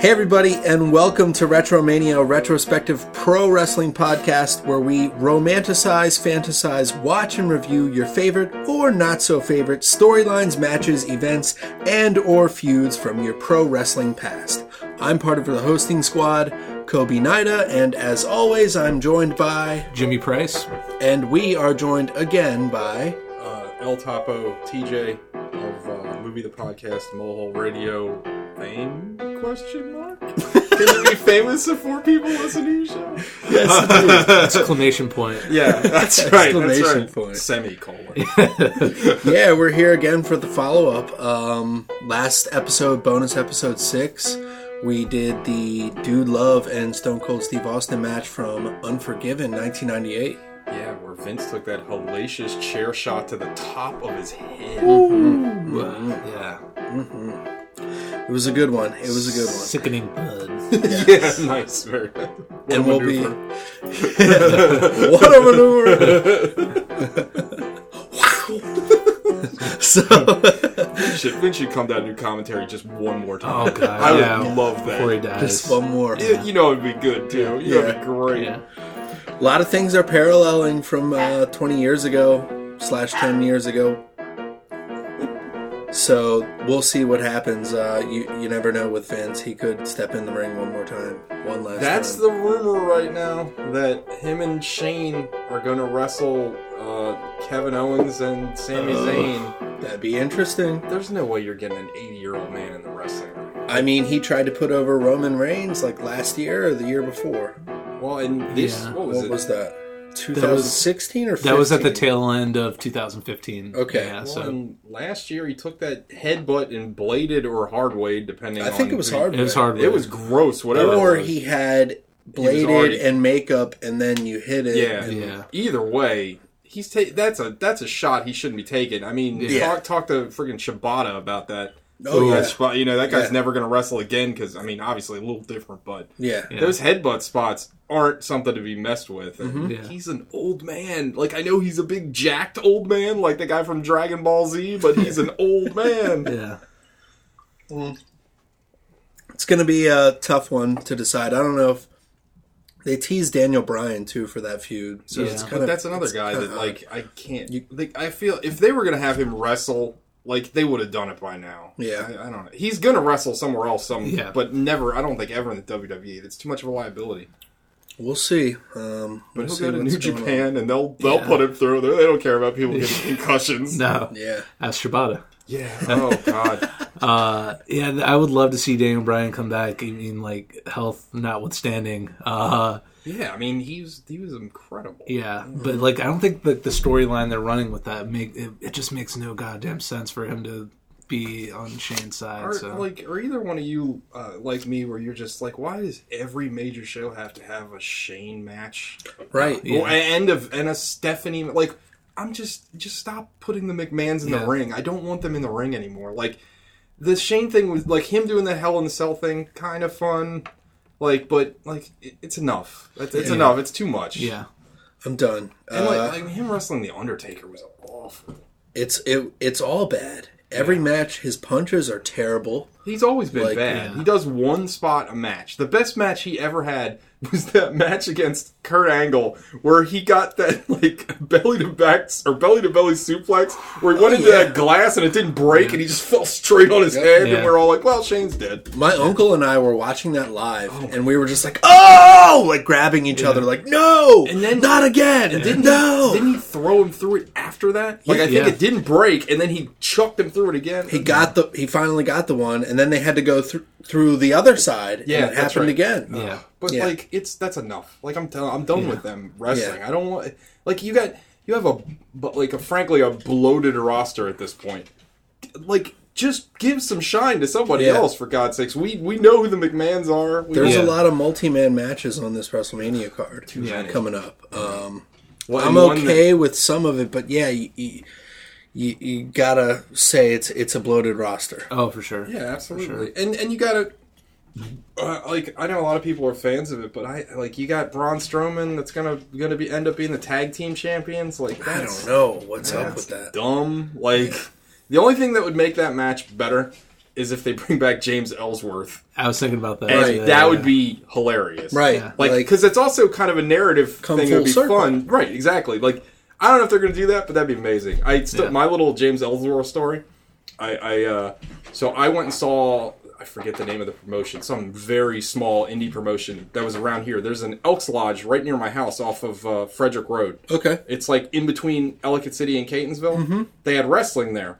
Hey, everybody, and welcome to Retromania, a retrospective pro wrestling podcast where we romanticize, fantasize, watch, and review your favorite or not so favorite storylines, matches, events, and/or feuds from your pro wrestling past. I'm part of the hosting squad, Kobe Nida, and as always, I'm joined by, Jimmy Price. and we are joined again by. uh, El Topo TJ of uh, Movie the Podcast Mohole Radio fame question mark? Can you be famous if four people listen to your show? Yes. Exclamation point. Yeah, that's right. Exclamation That's right. point. Semicolon. yeah, we're here again for the follow up. Um, last episode, bonus episode six, we did the Dude Love and Stone Cold Steve Austin match from Unforgiven 1998. Yeah, where Vince took that hellacious chair shot to the top of his head. Yeah. It was a good one. It was a good one. Sickening bud. yeah, nice. Very. What And we'll be. maneuver. what a maneuver! wow. so, Shit, Vince should come down and do commentary just one more time. Oh god. I would yeah. love Before he that. dies. just one more. Yeah, You know it'd be good too. You know it'd Yeah. be great. Yeah. A lot of things are paralleling from uh, 20 years ago slash 10 years ago. So we'll see what happens. Uh, you you never know with Vince. He could step in the ring one more time, one last That's time. the rumor right now that him and Shane are going to wrestle uh, Kevin Owens and Sami Ugh. Zayn. That'd be interesting. There's no way you're getting an 80 year old man in the wrestling ring. I mean, he tried to put over Roman Reigns like last year or the year before. Well, and this, Yeah. what was What it? was that? 2016 or 15? That was at the tail end of 2015. Okay. Yeah, Well, so and last year he took that headbutt and bladed or hardway, depending I on. think it was who- hard. it was hard. It was gross, whatever. Or he had bladed already- and makeup, and then you hit it. Yeah. and- Yeah. Either way, he's ta- that's a that's a shot he shouldn't be taking. I mean, Yeah. talk talk to friggin' Shibata about that. Oh, That yeah. spot, you know that guy's Yeah. never going to wrestle again because I mean, obviously a little different, but Yeah. Yeah. those headbutt spots aren't something to be messed with. Mm-hmm. Yeah. He's an old man. Like I know he's a big jacked old man, like the guy from Dragon Ball Z, but he's an old man. yeah. It's going to be a tough one to decide. I don't know if they tease Daniel Bryan too for that feud. So Yeah. it's But of that's another guy that like I can't. like, I feel if they were going to have him wrestle. Like they would have done it by now. Yeah. I, I don't know. He's gonna wrestle somewhere else, some, Yeah. but never. I don't think ever in the WWE. That's too much of a liability. we'll see. Um, we'll But see he'll go to New going on. Japan and they'll they'll Yeah. put him through. They they don't care about people getting concussions. No. Yeah, Ask Shibata. Yeah. Oh God. Uh, yeah, I would love to see Daniel Bryan come back. I mean, like health notwithstanding. Uh, yeah. I mean, he was he was incredible. yeah, but like I don't think that the storyline they're running with that make it, it just makes no goddamn sense for him to be on Shane's side. Or, so like, or either one of you, uh, like me, where you're just like, why does every major show have to have a Shane match? right. Yeah. Or, and a and a Stephanie. Like, I'm just just stop putting the McMahons in Yeah. the ring. I don't want them in the ring anymore. Like, the Shane thing was like him doing the Hell in the Cell thing, kind of fun. Like, but like, it, it's enough. It's, it's Yeah. enough. It's too much. yeah, I'm done. And Uh, like, like him wrestling the Undertaker was awful. it's it, it's all bad. Every match, his punches are terrible. He's always been Like, bad. yeah. He does one spot a match. The best match he ever had was that match against Kurt Angle, where he got that like belly to back or belly to belly suplex, where he oh, went into yeah. that glass and it didn't break, and he just fell straight on his Yep. head, Yeah. and we're all like, "Well, Shane's dead." My uncle and I were watching that live, Oh. and we were just like, "Oh!" like grabbing each other, like, "No, And then- not again, And didn't no." He, didn't he throw him through it after that? Like I think Yeah. it didn't break, and then he chucked him through it again. he got the he finally got the one, and then they had to go through through the other side. Yeah, and it that's happened right. again. yeah. But Yeah. like it's that's enough. Like I'm done. I'm done Yeah. with them wrestling. Yeah. I don't want like you got you have a but like a frankly a bloated roster at this point. Like just give some shine to somebody Yeah. else for God's sakes. We we know who the McMahons are. We There's Yeah. a lot of multi-man matches on this WrestleMania card many. coming up. Um, Well, I'm and one okay with some of it, but yeah, you, you, you, you gotta say it's it's a bloated roster. Oh, for sure. yeah, absolutely. And and you gotta uh, like I know a lot of people are fans of it, but I like you got Braun Strowman that's gonna gonna be end up being the tag team champions. Like I don't know what's up with that. dumb. Like the only thing that would make that match better is if they bring back James Ellsworth. I was thinking about that. And Right. That yeah. would be hilarious. Right. Yeah. Like, because it's also kind of a narrative Come thing. It would be circle. fun. Right, exactly. Like, I don't know if they're going to do that, but that'd be amazing. I still, Yeah. My little James Ellsworth story. I, I uh, so I went and saw, I forget the name of the promotion, some very small indie promotion that was around here. There's an Elks Lodge right near my house off of uh, Frederick Road. Okay. It's like in between Ellicott City and Catonsville. They had wrestling there.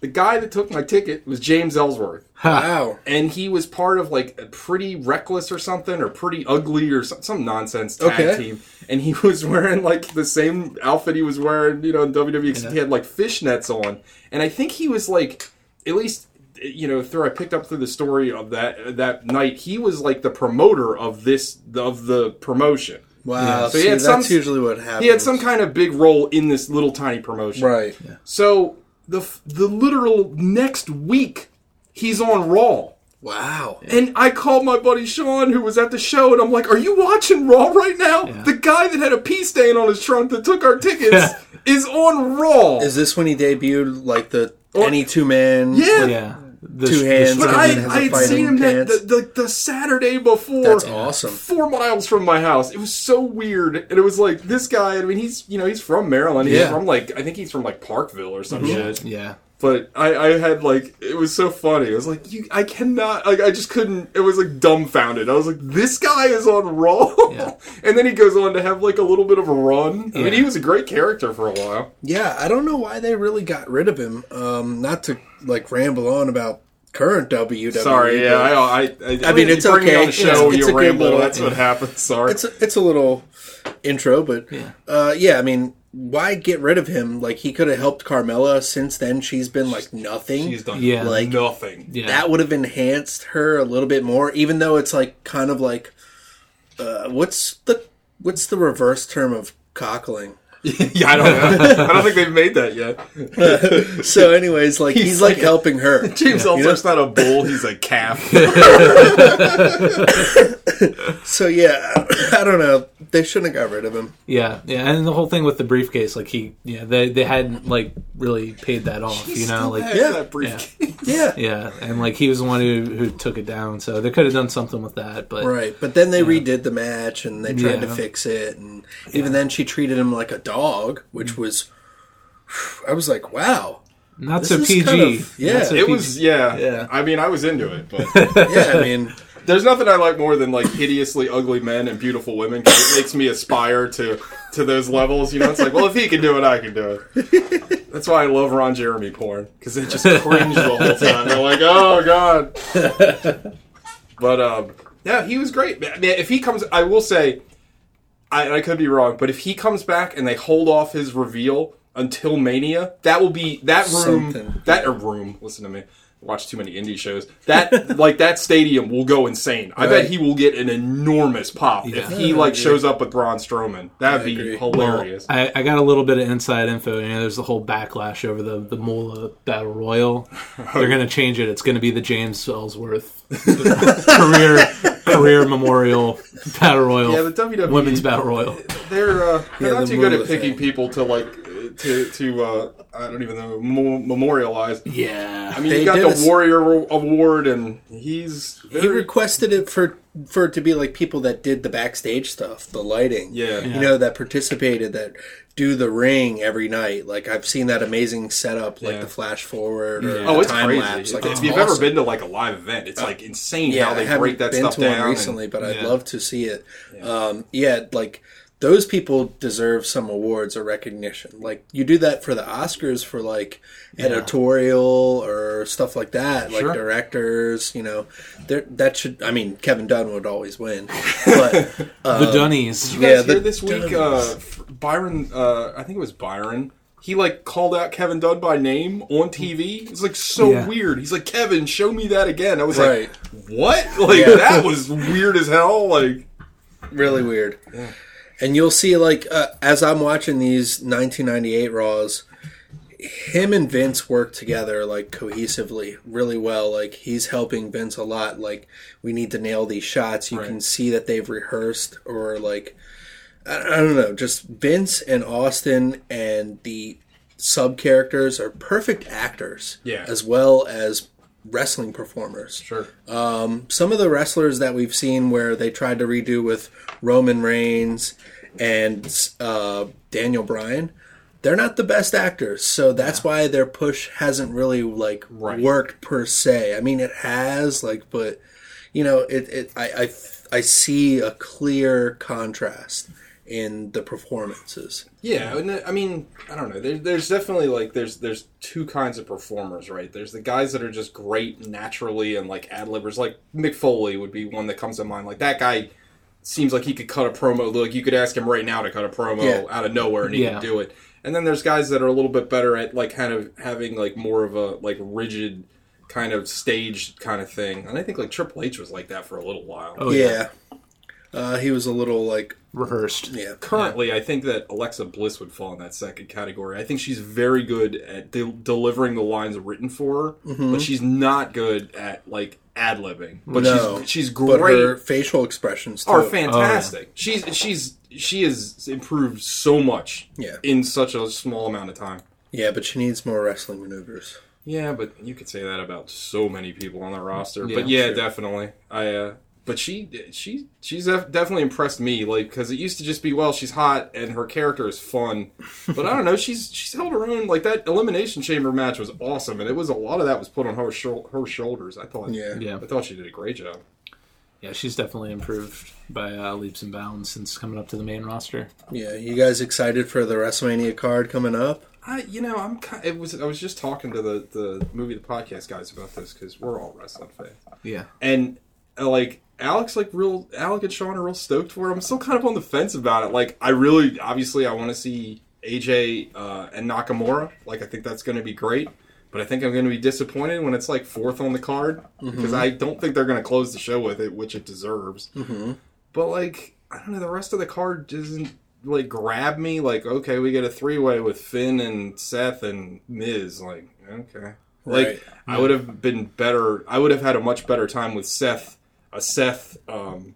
The guy that took my ticket was James Ellsworth Wow. and he was part of like a pretty reckless or something or pretty ugly or some, some nonsense tag Okay. team and he was wearing like the same outfit he was wearing you know in WWE except he had like fishnets on and I think he was like at least you know through I picked up through the story of that that night he was like the promoter of this of the promotion Wow. Yeah. So he See, had that's some- usually what happens. he had some kind of big role in this little tiny promotion Right. so the the literal next week he's on Raw Wow. and I called my buddy Sean, who was at the show, and I'm like, "Are you watching Raw right now? Yeah. The guy that had a pee stain on his trunk that took our tickets is on Raw." Is this when he debuted like the Or- any two man? Yeah. Yeah. The, Two the hands but I, then has a I had seen him that, the, the, the Saturday before. That's awesome. Four miles from my house. It was so weird, and it was like this guy. I mean, he's you know he's from Maryland. He's Yeah. from like I think he's from like Parkville or some shit. Yeah. But I, I had like it was so funny. It was like, you, I cannot, like, I just couldn't. It was like dumbfounded. I was like, this guy is on Raw, Yeah. and then he goes on to have like a little bit of a run. I mean, he was a great character for a while. Yeah, I don't know why they really got rid of him. Um, not to like ramble on about current WWE. Sorry, yeah, I, I, I, I mean, it's you bring me okay. on the show, It's- it's you a ramble. little- That's what happens. Sorry. it's a, it's a little intro, but Yeah. uh, yeah, I mean, why get rid of him? Like he could have helped Carmella. Since then, she's been like nothing. He's done Yeah. Like- nothing. Yeah. That would have enhanced her a little bit more, even though it's like kind of like, uh, what's the what's the reverse term of cockling? yeah, I don't know. I don't think they've made that yet. So, anyways, like he's, He's like, like- helping her. James You know? Not a bull; he's a calf. So yeah, I don't know. They shouldn't have got rid of him. Yeah, yeah, and the whole thing with the briefcase, like he, yeah, they they hadn't like really paid that off, you know, like Yeah. that briefcase. Yeah. yeah, and like he was the one who who took it down, so they could have done something with that, but Right, but then they redid the match and they tried to fix it, and even then she treated him like a dog, which was, I was like, wow, not so PG. kind of- yeah. So It PG. was, yeah. Yeah. I mean, I was into it, but. yeah. I mean, There's nothing I like more than like hideously ugly men and beautiful women because it makes me aspire to to those levels. You know, it's like, well, if he can do it, I can do it. That's why I love Ron Jeremy porn because it just cringe the whole time. They're like, oh god. But um, yeah, he was great. Man, if he comes, I will say, I, I could be wrong, but if he comes back and they hold off his reveal until Mania, that will be that room. Something. That a room. Listen to me. Watch too many indie shows. That like that stadium will go insane. I Right. bet he will get an enormous pop if he like shows up with Braun Strowman. That'd I be agree. hilarious. I, I got a little bit of inside info. You know, there's the whole backlash over the the Moolah Battle Royal. They're going to change it. It's going to be the James Ellsworth career career memorial Battle Royal. yeah, the WWE Women's Battle Royal. They're uh, they're Yeah, not the too good at picking thing. people to like to to uh, I don't even know mo- memorialize. Yeah. I mean, he got the a Warrior Award, and he's he requested it for for it to be like people that did the backstage stuff, the lighting, Yeah. you know, that participated, that do the ring every night. Like I've seen that amazing setup, like Yeah. the flash forward or Oh, it's time crazy. lapse. Like if you've ever been to like a live event, it's like insane yeah, how they break that been stuff to down. one and- recently, but I'd yeah. love to see it. Um, yeah, like those people deserve some awards or recognition. Like you do that for the Oscars for like editorial or stuff like that, like directors. You know, that should. I mean, Kevin Dunn would always win, but the Dunnies. Did you guys Yeah, the hear this week? Uh, Byron, uh, I think it was Byron. He like called out Kevin Dunn by name on TV. It's like so Yeah. weird. He's like, Kevin, show me that again. I was Right. like, what? Like Yeah. that was weird as hell. Like, really weird. And you'll see, like, uh, as I'm watching these 1998 Raws, him and Vince work together, like, cohesively really well. Like, he's helping Vince a lot. Like, we need to nail these shots. You Right. can see that they've rehearsed, or, like, I, I don't know, just Vince and Austin and the sub characters are perfect actors, Yeah. as well as wrestling performers. Sure. Um, Some of the wrestlers that we've seen where they tried to redo with Roman Reigns and uh, Daniel Bryan, they're not the best actors, so that's why their push hasn't really like Right. worked per se. I mean, it has like, but you know, it, it I, I I see a clear contrast in the performances. Yeah, and I mean, I don't know. There, there's definitely like there's there's two kinds of performers, right? There's the guys that are just great naturally and like ad libbers. Like Mick Foley would be one that comes to mind. Like that guy seems like he could cut a promo. Like you could ask him right now to cut a promo Yeah. out of nowhere and he Yeah. could do it. And then there's guys that are a little bit better at like kind of having like more of a like rigid kind of stage kind of thing. And I think like Triple H was like that for a little while. Oh, yeah, Uh, he was a little like Rehearsed. yeah. Currently, I think that Alexa Bliss would fall in that second category. I think she's very good at de- delivering the lines written for her, Mm-hmm. but she's not good at like ad libbing. But no, she's she's but great. her facial expressions too. are fantastic. She's she's she has improved so much Yeah. in such a small amount of time. Yeah, but she needs more wrestling maneuvers. Yeah, but you could say that about so many people on the roster. Yeah, but yeah, sure. definitely. I uh but she she she's definitely impressed me like because it used to just be well she's hot and her character is fun but i don't know she's she's held her own like that elimination chamber match was awesome and it was a lot of that was put on her shou- her shoulders i thought Yeah. Yeah. i thought she did a great job Yeah, she's definitely improved by uh, leaps and bounds since coming up to the main roster. Yeah, you guys excited for the WrestleMania card coming up? I, you know, I'm kind. It was. I was just talking to the the movie, the podcast guys about this because we're all wrestling fans. Yeah. and uh, like Alex, like real Alec and Sean are real stoked for it. I'm still kind of on the fence about it. Like, I really, obviously, I want to see AJ uh, and Nakamura. Like, I think that's going to be great. But I think I'm going to be disappointed when it's like fourth on the card because I don't think they're going to close the show with it, which it deserves. Mm-hmm. But like, I don't know, the rest of the card doesn't like grab me. Like, okay, we get a three way with Finn and Seth and Miz. Like, okay, like Right. I would have been better. I would have had a much better time with Seth, a Seth, um,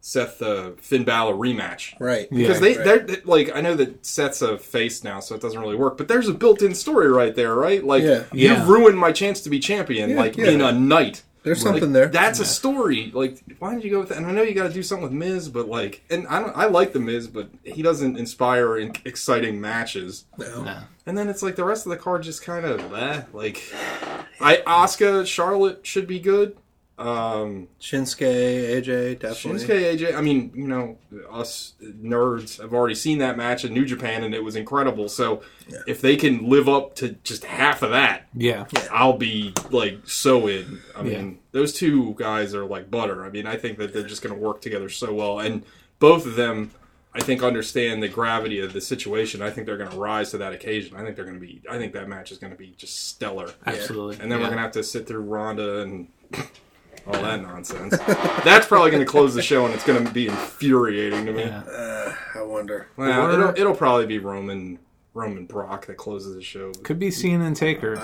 Seth uh, Finn Balor rematch. Right. Yeah. Because they, right. they're they- like, I know that Seth's a face now, so it doesn't really work. But there's a built-in story right there, right? Like, Yeah. Yeah. you've ruined my chance to be champion, Yeah, like yeah. in a night. There's Like, something there. That's a story. Like, why did you go with that? And I know you got to do something with Miz, but like, and I don't. I like the Miz, but he doesn't inspire in exciting matches. No. Nah. And then it's like the rest of the card just kind of eh. Like, I Oscar Charlotte should be good. Um, Shinsuke, AJ, definitely. Shinsuke AJ. I mean, you know, us nerds have already seen that match in New Japan, and it was incredible. So, if they can live up to just half of that, Yeah. I'll be like so in. I Yeah. mean, those two guys are like butter. I mean, I think that they're just going to work together so well, and both of them, I think, understand the gravity of the situation. I think they're going to rise to that occasion. I think they're going to be. I think that match is going to be just stellar. Absolutely. And then we're going to have to sit through Ronda and all that nonsense. That's probably going to close the show, and it's going to be infuriating to me. Yeah. Uh, I wonder. Well, Or- it'll, it'll probably be Roman Roman Brock that closes the show. Could be Cena and Taker. I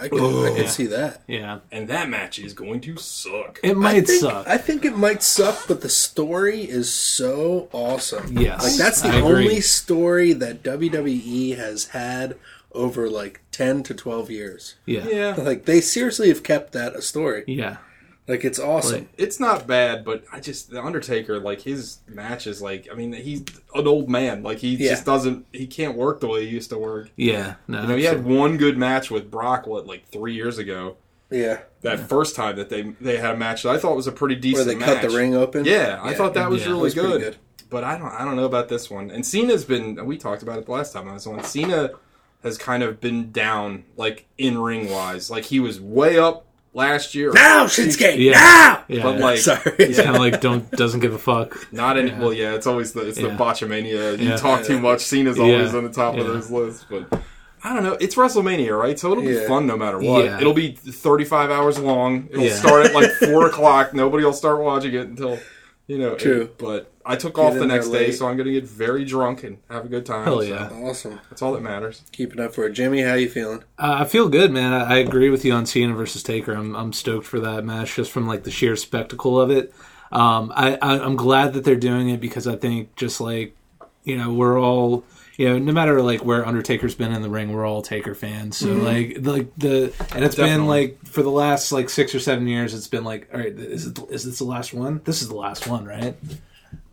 I, I could, I could Yeah. see that. yeah. And that match is going to suck. It I might think, suck. I think it might suck, but the story is so awesome. Yes, Like that's the I agree. only story that WWE has had over like ten to twelve years. yeah. Yeah. Like they seriously have kept that a story. Yeah. Like it's awesome. Like- It's not bad, but I just the Undertaker, like his matches, like I mean, he's an old man. Like he Yeah. just doesn't, he can't work the way he used to work. Yeah. No, You know, he had one good match with Brock, what like three years ago. yeah. That first time that they they had a match that I thought was a pretty decent. Where decent they match. cut the ring open. Yeah, I thought that was Yeah, really was good. good. But I don't I don't know about this one. And Cena's been we talked about it the last time I was on. Cena has kind of been down like in ring wise. Like he was way up last year. Now Shinsuke. Yeah. Now. Yeah. But like Sorry. He's kind of like don't doesn't give a fuck. Not any. Well, yeah, it's always the it's the Yeah. botchamania. You Yeah. talk too much. Cena's always Yeah. on the top of Yeah. those lists, but I don't know. It's WrestleMania, right? So it'll be Yeah. fun no matter what. Yeah. It'll be 35 hours long. It'll Yeah. start at like four o'clock. Nobody will start watching it until you know. True. eight. But I took off the next day, so I'm going to get very drunk and have a good time. Hell so yeah. Awesome. that's all that matters. Keep it up for it. Jimmy, how you feeling? Uh, I feel good, man. I, I agree with you on Cena versus Taker. I'm I'm stoked for that match just from like the sheer spectacle of it. Um, I, I I'm glad that they're doing it because I think just like you know we're all you know, no matter like where Undertaker's been in the ring, we're all Taker fans. So like, like the and it's been like for the last like six or seven years, it's been like, all right, is it is this the last one? This is the last one, right?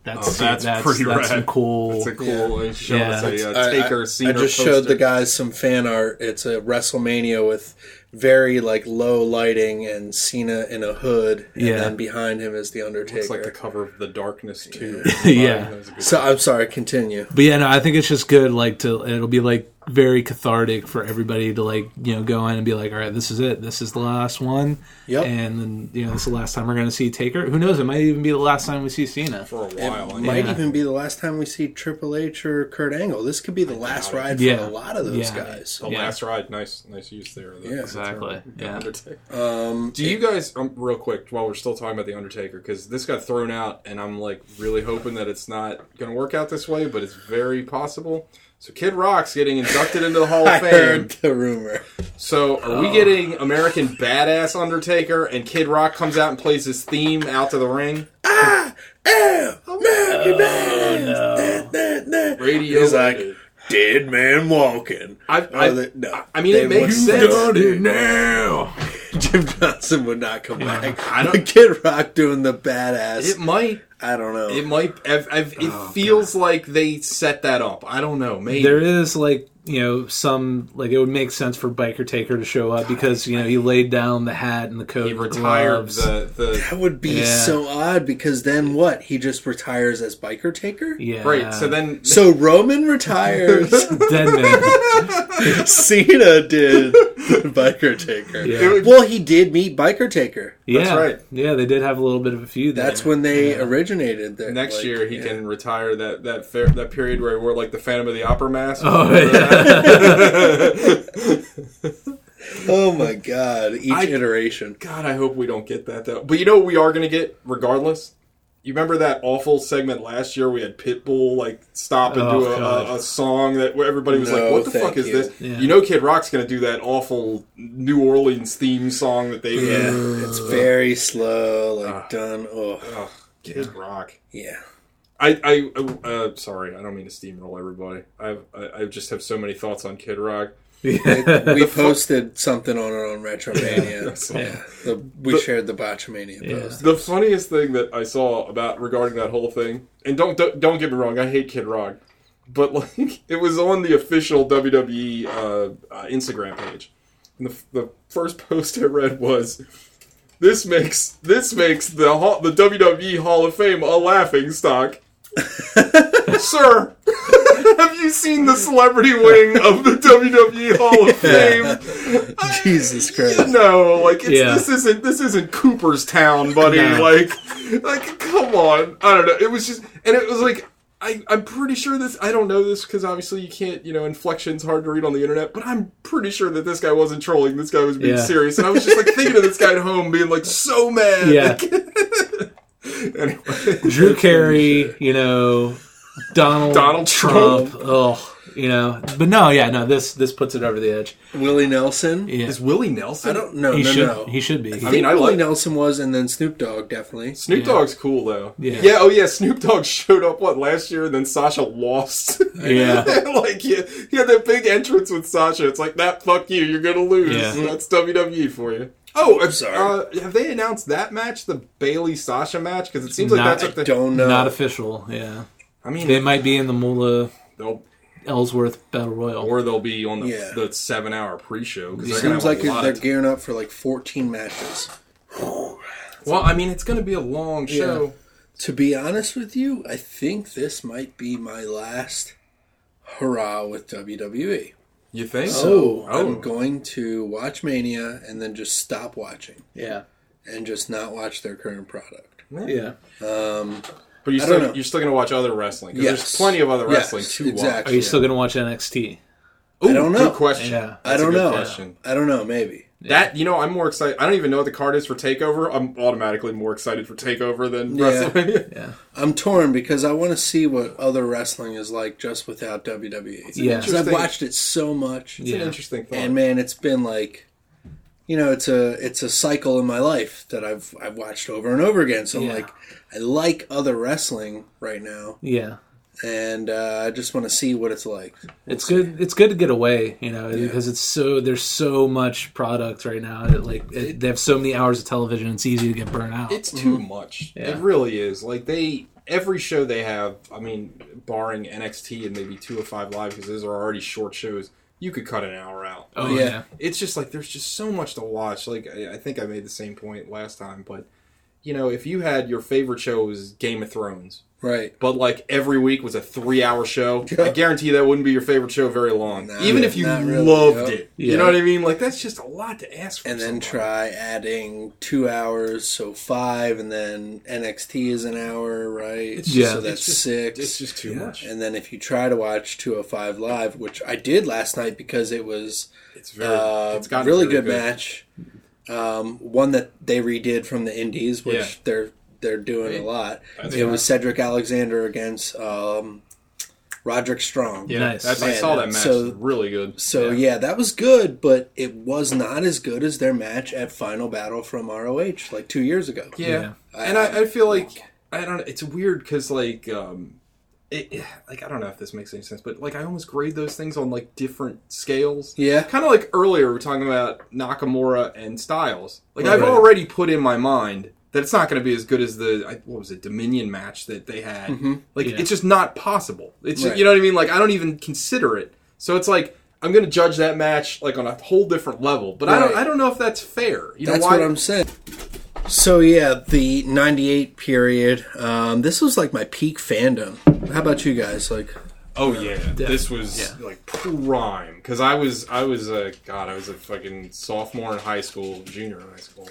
That's Oh, that's that's pretty that's some rad. cool. It's a cool uh, show. Yeah. It's a uh, I- I- Taker I, Cena just showed the guys some fan art. It's a WrestleMania with very like low lighting and Cena in a hood, and Yeah. then behind him is the Undertaker. Looks like the cover of The Darkness too. Yeah. That was a good- so I'm sorry. Continue. But yeah, no, I think it's just good. Like to, it'll be like very cathartic for everybody to like you know go in and be like, all right, this is it. This is the last one. Yep. And then you know this is the last time we're going to see Taker. Who knows? It might even be the last time we see Cena. for a It while. I might even be the last time we see Triple H or Kurt Angle. This could be the last ride for Yeah. a lot of those Yeah. guys. The Yeah. last ride, nice, nice use there. of the- Yeah. the Exactly, yeah. Um, Do you guys, um, real quick, while we're still talking about the Undertaker, because this got thrown out, and I'm like really hoping that it's not going to work out this way, but it's very possible. So Kid Rock's getting inducted into the Hall I of Fame. heard the rumor. So are we oh. getting American Badass Undertaker, and Kid Rock comes out and plays his theme out to the ring? Oh, American man. Radio. He's like, dead man walking. I, I, Oh, they- no. I mean, They it makes wouldn't- sense. it now. Jim Johnston would not come back. I don't- Kid Rock doing the badass. It might. I don't know. It might. I've, I've, it Oh, feels like they set that up. I don't know. Maybe There is like you know some like it would make sense for Biker Taker to show up because you know he laid down the hat and the coat. he and retired the the. that would be Yeah. so odd because then what? He just retires as biker taker. Yeah. Right. So then So Roman retires. dead man. Cena did biker taker. Yeah. Would- Well, he did meet biker taker. yeah. right. Yeah, they did have a little bit of a feud. There. That's when they originated. There. next like, year he yeah. can retire that that fair, that period where he wore like the Phantom of the Opera mask. Oh, yeah. That? Oh my god! Each I- iteration. God, I hope we don't get that though. But you know what we are going to get regardless. You remember that awful segment last year? We had Pitbull like stop and Oh, do a, a, a song that everybody was like, "What the thank fuck is you. this?" Yeah. You know, Kid Rock's going to do that awful New Orleans theme song that they Yeah, did. it's very slow, like Ah. done. Oh, Oh, Kid Rock. yeah. I, I, uh, sorry, I don't mean to steamroll everybody. I've, I, I just have so many thoughts on Kid Rock. We posted something on our own Retromania. Yeah, the, we The- shared the Botchamania Yeah. post. The funniest thing that I saw about regarding that whole thing, and don't don't, don't get me wrong, I hate Kid Rock, but like it was on the official WWE uh, uh, Instagram page, and the, the first post I read was. This makes this makes the the WWE Hall of Fame a laughing stock, sir. have you seen the celebrity wing of the WWE Hall of Fame? Jesus Christ! No, like it's, Yeah. this isn't this isn't Cooperstown, buddy. No. Like, like come on. I don't know. It was just, and it was like. I, I'm pretty sure this. I don't know this because obviously you can't. You know, inflection's hard to read on the internet. But I'm pretty sure that this guy wasn't trolling. This guy was being Yeah. serious, and I was just like thinking of this guy at home, being like so mad. Yeah. anyway, Drew Carey, you know, Donald Donald Trump. Oh, you know, but no, yeah, no. This this puts it over the edge. Willie Nelson. Yeah, is Willie Nelson? I don't know. he no, should no. he should be. I I think mean, I Willie like- Nelson was, and then Snoop Dogg definitely. Snoop Yeah. Dogg's cool though. Yeah. Oh yeah. Snoop Dogg showed up what last year, and then Sasha lost. Yeah. like yeah, he had that big entrance with Sasha. It's like that. Fuck you. You're gonna lose. Yeah. That's WWE for you. Oh, I'm sorry. Uh, have they announced that match, the Bayley Sasha match? Because it seems like Not- that's what they. Don't know. Not official. Yeah, I mean, they might be in the Moolah they'll Ellsworth Battle Royal. or they'll be on the, Yeah. the seven hour pre show. It seems like they're gearing up for like 14 matches. well, I mean, it's gonna be a long show. To be honest with you, I think this might be my last hurrah with WWE. You think? So Oh. I'm going to watch Mania and then just stop watching yeah, and just not watch their current product. yeah. Um, But you're still, know. you're still gonna watch other wrestling. Yes. There's plenty of other Yes, wrestling to exactly. Are you still gonna watch NXT? watch. I don't know. Good question. Yeah. I That's a don't good know. Question. I don't know. Maybe. That you know, I'm more excited. I don't even know what the card is for Takeover. I'm automatically more excited for Takeover than Yeah. WrestleMania. Yeah, I'm torn because I want to see what other wrestling is like just without WWE. Yeah. because I've watched it so much. It's Yeah. an interesting thought. and man, it's been like, you know, it's a it's a cycle in my life that I've I've watched over and over again. So I'm Yeah. like, I like other wrestling right now, yeah. And uh, I just want to see what it's like. It's good. It's good to get away, you know, because it's so there's so much product right now. It, like it, they have so many hours of television. It's easy to get burnt out. It's too much. Yeah. It really is. Like they every show they have. I mean, barring NXT and maybe two or five live because those are already short shows. You could cut an hour out. oh yeah. yeah. It's just like there's just so much to watch. Like I, I think I made the same point last time, but you know, if you had your favorite show was Game of Thrones, Right. but like every week was a three-hour show, I guarantee that wouldn't be your favorite show very long. No, Even if you really, loved yeah. it, Yeah. you know what I mean? Like that's just a lot to ask for. And then somebody. try adding two hours, so five, and then NXT is an hour, right? It's Yeah. So it's that's just, six. It's just too Yeah. much. and then if you try to watch 205 Live, which I did last night because it was It's very. uh, it's gotten really very good, match. Um, one that they redid from the Indies, which Yeah. they're they're doing Hey, a lot. that's It fine. was Cedric Alexander against um, Roderick Strong. Yeah, Nice. that's, I saw that match. so- really good. So yeah. that was good, but it was not as good as their match at Final Battle from ROH like two years ago. Yeah, Yeah. and I, I feel like I don't. know, It's weird because like, um, it, it- like I don't know if this makes any sense, but like I almost grade those things on like different scales. Yeah. kind of like earlier we are talking about Nakamura and Styles. Like I've already put in my mind that it's not going to be as good as the what was it Dominion match that they had. Like Yeah. it's just not possible. It's Mm-hmm. Right. you know what I mean. Like I don't even consider it. So it's like. I'm going to judge that match like on a whole different level, but I don't. I don't know if that's fair. You know That's why? what I'm saying. So yeah, the '98 period. Um, this was like my peak fandom. How about you guys? Like, Oh yeah, this was Yeah. like prime because I was I was a god I was a fucking sophomore in high school, junior in high school,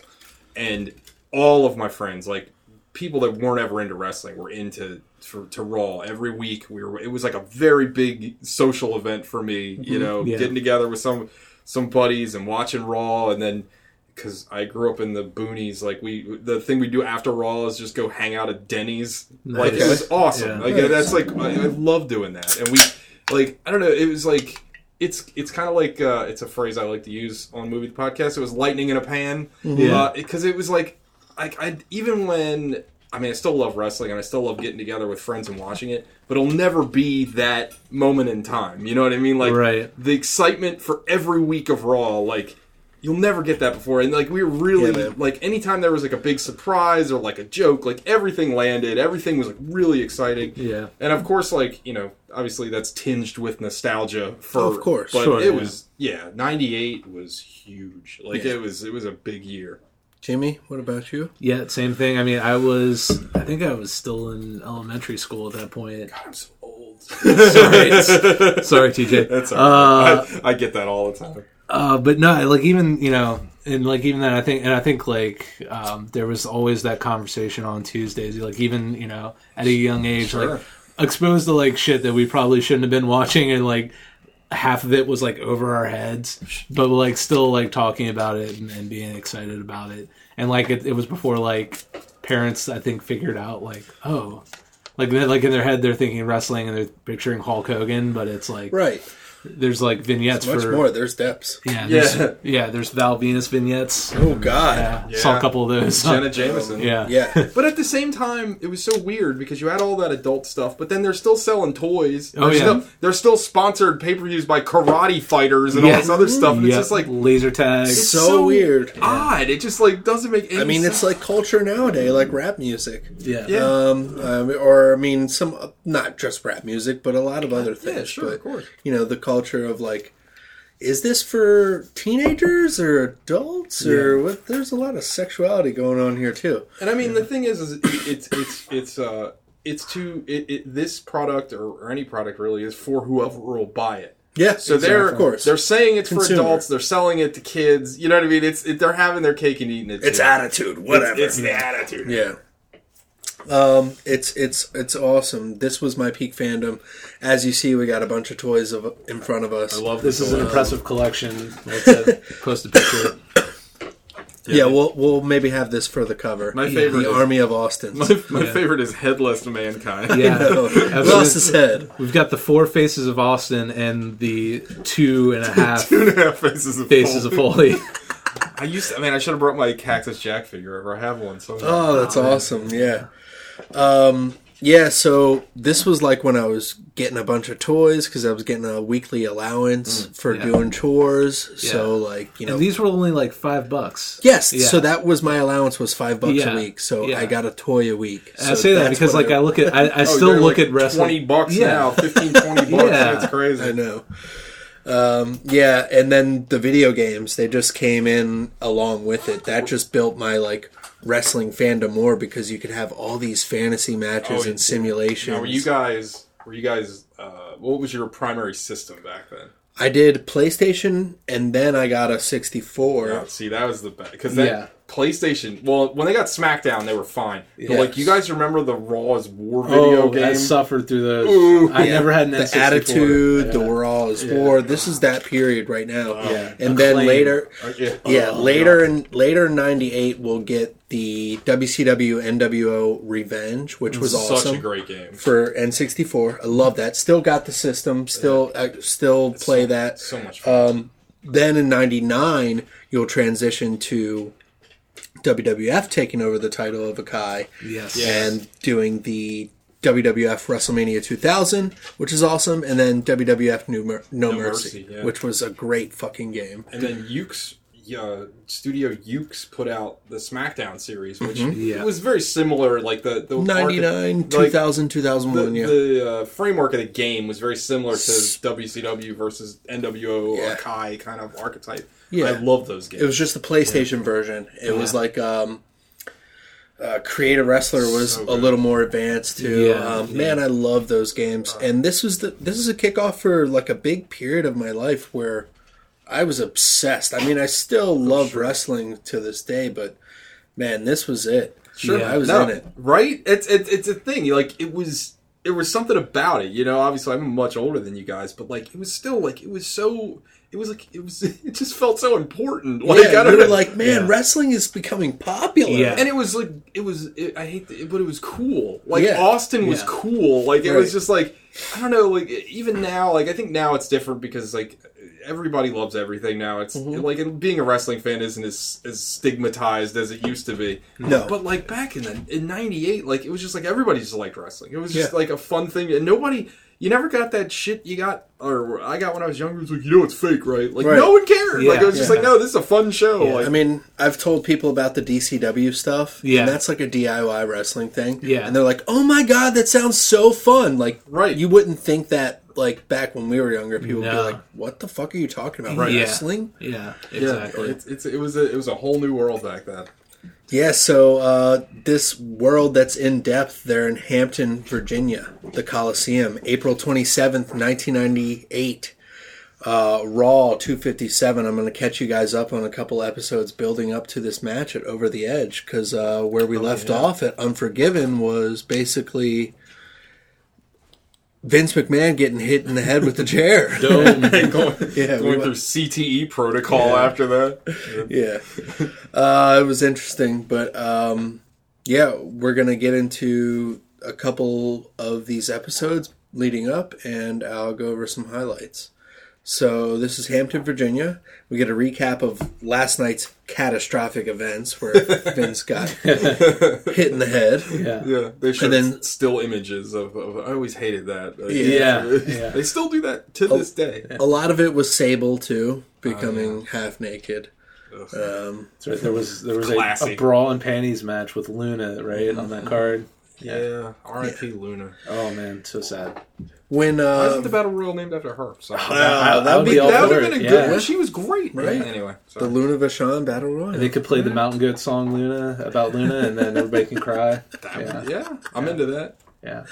and all of my friends like people that weren't ever into wrestling were into for, to Raw every week. We were it was like a very big social event for me, you mm-hmm. know, Yeah. getting together with some some buddies and watching Raw, and then because I grew up in the boonies, like we the thing we do after Raw is just go hang out at Denny's. Like it was awesome. Yeah. Like Nice. that's like I, I love doing that, and we like I don't know. It was like it's it's kind of like uh, it's a phrase I like to use on movie podcast. It was lightning in a pan mm-hmm. uh, Yeah. because it was like like I even when I mean I still love wrestling and I still love getting together with friends and watching it, but it'll never be that moment in time. You know what I mean? Like Right. the excitement for every week of Raw, like. You'll never get that before, and like we were really Yeah, like anytime there was like a big surprise or like a joke, like everything landed, everything was like really exciting. Yeah. And of course, like you know, obviously that's tinged with nostalgia. For Of course. but Sure, it yeah. was yeah, '98 was huge. Like Yeah. it was, it was a big year. Jimmy, what about you? Yeah, same thing. I mean, I was, I think I was still in elementary school at that point. God, I'm so old. Sorry, sorry, TJ. That's all Uh, right. I, I get that all the time. Uh, but no, like even you know, and like even then, I think, and I think like um, there was always that conversation on Tuesdays. Like even you know, at a young age, Sure. like exposed to like shit that we probably shouldn't have been watching, and like half of it was like over our heads, but like still like talking about it and, and being excited about it. And like it, it was before like parents, I think, figured out like oh. Like, like in their head, they're thinking wrestling and they're picturing Hulk Hogan, but it's like Right. There's like vignettes Much for more. There's depths. yeah, Yeah. there's, yeah. There's Val Venis vignettes. Oh God. Yeah, Yeah. saw a couple of those. Jenna Jameson. yeah, Yeah. But at the same time, it was so weird because you had all that adult stuff, but then they're still selling toys. Oh, They're yeah. Still, they're still sponsored pay per views by karate fighters and all this other stuff. And Yeah. it's just like laser tag. it's so weird. odd. It just like doesn't make any I mean, it's like culture nowadays, like rap music. Yeah, Yeah. Um, um, or I mean, some not just rap music, but a lot of other things. Yeah, sure, but, of course. You know, the culture of like, is this for teenagers or adults or what? There's a lot of sexuality going on here too. And I mean, the thing is, is it's it's it's uh it's to it, it this product or, or any product really is for whoever will buy it. Yeah. So they're of course they're saying it's Consumer. for adults. They're selling it to kids. You know what I mean? It's it, they're having their cake and eating it. it's attitude, whatever. It's, it's the attitude. Yeah. Um, it's it's it's awesome. This was my peak fandom. As you see, we got a bunch of toys of, in front of us. I love this this. is an impressive collection. Let's uh, post a picture. yeah, we'll we'll maybe have this for the cover. My favorite the is- Army of Austin. My, my Yeah. favorite is headless mankind. Yeah, Lost his head. We've got the four faces of Austin and the two and a half Two and a half faces of faces of Foley. Foley. I used. To, I mean, I should have brought my Cactus Jack figure over. I have one. So Oh, that's awesome. Yeah. Um, Yeah, so this was like when I was getting a bunch of toys because I was getting a weekly allowance for Mm, yeah. doing chores. So like you know, And these were only like five bucks. yes. Yeah. So that was my allowance was five bucks Yeah, a week. So yeah. I got a toy a week. And I say that because like I look at I, I Oh, still look like at wrestling. 20 bucks Yeah. now, 15, 20 bucks. Yeah. That's crazy. I know. Um, yeah, and then the video games they just came in along with it. That just built my like wrestling fandom more because you could have all these fantasy matches Oh, and simulations. Now, were you guys? Were you guys? Uh, what was your primary system back then? I did PlayStation, and then I got a 64. Yeah, see, that was the best because that Yeah. PlayStation. Well, when they got SmackDown, they were fine. But Yes. like, you guys remember the Raw's War video Oh, game? I suffered through those. Ooh. I Yeah, never had an the N64. attitude, the Yeah. Raw is war. This is that period right now. Yeah. and then later, Uh, yeah, yeah, Oh, later God. in later in '98, we'll get the WCW NWO Revenge, which was such awesome a great game. for N64. I love that. Still got the system. Still, I still play so, that. So much fun. Um, then in '99, you'll transition to WWF taking over the title of AKI Yes. and doing the WWF WrestleMania 2000, which is awesome, and then WWF New Mer- No, No Mercy, Mercy, yeah. which was a great fucking game. and then Yuke's, uh, Studio Yuke's put out the SmackDown series, which Yeah. was very similar. Like the the 99, archi- 2000, the, 2001, yeah. the uh, framework of the game was very similar to WCW versus NWO Yeah. AKI kind of archetype. Yeah. I love those games. It was just the PlayStation version. It was like um, uh, Creative Wrestler was So a little more advanced too. Yeah, um, yeah. Man, I love those games. and this was the this is a kickoff for like a big period of my life where I was obsessed. I mean, I still love wrestling to this day, but man, this was it. Sure. I was No, in it. right? It's it's it's a thing. Like it was it was something about it. You know, obviously I'm much older than you guys, but like it was still like it was so. It was like it was. It just felt so important. Like I yeah, don't you were know. like, man, Yeah. wrestling is becoming popular. Yeah. and it was like it was. It, I hate, the, but it was cool. Like Yeah. Austin was Yeah. cool. Like it Right. was just like I don't know. Like even now, like I think now it's different because like everybody loves everything now. It's Mm-hmm. like and being a wrestling fan isn't as as stigmatized as it used to be. No. but like back in the in '98, like it was just like everybody just liked wrestling. It was just Yeah. like a fun thing, and nobody. You never got that shit you got, or I got when I was younger. It's like you know it's fake, right? Like Right. no one cared. like Yeah. it was just Yeah. like no, this is a fun show. Yeah. Like I mean, I've told people about the DCW stuff. Yeah. And that's like a DIY wrestling thing. Yeah. And they're like, oh my God, that sounds so fun. Like, Right. You wouldn't think that, like, back when we were younger, people would be like, what the fuck are you talking about? Right. Yeah. Wrestling? Yeah, yeah, exactly. it's, it's it was a it was a whole new world back then. Yeah, so uh, this world that's in depth, they're in Hampton, Virginia, the Coliseum, April 27th, 1998. Uh, Raw 257. I'm going to catch you guys up on a couple episodes building up to this match at Over the Edge because uh, where we left yeah. off at Unforgiven was basically Vince McMahon getting hit in the head with the chair. going Yeah, going went- through CTE protocol Yeah. after that. yeah uh, it was interesting but um, yeah we're gonna get into a couple of these episodes leading up and i'll go over some highlights so this is hampton virginia we get a recap of last night's catastrophic events where vince got hit in the head yeah. Yeah, they showed then- still images of, of. I always hated that. Like, Yeah, yeah. they still do that to this day. a lot of it was sable too becoming half naked um, right. There was there was a, a Classic. brawl and panties match with Luna right on that card. Yeah, R.I.P. Luna. Oh man, so sad. when Why uh, isn't the battle royal named after her? So. Wow, that would be all that would have it. been a Yeah. good one. She was great. Right. Anyway, the sorry. luna vachon battle royal They could play the Mountain Goat song Luna about Luna, and then everybody can cry. Yeah, yeah, I'm into that. yeah.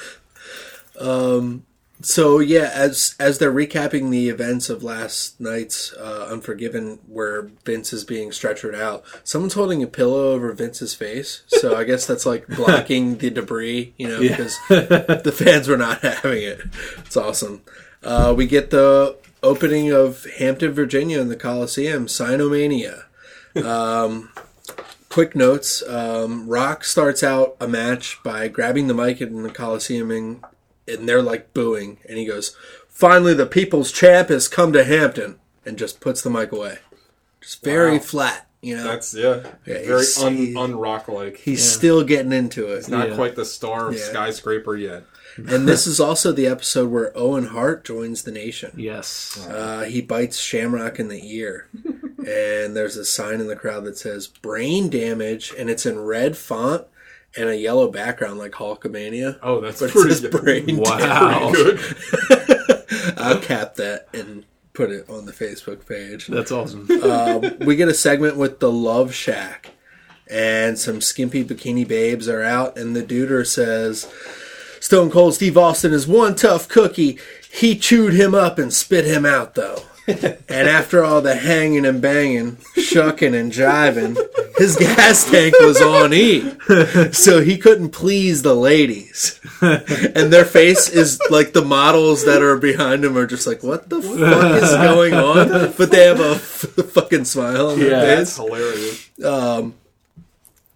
Um, so yeah, as as they're recapping the events of last night's uh, Unforgiven, where Vince is being stretchered out, someone's holding a pillow over Vince's face. So I guess that's like blocking the debris, you know, Yeah. because the fans were not having it. It's awesome. Uh, we get the opening of Hampton, Virginia, in the Coliseum, Sinomania. Um, quick notes: um, Rock starts out a match by grabbing the mic in the Coliseum and, and they're like booing, and he goes, "Finally, the people's champ has come to Hampton," and just puts the mic away. Just very Wow. flat. You know, That's yeah, Yeah, very un he- unrock like. he's still getting into it. He's Not Yeah. quite the star of Yeah. skyscraper yet. and this is also the episode where Owen Hart joins the nation. Yes. Uh, he bites Shamrock in the ear, and there's a sign in the crowd that says "brain damage," and it's in red font and a yellow background like Hulkamania. Oh, that's But pretty good. brain Wow. good. I'll cap that and put it on the Facebook page. That's awesome. Um, we get a segment with the Love Shack, and some skimpy bikini babes are out, and the duder says, "Stone Cold Steve Austin is one tough cookie. He chewed him up and spit him out, though." And after all the hanging and banging, shucking and jiving, his gas tank was on E, so he couldn't please the ladies. And their face is like the models that are behind him are just like, "What the fuck is going on?" But they have a f- fucking smile on their Yeah. face. That's hilarious. Um,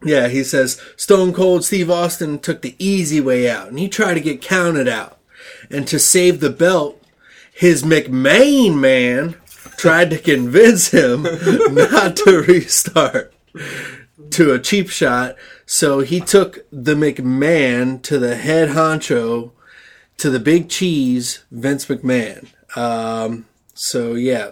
yeah, he says Stone Cold Steve Austin took the easy way out and he tried to get counted out. And to save the belt, his McMahon man tried to convince him not to restart to a cheap shot. So he took the McMahon to the head honcho, to the big cheese, Vince McMahon. Um, so yeah,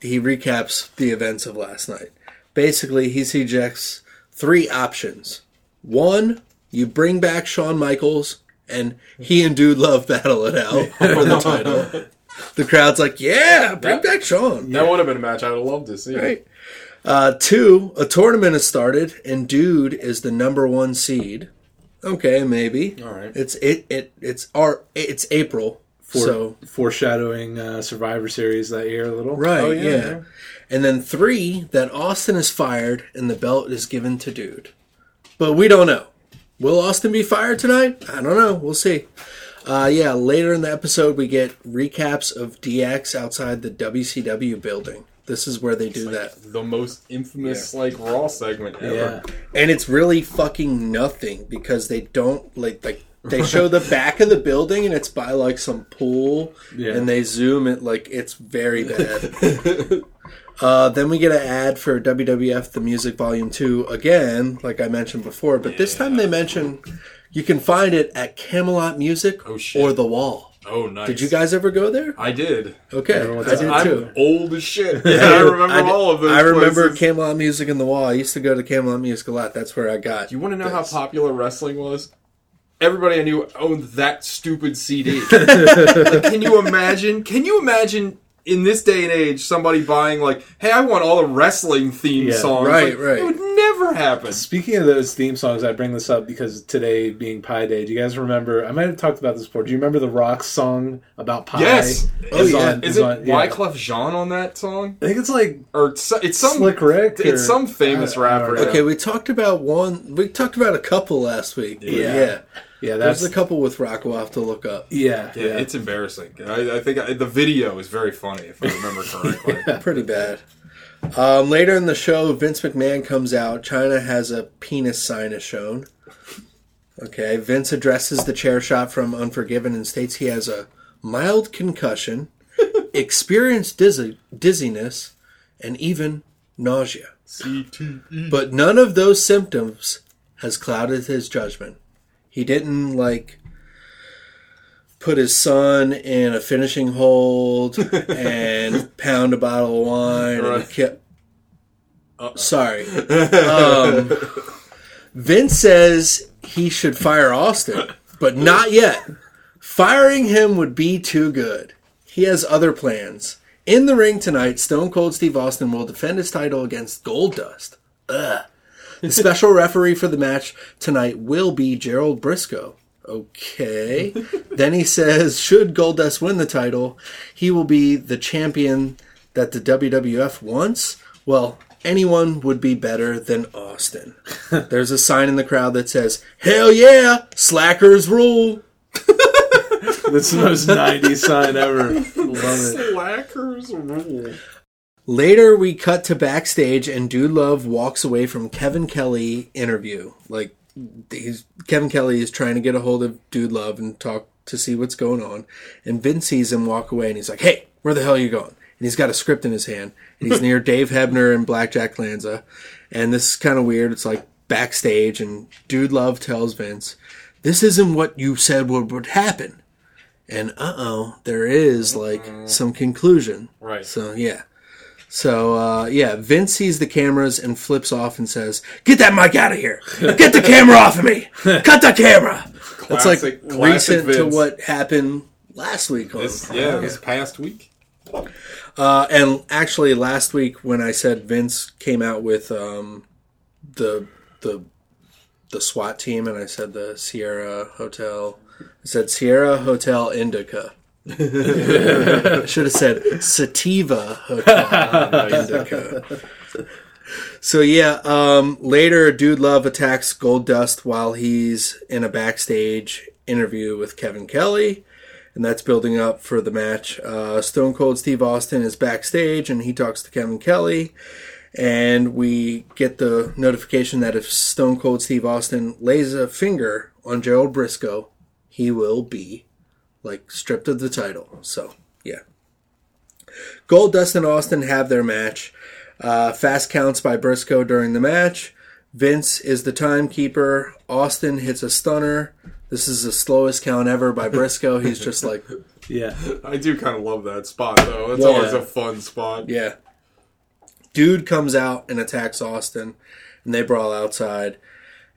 he recaps the events of last night. Basically, he suggests three options. One, you bring back Shawn Michaels and he and Dude Love battle it out for the title. The crowd's like, yeah, bring back Shawn. That would have been a match I'd have loved to see. Right. Uh, two, a tournament has started and Dude is the number one seed. Okay, maybe. All right. It's it it it's our it's April. For, so foreshadowing uh, Survivor Series that year a little. Right, Oh, yeah, yeah, yeah. And then three, that Austin is fired and the belt is given to Dude. But we don't know. Will Austin be fired tonight? I don't know. We'll see. Uh, yeah, later in the episode, we get recaps of DX outside the WCW building. This is where they do that. The most infamous like Raw segment ever. Yeah. And it's really fucking nothing because they don't, like, like they show the back of the building and it's by, like, some pool. Yeah. And they zoom it, like, it's very bad. Uh, then we get an ad for WWF The Music Volume 2 again, like I mentioned before, but this time they mention you can find it at Camelot Music Oh, or The Wall. Oh, nice. Did you guys ever go there? I did. Okay, Everyone's I did I'm too. old as shit. I remember I, all of those. I remember places. Camelot Music and The Wall. I used to go to Camelot Music a lot. That's where I got. You want to know how popular wrestling was? Everybody I knew owned that stupid CD. like, can you imagine? Can you imagine in this day and age somebody buying like, "Hey, I want all the wrestling theme Yeah, songs"? right, Like, right. It never happen. Speaking of those theme songs, I bring this up because today being Pie Day, do you guys remember? I might have talked about this before. Do you remember the rock song about pie? Yes. Oh, Is yeah. on- Is is it on- yeah. Wyclef Jean on that song? I think it's like Or so- it's some Slick Rick. or- It's some famous I- I rapper. know. Okay, we talked about one. We talked about a couple last week. but Yeah. yeah. Yeah, There's that's a couple with rock we'll have to look up. yeah, Yeah, yeah. it's embarrassing. I, I think I, the video is very funny if I remember correctly. Pretty bad. Um, later in the show, Vince McMahon comes out. Chyna has a penis sign is shown. Okay, Vince addresses the chair shot from Unforgiven and states he has a mild concussion, experienced dizzy, dizziness, and even nausea. CTE. But none of those symptoms has clouded his judgment. He didn't like put his son in a finishing hold and pound a bottle of wine and Right. kept. Sorry. Um, Vince says he should fire Austin, but not yet. Firing him would be too good. He has other plans. In the ring tonight, Stone Cold Steve Austin will defend his title against Goldust. Ugh. The special referee for the match tonight will be Gerald Brisco. Okay. then he says, should Goldust win the title, he will be the champion that the WWF wants. Well, anyone would be better than Austin. There's a sign in the crowd that says, Hell yeah, slackers rule. That's the most '90s sign ever. Love it. Slackers rule. Later, we cut to backstage, and Dude Love walks away from Kevin Kelly interview. Like, he's Kevin Kelly is trying to get a hold of Dude Love and talk to see what's going on. And Vince sees him walk away, and he's like, "Hey, where the hell are you going?" and he's got a script in his hand, and he's near Dave Hebner and Blackjack Lanza, and this is kind of weird. It's like backstage, and Dude Love tells Vince, "This isn't what you said would would happen," and uh oh, there is like some conclusion. Right. So yeah. So uh, yeah, Vince sees the cameras and flips off and says, "Get that mic out of here! Get the camera off of me! Cut the camera!" That's like Classic- classic recent to what happened last week. This, yeah, this past week. uh, and actually, last week when I said Vince came out with um, the the the SWAT team, and I said the Sierra Hotel, I said Sierra Hotel Indica. Should have said Sativa. So yeah, um, later, Dude Love attacks Goldust while he's in a backstage interview with Kevin Kelly, and that's building up for the match. Uh, Stone Cold Steve Austin is backstage, and he talks to Kevin Kelly, and we get the notification that if Stone Cold Steve Austin lays a finger on Gerald Brisco, he will be like stripped of the title. So yeah. Goldust and Austin have their match. Uh, fast counts by Brisco during the match. Vince is the timekeeper. Austin hits a stunner. This is the slowest count ever by Brisco. He's just like, Yeah. I do kind of love that spot though. It's Yeah. always a fun spot. yeah. Dude comes out and attacks Austin, and they brawl outside.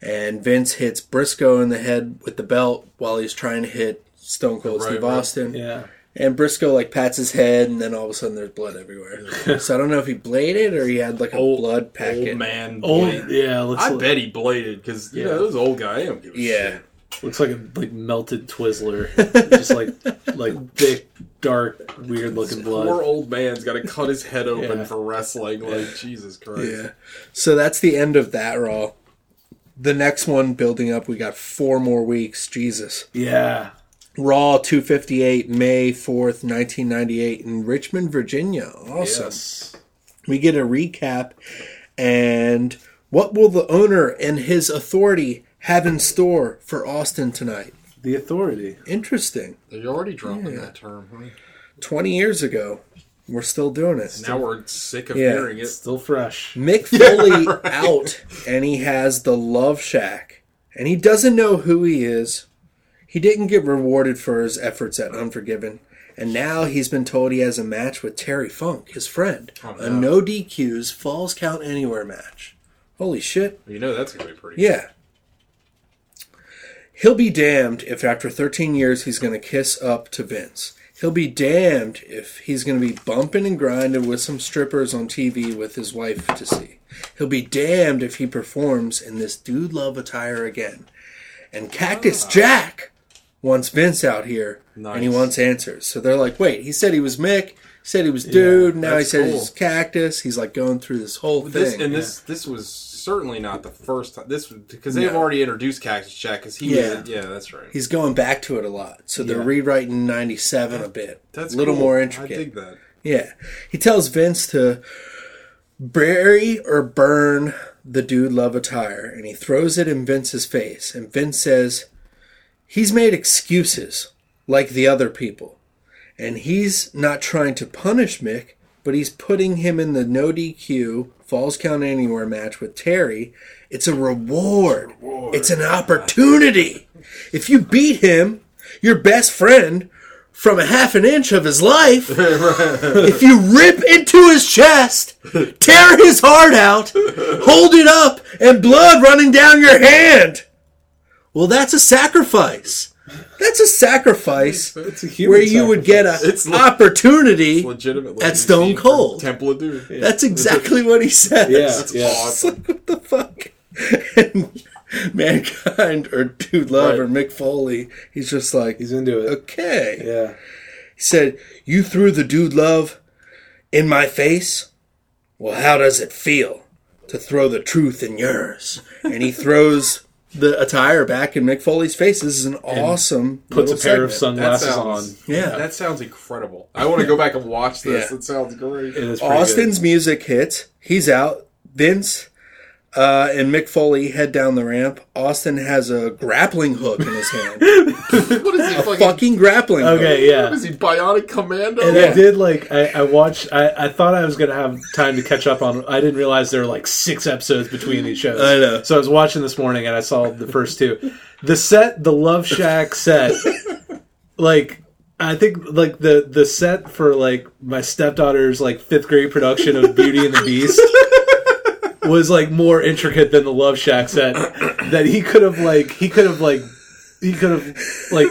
And Vince hits Brisco in the head with the belt while he's trying to hit Stone Cold Right, Steve right. Austin. Yeah. And Brisco like pats his head, and then all of a sudden there's blood everywhere. so I don't know if he bladed or he had like a Old- blood packet. Old man. Oh, blade. yeah. Looks I like, bet he bladed because you Yeah. know those old guy. I don't give a Yeah. shit. looks like a like melted Twizzler. Just like like thick, dark, weird looking blood. Poor old man's got to cut his head open Yeah. for wrestling. Like Jesus Christ. Yeah. So that's the end of that Raw. The next one building up, we got four more weeks. Jesus. Yeah. Raw 258, May 4th, 1998, in Richmond, Virginia. Awesome. Yes. We get a recap. And what will the owner and his authority have in store for Austin tonight? The authority. Interesting. They're already dropping Yeah. that term. Huh? 20 years ago, we're still doing it. Now we're sick of Yeah. hearing it. Still fresh. Mick Foley out, and he has the Love Shack, and he doesn't know who he is. He didn't get rewarded for his efforts at Unforgiven, and now he's been told he has a match with Terry Funk, his friend, Oh, a no. no DQs Falls Count Anywhere match. Holy shit! You know that's gonna be pretty. Yeah. He'll be damned if after 13 years he's going to kiss up to Vince. He'll be damned if he's going to be bumping and grinding with some strippers on TV with his wife to see. He'll be damned if he performs in this dude love attire again. And Cactus ah. Jack wants Vince out here and he wants answers. So they're like, wait, he said he was Mick, he said he was dude, now he that's said cool. he's Cactus. He's like going through this whole This thing. and this this was certainly not the first time. This because they've No. already introduced Cactus Jack. Because he Yeah. was, yeah, that's right. He's going back to it a lot. So they're Yeah. rewriting 97 a bit. That's a little cool. more intricate. I dig that. Yeah. He tells Vince to bury or burn the dude love attire and he throws it in Vince's face. And Vince says he's made excuses like the other people. And he's not trying to punish Mick, but he's putting him in the no DQ Falls Count Anywhere match with Terry. It's a reward. It's an opportunity. If you beat him, your best friend, from a half an inch of his life, if you rip into his chest, tear his heart out, hold it up, and blood running down your hand, well, that's a sacrifice. That's a sacrifice It's a human where you would get a It's le- opportunity. Legitimately At Stone Cold. Temple of Doom. That's exactly what he says. Yeah. That's Yeah. Awesome. like, what the fuck? And Mankind or Dude Love Right. or Mick Foley, he's just like, He's into it. okay. Yeah. He said, You threw the Dude Love in my face? Well, how does it feel to throw the truth in yours? And he throws the attire back in Mick Foley's face. This is an awesome Puts a pair of segment. That sunglasses sounds on. Yeah. That sounds incredible. I want to go back and watch this. Yeah. It sounds great. It is pretty Austin's music hits. He's out. Vince Uh, and Mick Foley head down the ramp. Austin has a grappling hook in his hand. What is he fucking? Fucking grappling hook. Okay, yeah. What is he? Bionic Commando? And Yeah. I did like I, I watched. I, I thought I was gonna have time to catch up on. I didn't realize there were like six episodes between these shows. I know. So I was watching this morning and I saw the first two. The set, the Love Shack set, like I think like the the set for like my stepdaughter's like fifth grade production of Beauty and the Beast was like more intricate than the Love Shack set. That he could have like he could have like he could have like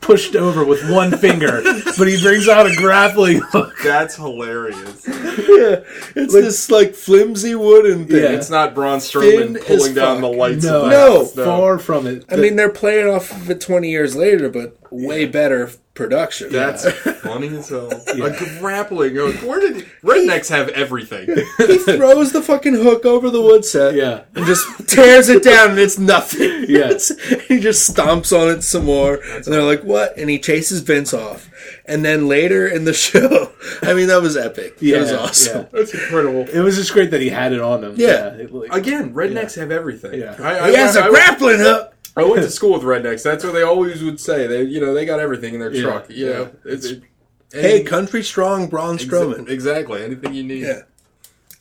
pushed over with one finger, but he brings out a grappling hook. That's hilarious. Yeah, it's this like flimsy wooden thing. Yeah. It's not Braun Thin Strowman as pulling down the lights. No, of the No. house, far from it. I mean, they're playing off of it 20 years later, but way better production. That's funny as hell. A grappling hook. Where did rednecks have everything? he throws the fucking hook over the wood set yeah, and just tears it down, and it's nothing. Yes. he just stomps on it some more, and they're like, "What?" And he chases Vince off. And then later in the show, I mean, that was epic. yeah, it was awesome. yeah. That's incredible. It was just great that he had it on him. Yeah. it, like- Again, rednecks have everything. Yeah. I, I, He has I- a I- grappling hook. I went to school with rednecks. That's what they always would say. They, you know, they got everything in their Yeah. truck. You know, it's, it, Hey, country strong Braun exa- Exactly. Anything you need. Yeah.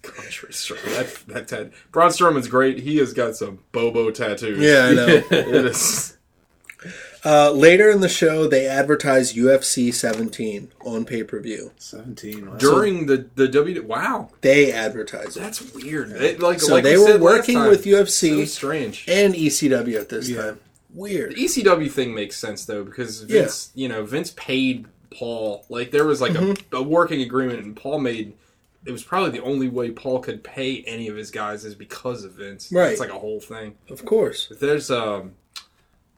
Country Strowman. That, that tat- Braun Strowman's great. He has got some Bobo tattoos. Yeah, I know. It is. Uh, later in the show, they advertise UFC 17 on pay per view. seventeen. wow. During the, the W. Wow. They advertise it. That's weird. It, like, So like they we were said last working time, with So UFC strange. and ECW at this Yeah. time. Weird. The ECW thing makes sense though because Vince, you know, Vince paid Paul. Like there was like Mm-hmm. a, a working agreement, and Paul made. It was probably the only way Paul could pay any of his guys is because of Vince. Right. It's like a whole thing. Of course. But there's um,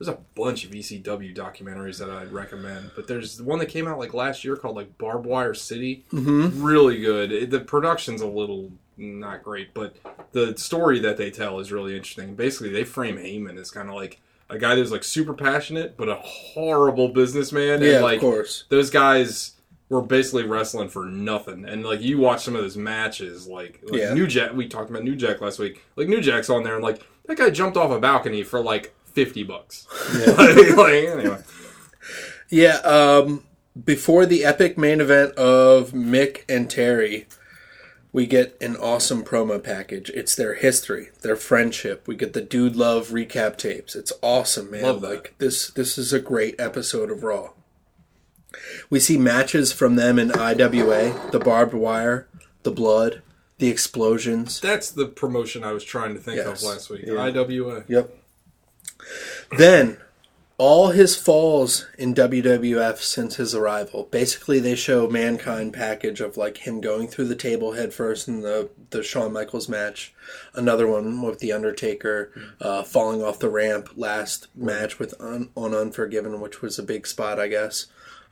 there's a bunch of ECW documentaries that I'd recommend. But there's one that came out like last year called like Barbed Wire City. Mm-hmm. Really good. It- the production's a little not great, but the story that they tell is really interesting. Basically, they frame Heyman as kind of like a guy that's like super passionate, but a horrible businessman. Yeah, and like of course. those guys were basically wrestling for nothing. And like you watch some of those matches, like, like Yeah. New Jack. We talked about New Jack last week. Like New Jack's on there, and like that guy jumped off a balcony for like fifty bucks. like, like, anyway, Yeah, um, before the epic main event of Mick and Terry, we get an awesome promo package. It's their history, their friendship. We get the Dude Love recap tapes. It's awesome, man. Love that. Like this this is a great episode of Raw. We see matches from them in IWA, the barbed wire, the blood, the explosions. that's the promotion I was trying to think Yes. of last week. IWA. Yep. Then, all his falls in WWF since his arrival. Basically, they show mankind package of like him going through the table head first in the the Shawn Michaels match, another one with the Undertaker uh, falling off the ramp last match with on Unforgiven, which was a big spot, I guess.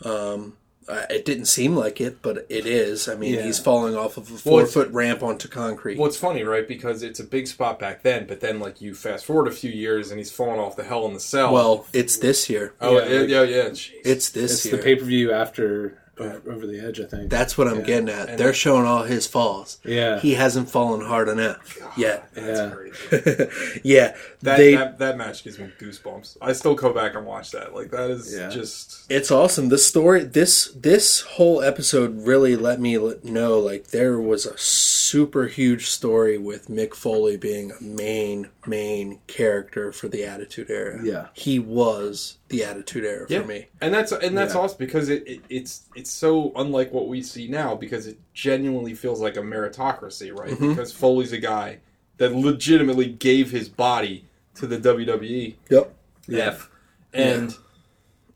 Um, uh, it didn't seem like it, but it is. I mean, Yeah. he's falling off of a four it's- foot ramp onto concrete. Well, it's funny, right? Because it's a big spot back then, but then like you fast forward a few years, and he's falling off the Hell in the Cell. well, it's this year. oh Yeah, yeah, yeah, yeah. It's this It's year. the pay per view after Over the Edge, I think. That's what I'm Yeah. getting at. And They're that- showing all his falls. Yeah. He hasn't fallen hard enough yet. That's Yeah. crazy. yeah. That, they that that match gives me goosebumps. I still go back and watch that. Like that is Yeah. just it's awesome. The story this this whole episode really let me know like there was a super huge story with Mick Foley being a main main character for the Attitude Era. Yeah. He was the Attitude Era for me. And that's and that's Yeah. awesome because it, it it's it's so unlike what we see now because it genuinely feels like a meritocracy, right? Mm-hmm. Because Foley's a guy that legitimately gave his body to the WWE. Yep. F. And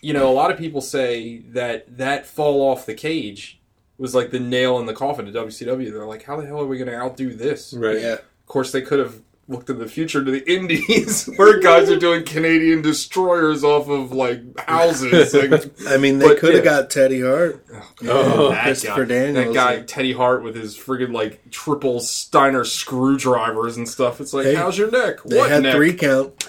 you know, a lot of people say that that fall off the cage was like the nail in the coffin to WCW. They're like, how the hell are we going to outdo this? Right. Yeah. Of course, they could have looked in the future to the Indies, where guys are doing Canadian destroyers off of like houses. Like, I mean, they could have yeah. got Teddy Hart. Oh, that guy, Daniels. that guy Teddy Hart with his friggin' like triple Steiner screwdrivers and stuff. It's like, Hey, how's your neck? They what had neck? three count.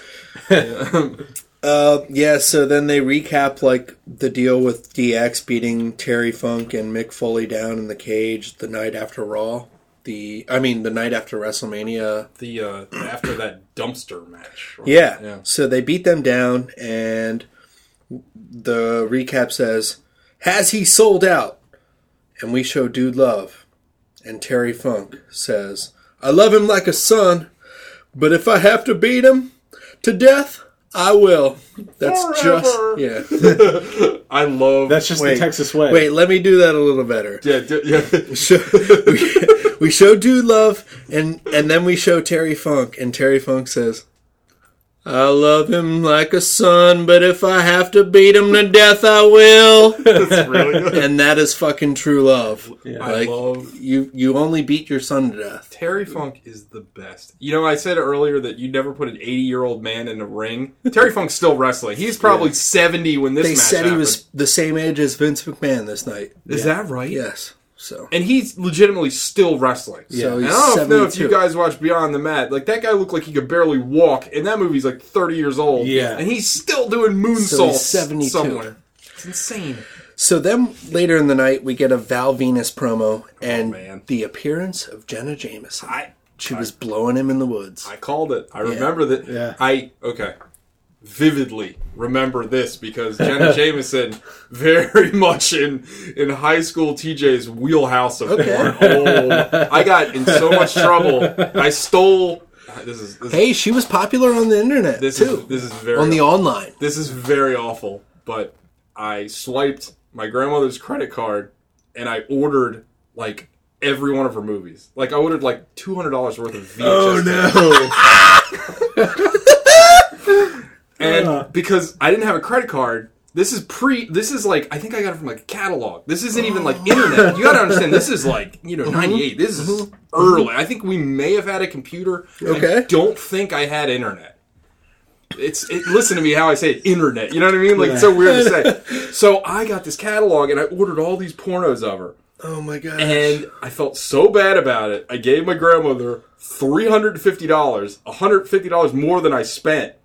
Uh, yeah, so then they recap like the deal with DX beating Terry Funk and Mick Foley down in the cage the night after Raw. The I mean the night after WrestleMania. The uh, after that dumpster match. right? Yeah. yeah. So they beat them down, and the recap says, "Has he sold out?" And we show Dude Love, and Terry Funk says, "I love him like a son, but if I have to beat him to death, I will." That's Forever. just yeah. I love. That's just Wait, the Texas way. Wait, let me do that a little better. yeah, d- yeah. show, we, we show Dude Love, and and then we show Terry Funk, and Terry Funk says, "I love him like a son, but if I have to beat him to death, I will." That's really good. and that is fucking true love. I Like love you, you only beat your son to death. Terry Funk is the best. You know, I said earlier that you'd never put an 80 year old man in a ring. Terry Funk's still wrestling. He's probably 70 when this They match said he was the same age as Vince McMahon this night. Is that right? Yes. So And he's legitimately still wrestling. So And I don't know if you guys watch Beyond the Mat. Like that guy looked like he could barely walk. In that movie, he's like 30 years old. Yeah. and he's still doing moonsaults So he's 72. somewhere. It's insane. So then later in the night, we get a Val Venis promo oh, and Oh, man. the appearance of Jenna Jameson. I She was blowing him in the woods. I called it. I remember that. Yeah. I okay. Vividly remember this because Jenna Jameson very much in in high school TJ's wheelhouse of Okay. porn. Oh, I got in so much trouble. I stole. This is this, Hey, she was popular on the internet this too. is this is very on the online. this is very awful. But I swiped my grandmother's credit card and I ordered like every one of her movies. Like I ordered like two hundred dollars worth of VHS. Oh no. And because I didn't have a credit card, this is pre. This is like I think I got it from like a catalog. This isn't even like internet. You got to understand. This is like you know mm-hmm. ninety eight. This is mm-hmm. early. I think we may have had a computer. Okay. I don't think I had internet. It's it, listen to me how I say it, internet. You know what I mean? Like it's so weird to say. So I got this catalog and I ordered all these pornos of her. oh my god. And I felt so bad about it. I gave my grandmother three hundred fifty dollars, hundred and fifty dollars more than I spent.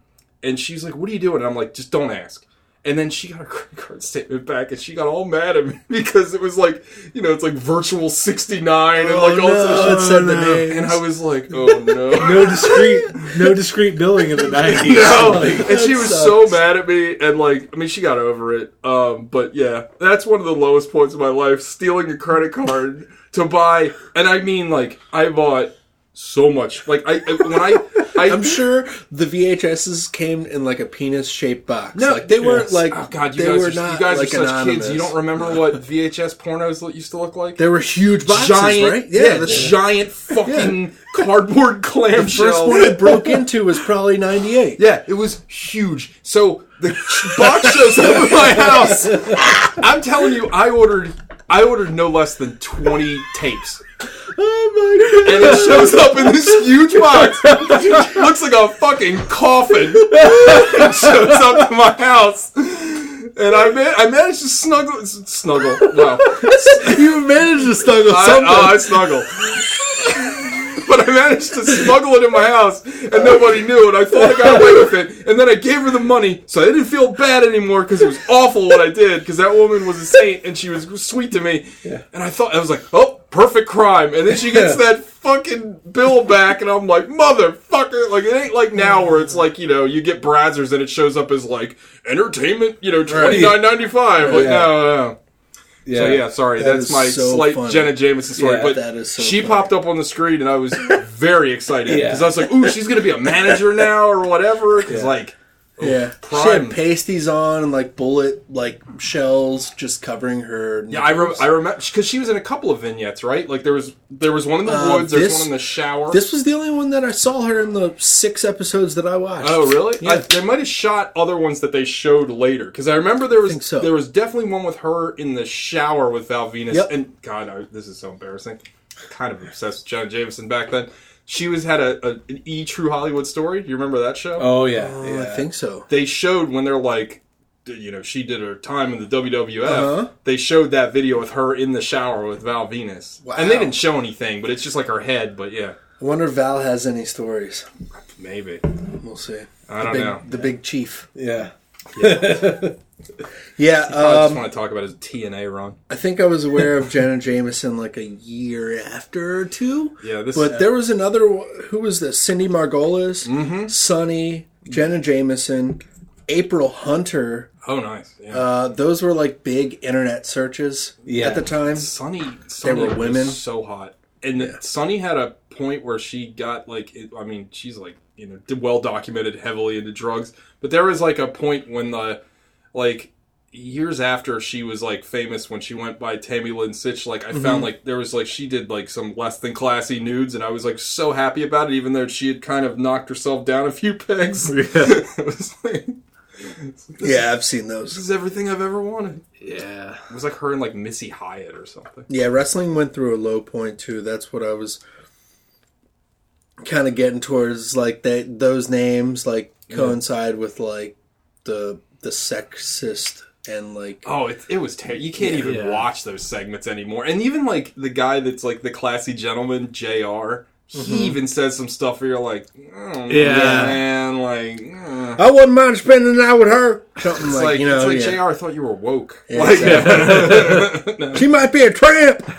And she's like, "What are you doing?" And I'm like, "Just don't ask." And then she got a credit card statement back, and she got all mad at me because it was like, you know, it's like virtual sixty nine and like all Oh, no, this it shit. said the names. And I was like, "Oh no." no discreet, no discreet billing in the nineties. No, and she was sucks. so mad at me, and like, I mean, she got over it. Um, but yeah, that's one of the lowest points of my life: stealing a credit card to buy, and I mean, like, I bought so much. Like, I I- when I, I I'm sure the VHSs came in like a penis-shaped box. No, like they weren't like Oh God, you they guys, were are, not you guys like are such anonymous. kids. You don't remember what VHS pornos used to look like? They were huge boxes, giant, right? yeah, that's giant fucking cardboard the first one I broke into was probably '98. Yeah, it was huge. So the box shows up at my house. I'm telling you, I ordered, I ordered no less than 20 tapes. Oh my god. and it shows up in this huge box. Looks like a fucking coffin. it shows up to my house. And I man- I managed to snuggle snuggle. Wow. you managed to snuggle I, something. oh, I snuggle. but I managed to smuggle it in my house, and nobody knew, and I thought I got away with it. And then I gave her the money, so I didn't feel bad anymore because it was awful what I did. Because that woman was a saint, and she was sweet to me. Yeah. And I thought I was like, oh, perfect crime. And then she gets that fucking bill back, and I'm like, motherfucker! Like it ain't like now where it's like you know you get Brazzers and it shows up as like entertainment, you know, twenty nine ninety five. Like Yeah. no, no. So yeah, sorry, That that's my so slight funny. Jenna Jameson story. Yeah, but that is so she funny. popped up on the screen, and I was very excited Yeah. because I was like, "Ooh, she's gonna be a manager now or whatever." Because like, Yeah, she Prime. had pasties on and like bullet like shells just covering her. yeah, I, re- I remember because she was in a couple of vignettes, right? Like there was there was one in the Uh, woods, there's one in the shower. This was the only one that I saw her in the six episodes that I watched. Oh really? Yeah. I, they might have shot other ones that they showed later because I remember there was so. there was definitely one with her in the shower with Val Venis. Yep. And God, I, this is so embarrassing. Kind of obsessed with John Jameson back then. She was had a, a an E True Hollywood Story. Do you remember that show? Oh yeah, Oh, yeah. I think so. They showed when they're like, you know, she did her time in the WWF. Uh-huh. They showed that video with her in the shower with Val Venis, Wow. and they didn't show anything, but it's just like her head. But yeah, I wonder if Val has any stories. maybe We'll see. I the don't big, know. The big chief. yeah. Yeah, I just um, want to talk about his TNA run. I think I was aware of Jenna Jameson like a year after or two. Yeah, this. But there was another. Who was this? Cindy Margolis, mm-hmm. Sunny, Jenna Jameson, April Hunter. oh, nice. Yeah. Uh, those were like big internet searches Yeah. at the time. Sunny, Sunny were was women. so hot, and Sunny had a point where she got like, it, I mean, she's like you know well documented, heavily into drugs, but there was like a point when the like years after she was like famous when she went by Tammy Lynn Sytch, like I Mm-hmm. found like there was like she did like some less than classy nudes, and I was like so happy about it, even though she had kind of knocked herself down a few pegs. it was like Yeah, I've seen this those. is everything I've ever wanted. Yeah. It was like her and like Missy Hyatt or something. Yeah, wrestling went through a low point too. That's what I was kind of getting towards. Like that, those names like coincide with like the the sexist and like Oh, it, it was terrible. You can't even Yeah. watch those segments anymore. And even like the guy that's like the classy gentleman, Jr. He Mm-hmm. even says some stuff where you're like, oh, Yeah. man, like, uh. I wouldn't mind spending the night with her. Something it's like, like, you know, it's like yeah. Jr. I thought you were woke. Yeah, like, she might be a tramp.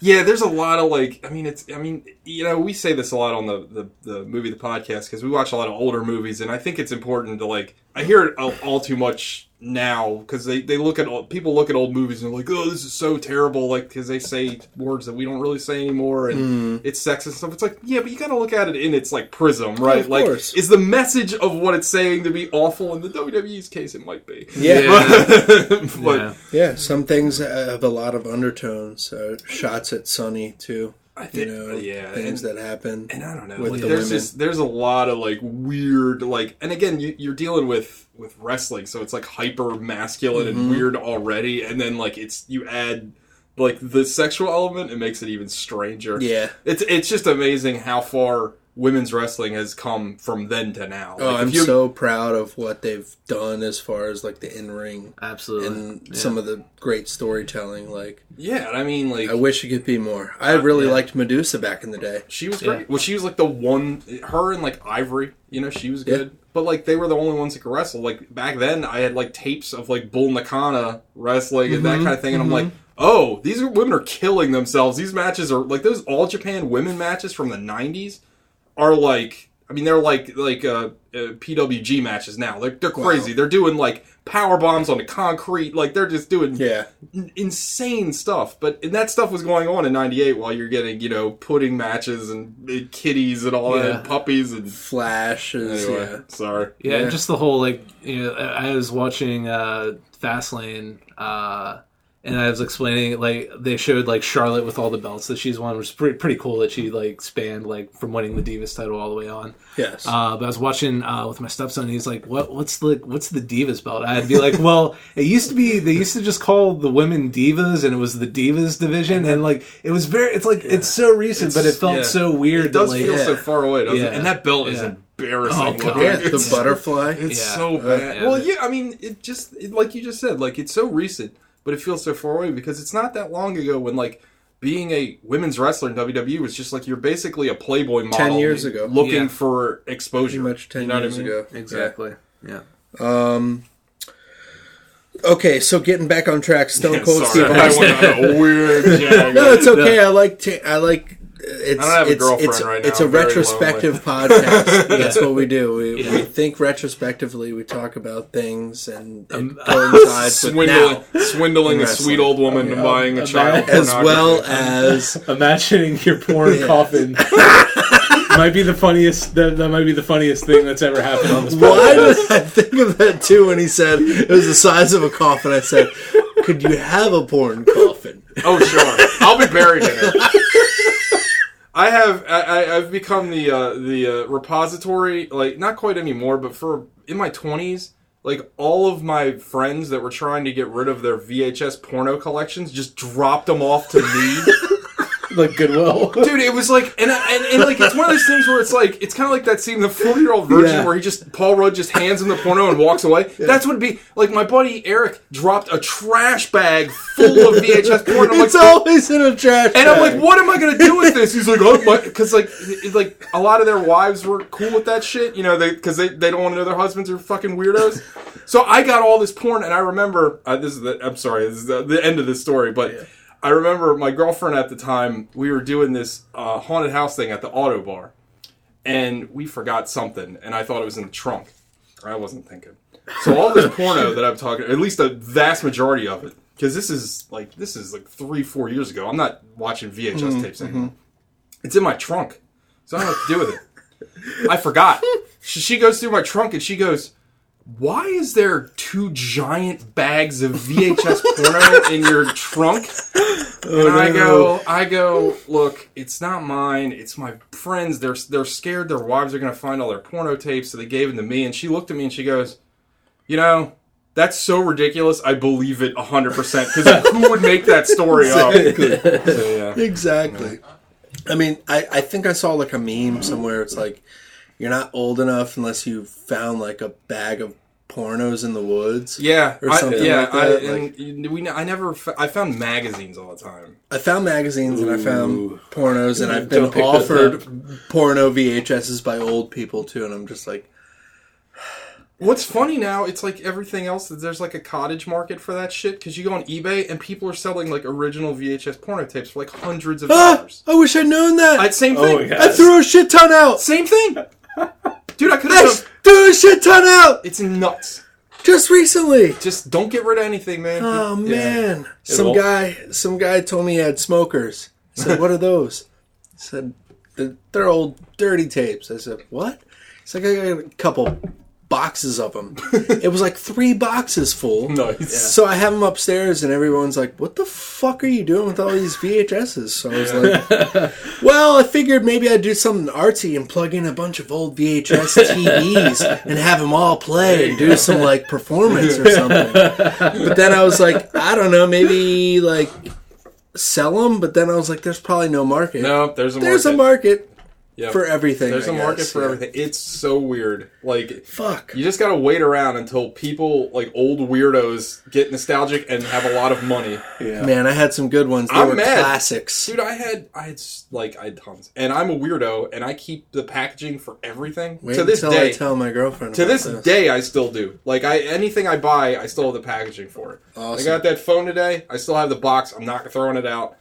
yeah, there's a lot of like, I mean, it's, I mean, you know, we say this a lot on the the, the movie, the podcast, because we watch a lot of older movies, and I think it's important to like, I hear it all, all too much now because they, they look at old, people look at old movies and they're like, oh, this is so terrible, like because they say words that we don't really say anymore, and it's sexist and stuff. It's like, yeah, but you got to look at it in its like prism, right? of like, course. is the message of what it's saying to be awful? In the WWE's case, it might be. Yeah. but Yeah. Yeah, some things have a lot of undertones. Uh, shots at Sunny too. I You think, know, yeah, things and- that happen. and I don't know. Like, the there's women. just there's a lot of like weird like, and again, you, you're dealing with with wrestling, so it's like hyper masculine Mm-hmm. and weird already, and then like it's you add like the sexual element, it makes it even stranger. Yeah. it's it's just amazing how far women's wrestling has come from then to now. Oh, Like, I'm you- so proud of what they've done as far as like the in ring Absolutely. and Yeah. some of the great storytelling. Like, yeah. I mean, like I wish it could be more. I really yeah. liked Medusa back in the day. She was Yeah. great. Well, she was like the one. Her and like Ivory, you know, she was Yeah. good. But like they were the only ones that could wrestle. Like back then, I had like tapes of like Bull Nakano wrestling and that Mm-hmm. kind of thing, and I'm like, oh, these women are killing themselves. These matches are like those All Japan women matches from the '90s are like. I mean, they're like like uh, uh, PWG matches now. They're they're crazy. They're doing like power bombs on the concrete. Like they're just doing Yeah. n- insane stuff. But and that stuff was going on in '98 while you're getting you know pudding matches and uh, kitties and all Yeah. that, puppies and. flashes. Anyway, yeah. sorry. Yeah, Yeah. just the whole like you know, I I was watching uh, Fastlane, uh, and I was explaining like they showed like Charlotte with all the belts that she's won, which is pretty pretty cool that she like spanned like from winning the Divas title all the way on. Yes. Uh, but I was watching uh, with my stepson. And he's like, "What? What's the what's the Divas belt?" I'd be like, "Well, it used to be they used to just call the women Divas, and it was the Divas division, and like it was very it's like it's so recent, but it felt yeah. so weird. It does that, like, feel so far away, doesn't it? Yeah. And that belt is Yeah. embarrassing. Oh, God. the butterfly. It's Yeah. so bad. yeah. Well, yeah, I mean, it just it, like you just said, like it's so recent, but it feels so far away because it's not that long ago when like being a women's wrestler in WWE was just like you're basically a Playboy model Ten years ago. looking Yeah. for exposure. Pretty much ten You know what I years mean? ago. exactly. Yeah. Um. Okay, so getting back on track, Stone Yeah, Cold sorry, Steve I went on a weird. No, it's okay. I like. ta- I like. It's, I don't have a it's, girlfriend it's, right now. It's a I'm retrospective podcast. That's what we do. We, we think retrospectively. We talk about things, and Um, coincides with swindling, now, swindling a sweet old woman and Yeah. buying a Ima- child, as well as Imagining your porn Yeah. coffin might be the funniest. That, that might be the funniest thing that's ever happened on this Podcast. Why podcast. did I think of that too when he said it was the size of a coffin? I said, "Could you have a porn coffin?" Oh sure, I'll be buried in it. I have I, I've become the uh, the uh, repository like not quite anymore, but for in my twenties, like all of my friends that were trying to get rid of their VHS porno collections just dropped them off to me. Like Goodwill. Dude, it was like, and, and, and like, it's one of those things where it's like, it's kind of like that scene, the 40 year old virgin, Yeah. where he just, Paul Rudd just hands him the porno and walks away. That's what it'd be. Like, my buddy Eric dropped a trash bag full of VHS porn. I'm like, It's always in a trash. and I'm like, what am I gonna do with this? He's like, oh, my because like, like a lot of their wives were cool with that shit, you know, they because they, they don't want to know their husbands are fucking weirdos. So I got all this porn, and I remember uh, this is the, I'm sorry, this is the, the end of this story, but I remember my girlfriend at the time. We were doing this uh, haunted house thing at the auto bar, and we forgot something, and I thought it was in the trunk. I wasn't thinking. So all this porno that I'm talking, at least a vast majority of it, because this is like this is like three, four years ago. I'm not watching VHS tapes anymore. It's in my trunk, so I don't know what to do with it. I forgot. She goes through my trunk and she goes, "Why is there two giant bags of VHS porno in your trunk?" and oh, I go, I go, look, it's not mine. It's my friends. They're they're scared their wives are going to find all their porno tapes, so they gave them to me. And she looked at me and she goes, "You know, that's so ridiculous. I believe it hundred percent. Because who would make that story up?" So, yeah. Exactly. I mean, I, I think I saw like a meme somewhere. It's like you're not old enough unless you found like a bag of pornos in the woods. Yeah, Or I, yeah, like I, that, and you- we, I never, f- I found magazines all the time. I found magazines and I found pornos and I've been Don't pick those offered porno VHSs by old people too, and I'm just like, What's funny now, it's like everything else. There's like a cottage market for that shit because you go on eBay and people are selling like original VHS porno tapes for like hundreds of ah, dollars. I wish I'd known that. I, same Oh, thing. I threw a shit ton out. Same thing, dude. I could I have. threw a shit ton out It's nuts. just recently. Just don't get rid of anything, man. Oh Yeah. man, some won't- guy, some guy told me he had smokers. I said, "What are those?" He said, "They're, they're old dirty tapes." I said, "What?" He's like, "I got a couple boxes of them." it was like three boxes full. Nice. So I have them upstairs, and everyone's like, "What the fuck are you doing with all these VHSs?" So I was like, "Well, I figured maybe I'd do something artsy and plug in a bunch of old VHS TVs and have them all play and do some like performance or something." But then I was like, I don't know, maybe like sell them. But then I was like, there's probably no market. No, there's a there's market. a market Yeah. for everything. There's I a market guess, for yeah. everything. It's so weird. Like Fuck. you just gotta wait around until people like old weirdos get nostalgic and have a lot of money. Yeah. Man, I had some good ones. They I'm were mad. classics. Dude, I had I had s- like I had tons, and I'm a weirdo, and I keep the packaging for everything. Wait to this until day, I tell my girlfriend. to about this day, I still do. Like I anything I buy, I still have the packaging for it. I got that phone today. I still have the box. I'm not throwing it out.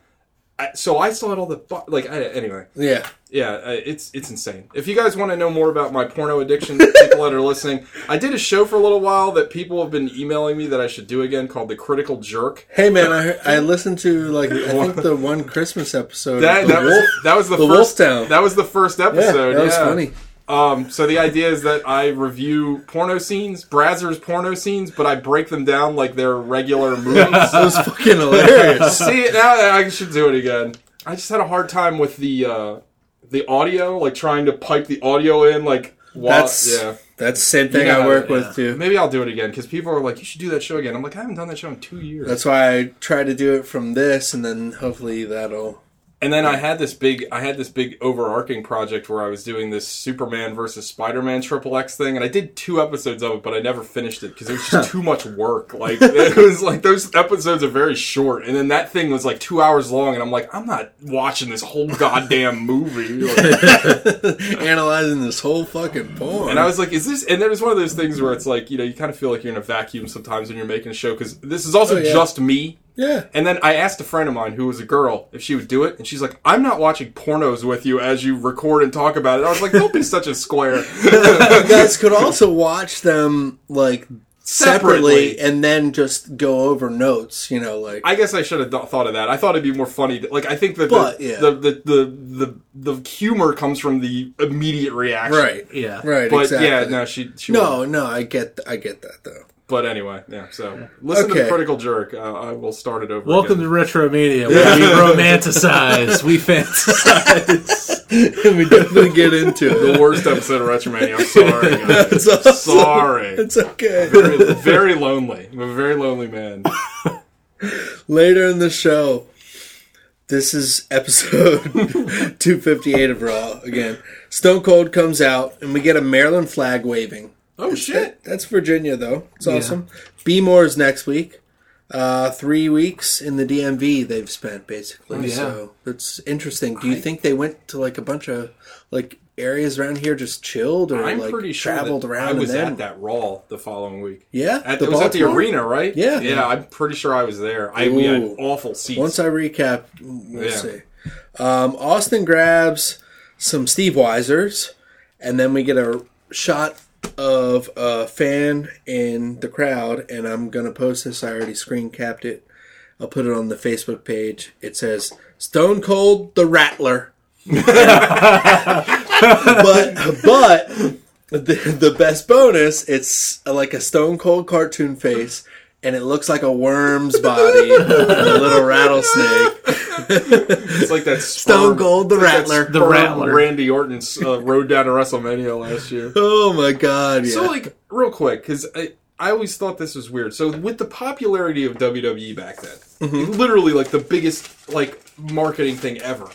I, so I still had all the bo- like I, anyway. Yeah. Yeah, uh, it's it's insane. If you guys want to know more about my porno addiction, people that are listening, I did a show for a little while that people have been emailing me that I should do again called the Critical Jerk. Hey man, I heard, I listened to like I think the one Christmas episode. That of the that Wolf. was that was the, the first Wolf Town. that was the first yeah, episode. that was yeah. funny. Um, so the idea is that I review porno scenes, Brazzers porno scenes, but I break them down like they're regular movies. That was fucking hilarious. See, now I should do it again. I just had a hard time with the uh, the audio, like trying to pipe the audio in, like while, That's yeah. that's the same thing You know I work how- with too. Maybe I'll do it again because people are like, "You should do that show again." I'm like, I haven't done that show in two years. That's why I try to do it from this, and then hopefully that'll. And then I had this big, I had this big overarching project where I was doing this Superman versus Spider-Man Triple X thing, and I did two episodes of it, but I never finished it because it was just too much work. Like it was like those episodes are very short, and then that thing was like two hours long, and I'm like, I'm not watching this whole goddamn movie. Like, Analyzing this whole fucking porn. And I was like, "Is this?" And there was one of those things where it's like, you know, you kind of feel like you're in a vacuum sometimes when you're making a show because this is also Oh, yeah. just me. Yeah. And then I asked a friend of mine who was a girl if she would do it, and she's like, "I'm not watching pornos with you as you record and talk about it." I was like, "Don't be such a square." you guys could also watch them like separately, Separately. and then just go over notes. You know, like I guess I should have th- thought of that. I thought it'd be more funny. that- Like I think that But, the, yeah. the, the the the the humor comes from the immediate reaction. right, Yeah. right, But exactly. yeah, no, she she no, no, I get, I get that though. But anyway, yeah. So listen to Okay. the critical jerk. Uh, I will start it over. Welcome again. to Retromania, where we romanticize, we fantasize. and we definitely get into the worst episode of Retromania. I'm sorry. guys. It's awesome. Sorry. It's okay. very, very lonely. I'm a very lonely man. Later in the show, this is episode 258 of Raw. Again, Stone Cold comes out, and we get a Maryland flag waving. Oh shit! That's Virginia, though. It's awesome. B Moore's next week. Uh, three weeks in the DMV they've spent basically. Oh, yeah. So it's interesting. Do you think they went to like a bunch of like areas around here just chilled or I'm like pretty sure traveled around? I was then, at that Raw the following week. Yeah, At, the it was at the arena, right? Yeah. yeah. I'm pretty sure I was there. I we had awful seats. Once I recap, we'll Yeah. see. Um, Austin grabs some Steve Weisers, and then we get a shot of a fan in the crowd, and I'm gonna post this. I already screen capped it. I'll put it on the Facebook page. It says Stone Cold the Rattler. but but the, the best bonus, it's like a Stone Cold cartoon face, and it looks like a worm's body, and a little rattlesnake. it's like that Stone sperm- Cold the it's like that Rattler. The Rattler. Randy Orton's uh, rode down to WrestleMania last year. Oh my god! Yeah. So, like, real quick, because I, I always thought this was weird. So, with the popularity of WWE back then, Mm-hmm. literally like the biggest like marketing thing ever.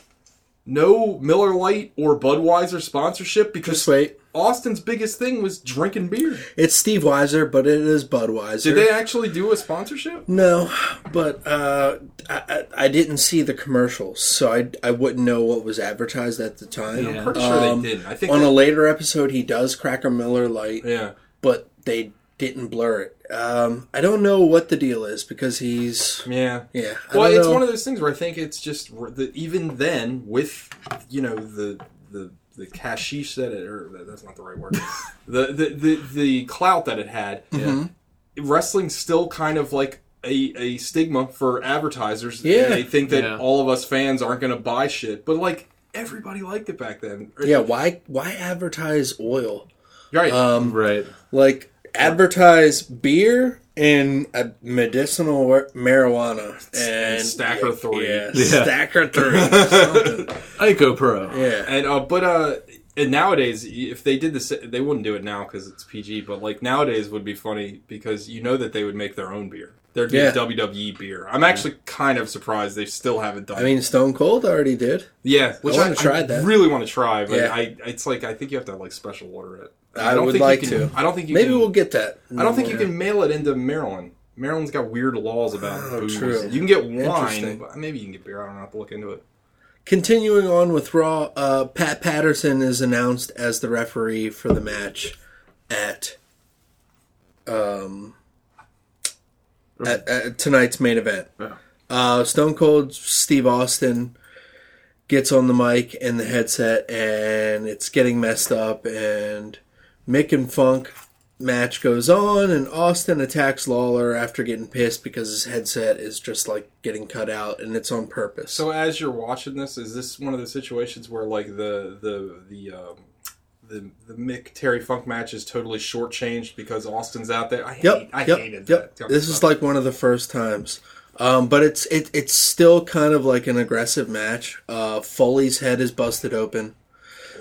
No Miller Lite or Budweiser sponsorship because Just wait. Austin's biggest thing was drinking beer. It's Steve Weiser, but it is Budweiser. Did they actually do a sponsorship? No, but uh, I, I I didn't see the commercials, so I, I wouldn't know what was advertised at the time. Yeah. I'm pretty sure Um, they didn't. I think On they- a later episode, he does Cracker Miller Light, yeah. but they didn't blur it. Um, I don't know what the deal is because he's Yeah. yeah. I Well, it's know. one of those things where I think it's just the, even then with you know the the the cashish that it or that's not the right word the, the the the clout that it had. Mm-hmm. Wrestling's still kind of like a, a stigma for advertisers. Yeah. they think that Yeah. all of us fans aren't going to buy shit, but like everybody liked it back then. yeah. Why why advertise oil? right. Um, Right. like advertise beer and uh, medicinal marijuana and Stacker three. Yeah, Yeah. stacker three. something. Ico Pro. yeah. And uh, but uh, and nowadays, if they did this, they wouldn't do it now because it's PG. But like nowadays, would be funny because you know that they would make their own beer. There'd be Yeah. WWE beer. I'm actually kind of surprised they still haven't done. I mean, Stone Cold already did. yeah, which I I, wanna try that. really want to try, but Yeah. I it's like I think you have to like special order it. I don't would think like you can, to. I don't think you. Maybe can, we'll get that. I don't think you can mail it into Maryland. Maryland's got weird laws about Oh, booze. true. You can get wine, but maybe you can get beer. I don't know. I have to look into it. Continuing on with Raw, uh, Pat Patterson is announced as the referee for the match at um at, at tonight's main event. Yeah. Uh, Stone Cold Steve Austin gets on the mic and the headset, and it's getting messed up. And Mick and Funk match goes on, and Austin attacks Lawler after getting pissed because his headset is just like getting cut out, and it's on purpose. So as you're watching this, is this one of the situations where like the the the um, the the Mick Terry Funk match is totally shortchanged because Austin's out there? I hate, Yep, I yep, hated yep. that. This is like one of the first times, um, but it's it, it's still kind of like an aggressive match. Uh, Foley's head is busted open.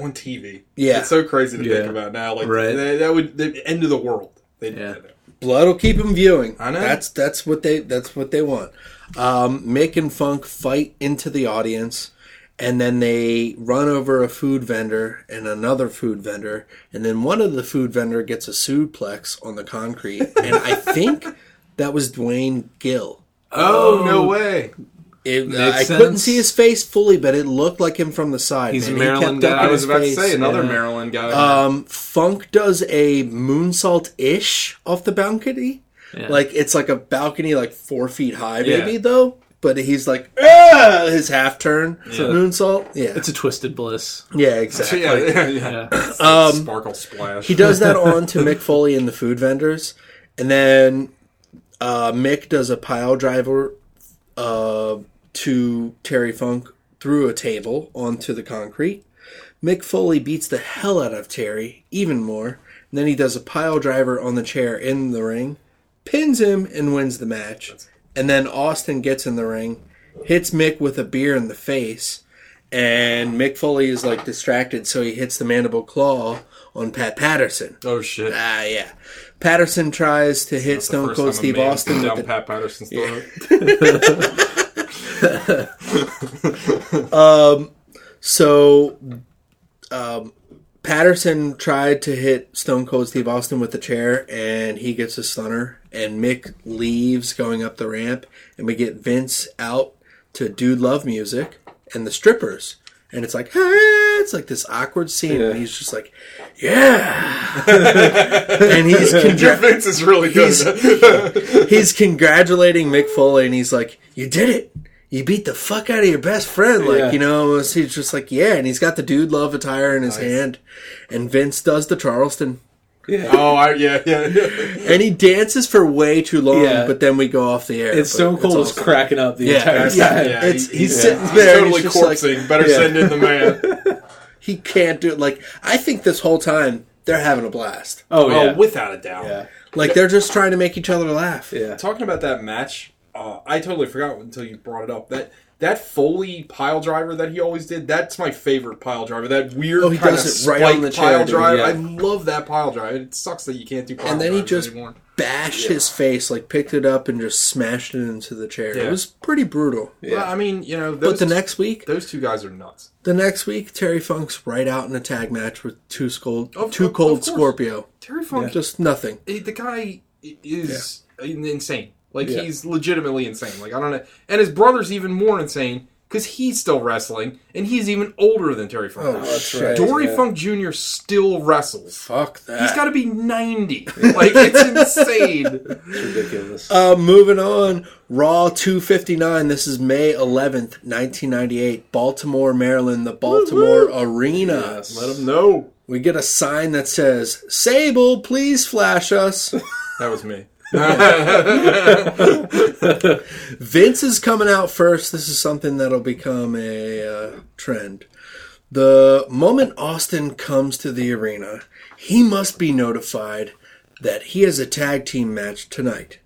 On TV. Yeah. it's so crazy to Yeah. think about now. Like Right. that, that would the end of the world. They Yeah. that. Blood will keep them viewing. I know. That's that's what they that's what they want. Um, Mick and Funk fight into the audience, and then they run over a food vendor and another food vendor, and then one of the food vendor gets a suplex on the concrete, and I think that was Duane Gill. Oh, no way! It, Makes I couldn't see his face fully, but it looked like him from the side. He's a man. He Maryland kept up guy. I was his about to say another yeah. Maryland guy. Um, Funk does a moonsault ish off the balcony. Yeah. Like it's like a balcony, like four feet high, maybe Yeah. though. But he's like ah! his half turn moonsault. Yeah, It's a twisted bliss. yeah, exactly. yeah, yeah, yeah. Yeah. Sparkle splash. He does that on to Mick Foley and the food vendors, and then uh, Mick does a pile driver uh, to Terry Funk through a table onto the concrete. Mick Foley beats the hell out of Terry even more. And then he does a pile driver on the chair in the ring, pins him, and wins the match. And then Austin gets in the ring, hits Mick with a beer in the face, and Mick Foley is like distracted, so he hits the mandible claw on Pat Patterson. Oh shit! Ah, yeah. Patterson tries to hit Stone Cold Steve Austin with the Pat Patterson's throat. So, um, Patterson tried to hit Stone Cold Steve Austin with the chair, and he gets a stunner. And Mick leaves going up the ramp, and we get Vince out to Dude Love music and the strippers. And it's like, hey, it's like this awkward scene, Yeah. and he's just like, "Yeah," and he's Your Vince is really He's- good. he's congratulating Mick Foley, and he's like, "You did it." You beat the fuck out of your best friend, like Yeah. you know. He's just like, yeah, and he's got the dude love attire in his hand, and Vince does the Charleston, Yeah. oh, I, yeah, yeah, yeah. and he dances for way too long. Yeah. But then we go off the air. It's but Stone Cold is awesome. cracking up the Yeah, entire yeah, time. yeah. It's he- he's he's- sitting there, and totally he's just like. Better Yeah. send in the man. he can't do it. Like I think this whole time they're having a blast. Oh, oh yeah. Oh, without a doubt. yeah. Like they're just trying to make each other laugh. Yeah. Talking about that match, uh, I totally forgot until you brought it up. That that Foley pile driver that he always did, that's my favorite pile driver. That weird Oh, he kind does of it right on the chair, pile dude, drive. yeah. I love that pile drive. It sucks that you can't do pile And then he just anymore. bashed his face, like picked it up and just smashed it into the chair. It was pretty brutal. Yeah. Well, I mean, you know, But those, the next week, those two guys are nuts. the next week, Terry Funk's right out in a tag match with two cold, Of- two cold of. Scorpio. Terry Funk, Just nothing. eh, the guy i- is insane. Like Yeah. he's legitimately insane. Like I don't know, and his brother's even more insane because he's still wrestling and he's even older than Terry Funk. Oh, is. shit. right. Dory yeah. Funk Jr. still wrestles. Fuck that. He's got to be 90. Like, it's insane. It's ridiculous. Uh, moving on, Raw 259. This is May 11th, 1998, Baltimore, Maryland, the Baltimore Arena. Yes. Let him know. We get a sign that says, Sable, please flash us. That was me. Vince is coming out first. This is something that'll become a uh, trend. The moment Austin comes to the arena, he must be notified that he has a tag team match tonight.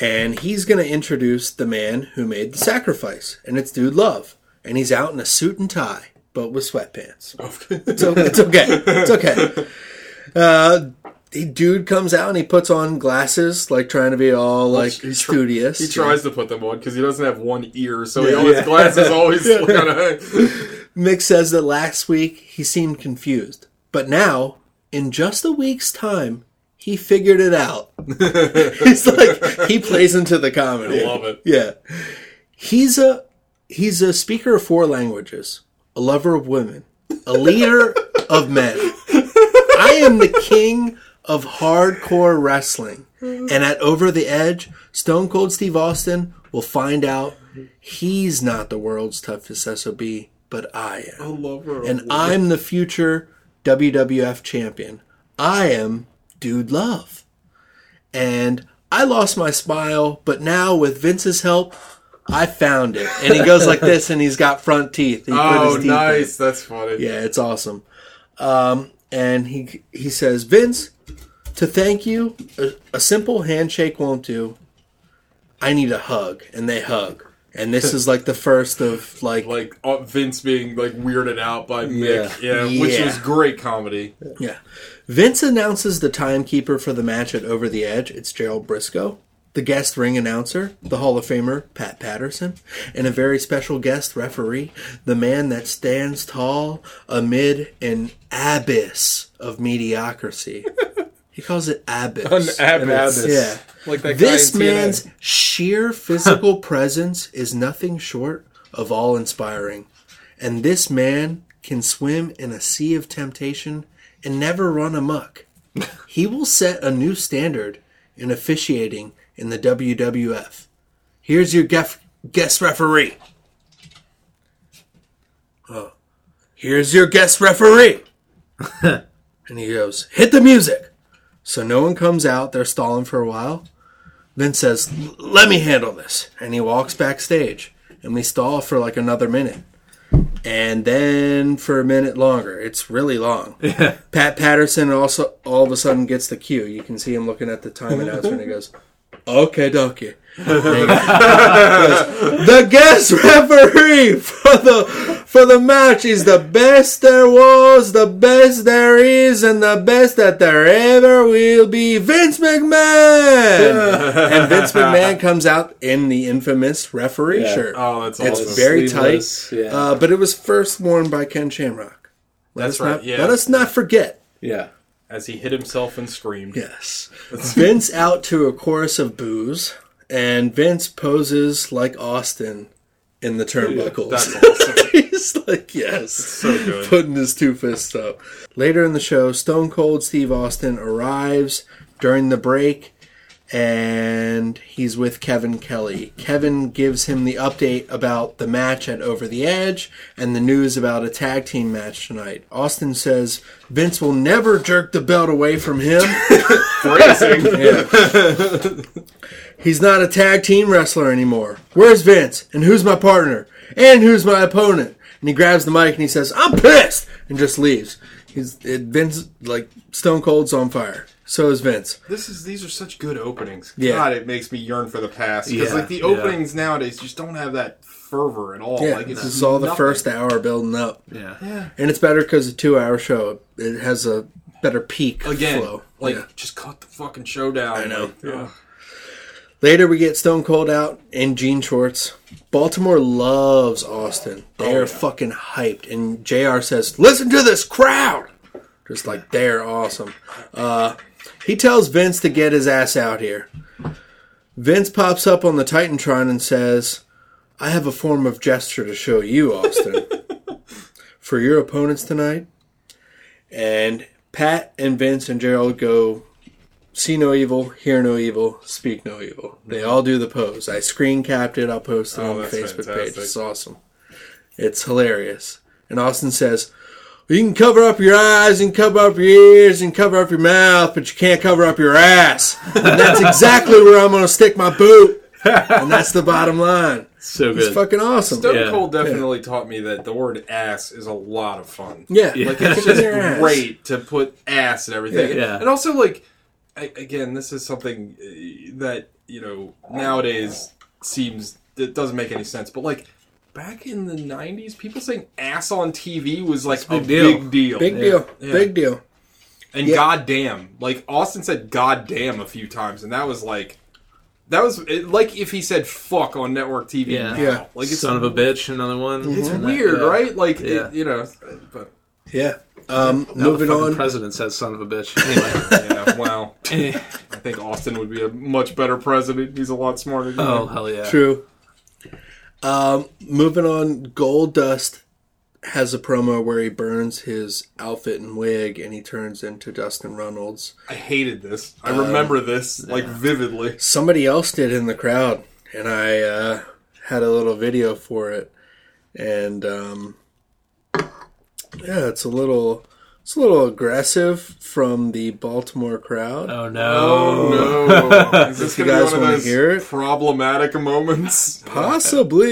And he's going to introduce the man who made the sacrifice, and it's Dude Love. And he's out in a suit and tie, but with sweatpants. It's, okay. It's okay. Uh, the dude comes out and he puts on glasses, like trying to be all like he tr- studious. He tries to put them on because he doesn't have one ear, so he Yeah. always Yeah. glasses always kind of. Mick says that last week he seemed confused, but now, in just a week's time, he figured it out. He's like he plays into the comedy. I love it. Yeah, he's a he's a speaker of four languages, a lover of women, a leader of men. I am the king of hardcore wrestling, and at Over the Edge, Stone Cold Steve Austin will find out he's not the world's toughest sob, but I am I love her. and I'm the future WWF champion. I am Dude Love. And I lost my smile, but now with Vince's help, I found it. And he goes like this, and he's got front teeth. He Oh, teeth in. nice. That's funny. Yeah, it's awesome. Um, and he he says, Vince, to thank you, a, a simple handshake won't do. I need a hug, and they hug. And this is like the first of like Like uh, Vince being like weirded out by Mick, yeah, which Yeah. was great comedy. Yeah. Vince announces the timekeeper for the match at Over the Edge. It's Gerald Brisco. The guest ring announcer, the Hall of Famer Pat Patterson, and a very special guest referee, the man that stands tall amid an abyss of mediocrity. He calls it abyss. abyss. Yeah. Like that This guy TNA. man's sheer physical presence is nothing short of awe inspiring. And this man can swim in a sea of temptation and never run amuck. He will set a new standard in officiating in the WWF. Here's your gef- guest referee. Oh. Here's your guest referee. and he goes, hit the music. So no one comes out. They're stalling for a while. Vince says, "Let me handle this," and he walks backstage, and we stall for like another minute, and then for a minute longer. It's really long. Pat Patterson also all of a sudden gets the cue. You can see him looking at the time announcer, and he goes, "Okay, dokie." And he goes, the guest referee for the for the match is the best there was, the best there is, and the best that there ever will be. Vince McMahon, and Vince McMahon comes out in the infamous referee Yeah. shirt. Oh, that's awesome. It's awesome. very tight, yeah. uh, but it was first worn by Ken Shamrock. Let That's us right, Not, yeah. Let us not forget. yeah. As he hit himself and screamed. Yes. Vince out to a chorus of boos, and Vince poses like Austin in the turnbuckles. That's awesome. He's like, yes. so good. Putting his two fists up. Later in the show, Stone Cold Steve Austin arrives during the break and he's with Kevin Kelly. Kevin gives him the update about the match at Over the Edge and the news about a tag team match tonight. Austin says Vince will never jerk the belt away from him. Phrasing. He's not a tag team wrestler anymore. Where's Vince? And who's my partner? And who's my opponent? And he grabs the mic and he says, I'm pissed! And just leaves. He's it, Vince, like, Stone Cold's on fire. So is Vince. This is these are such good openings. Yeah. God, it makes me yearn for the past because Yeah, like the yeah. openings nowadays just don't have that fervor at all. Yeah, like it's this is all the first hour building up. Yeah. Yeah. And it's better because a two hour show. It has a better peak Again, flow. like Yeah. just cut the fucking show down. I know. Like, ugh. Later, we get Stone Cold out in jean shorts. Baltimore loves Austin. They Oh, are yeah. fucking hyped. And JR says, Listen to this crowd! Just like, they're awesome. Uh, he tells Vince to get his ass out here. Vince pops up on the Titantron and says, I have a form of gesture to show you, Austin. For your opponents tonight. And Pat and Vince and Gerald go see no evil, hear no evil, speak no evil. They all do the pose. I screen capped it. I'll post it Oh, on the Facebook page. It's awesome. It's hilarious. And Austin says, "You can cover up your eyes and cover up your ears and cover up your mouth, but you can't cover up your ass." And that's exactly where I'm going to stick my boot. And that's the bottom line. So It's good. fucking awesome. Stone Yeah. Cold definitely taught me that the word ass is a lot of fun. Yeah, Like it's just your ass. great to put ass and everything. Yeah. Yeah. And also like I, again, this is something uh, that, you know, nowadays seems it doesn't make any sense, but like back in the 90s, people saying ass on TV was like a big deal. big deal. Big deal. Yeah. Big deal. And Yeah. goddamn, like Austin said goddamn a few times and that was like that was it, like if he said fuck on network TV Yeah. now. Yeah. Like it's Son of a bitch, another one. it's And that- weird, yeah. right? Like Yeah. it, you know, but Yeah. Um, Now moving the on. president says son of a bitch. Anyway. yeah, well, Eh. I think Austin would be a much better president. He's a lot smarter than oh you. hell yeah. True. Um, moving on, Goldust has a promo where he burns his outfit and wig and he turns into Dustin Runnels. I hated this. I Um, remember this like vividly. Somebody else did in the crowd, and I uh, had a little video for it. And um, yeah, it's a little, it's a little aggressive from the Baltimore crowd. Oh no. Oh no! Is this you gonna be guys one of wanna those hear it? problematic moments? Possibly.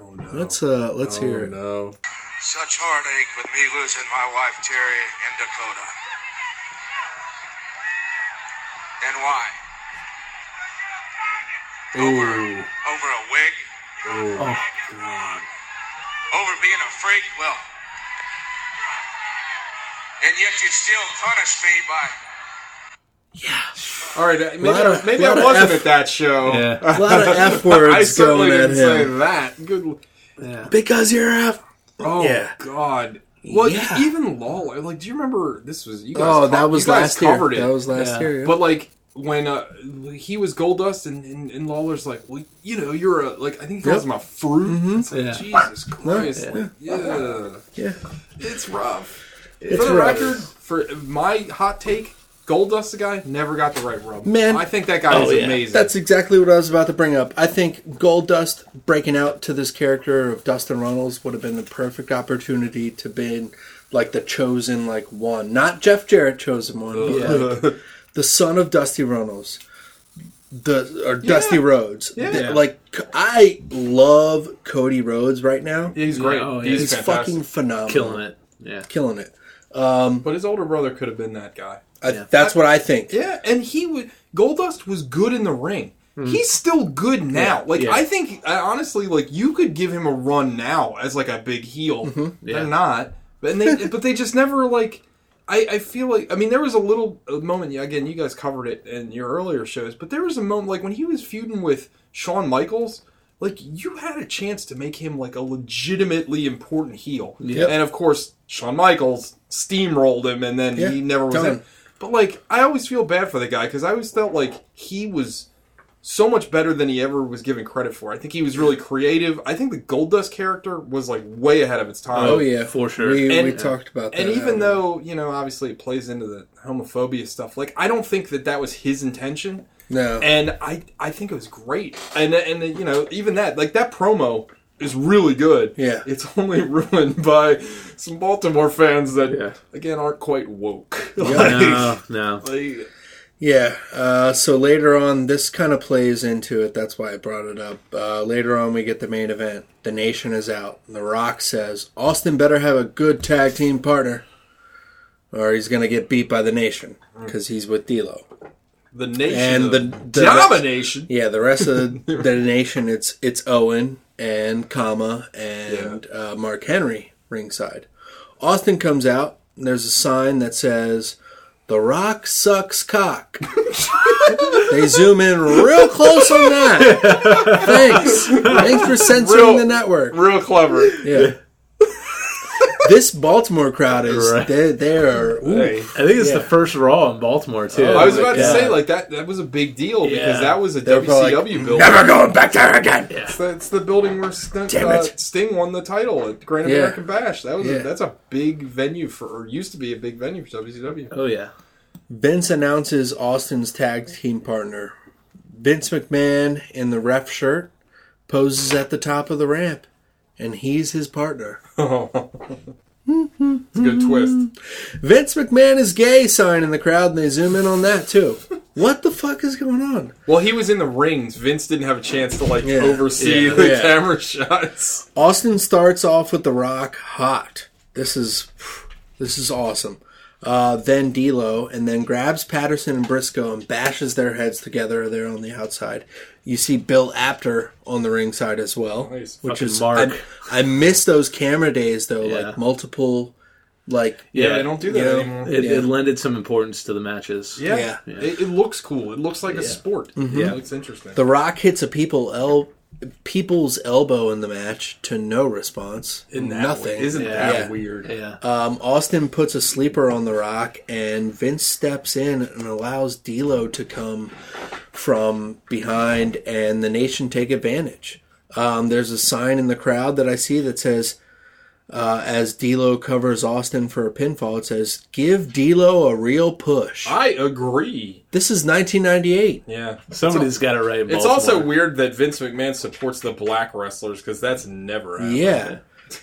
Oh no! Let's uh, let's oh, hear it. no! Such heartache with me losing my wife Terri in Dakota. And why? Over, over a wig? Oh. Over being a freak? Well. And yet you still punish me by. Yeah. All right, uh, maybe, of- maybe I wasn't F- at that show. Yeah. A lot of F I words certainly going at didn't say that. Good. Yeah. Because you're F. Oh Yeah. God. Well, Yeah. even Lawler. Like, do you remember? This was you guys. Oh, co- that was you guys last year. It. That was last Yeah. year. yeah. But like when uh, he was Goldust and, and, and Lawler's like, well, you know, you're a like I think he calls Yep. him a fruit. It's like, Yeah. Jesus Christ, Yeah. like, yeah. yeah, it's rough. it's for the rough. record, for my hot take, Goldust the guy never got the right rub. Man. I think that guy Oh, is yeah. amazing. That's exactly what I was about to bring up. I think Goldust breaking out to this character of Dustin Runnels would have been the perfect opportunity to be like the chosen like one, not Jeff Jarrett chosen one, but Yeah. like the son of Dusty Runnels, the or Dusty Yeah. Rhodes. Yeah. The- like I love Cody Rhodes right now. Yeah, he's great. Oh, yeah. he's He's fucking phenomenal, Killing it. Yeah. killing it. Um, But his older brother could have been that guy. I, Yeah. That's what I think. Yeah, and he would. Goldust was good in the ring. He's still good now. Like Yeah. I think, I honestly, like you could give him a run now as like a big heel. Yeah. They're not, but they, but they just never like. I, I feel like I mean there was a little moment yeah, again you guys covered it in your earlier shows but there was a moment like when he was feuding with Shawn Michaels like you had a chance to make him like a legitimately important heel. Yep. and of course Shawn Michaels steamrolled him and then Yeah, he never was in but like I always feel bad for the guy because I always felt like he was so much better than he ever was given credit for. I think he was really creative. I think the Goldust character was like way ahead of its time. Oh yeah, for sure. We, And- we talked about that. And even though you know, obviously, it plays into the homophobia stuff. Like, I don't think that that was his intention. no, and I I think it was great. And and you know even that like that promo is really good. Yeah. it's only ruined by some Baltimore fans that Yeah. again aren't quite woke. No, no. Like, Yeah. Uh, so later on, this kind of plays into it. That's why I brought it up. Uh, later on, we get the main event. The Nation is out. The Rock says Austin better have a good tag team partner, or he's gonna get beat by the Nation because he's with D'Lo. the nation And the- the- domination. Yeah, the rest of the, the Nation, it's it's Owen and Kama and uh, Mark Henry ringside. Austin comes out. And there's a sign that says. The Rock sucks cock. they zoom in real close on that. Thanks. Thanks for censoring Real- the network. Real clever. Yeah. This Baltimore crowd is Right. they they are ooh, I think it's Yeah. the first Raw in Baltimore too. Oh, I was my about to God. say like that. That was a big deal because that was a They're WCW like, building. never going back there again. It's the, it's the building where Sting, Damn uh. Sting won the title at Great Yeah. American Bash. That was Yeah. a, that's a big venue for, or used to be a big venue for WCW. oh yeah. Vince announces Austin's tag team partner. Vince McMahon in the ref shirt poses at the top of the ramp, and he's his partner. It's a good twist. Vince McMahon is gay sign in the crowd, and they zoom in on that too. What the fuck is going on? Well, he was in the rings. Vince didn't have a chance to like Yeah. oversee Yeah. the Yeah. camera shots. Austin starts off with The Rock hot. This is this is awesome. Uh, then D'Lo, and then grabs Patterson and Brisco and bashes their heads together there on the outside. You see Bill Apter on the ringside as well, Nice. which Fucking is Mark. I, I miss those camera days though, Yeah. like multiple, like Yeah, Yeah. they don't do that You know, anymore. It, Yeah. it lended some importance to the matches. yeah, Yeah. It, it looks cool. It looks like a sport. Yeah. it looks interesting. The Rock hits a people el- people's elbow in the match to no response, Isn't that nothing. weird? Isn't Yeah. that Yeah. weird? Yeah. Um, Austin puts a sleeper on the rock, and Vince steps in and allows D'Lo to come from behind, and the Nation take advantage. Um, there's a sign in the crowd that I see that says, uh, as D'Lo covers Austin for a pinfall, it says, "Give D'Lo a real push." I agree. This is 1998. Yeah, Somebody's got it right. In It's also weird that Vince McMahon supports the black wrestlers because that's never happened. Yeah.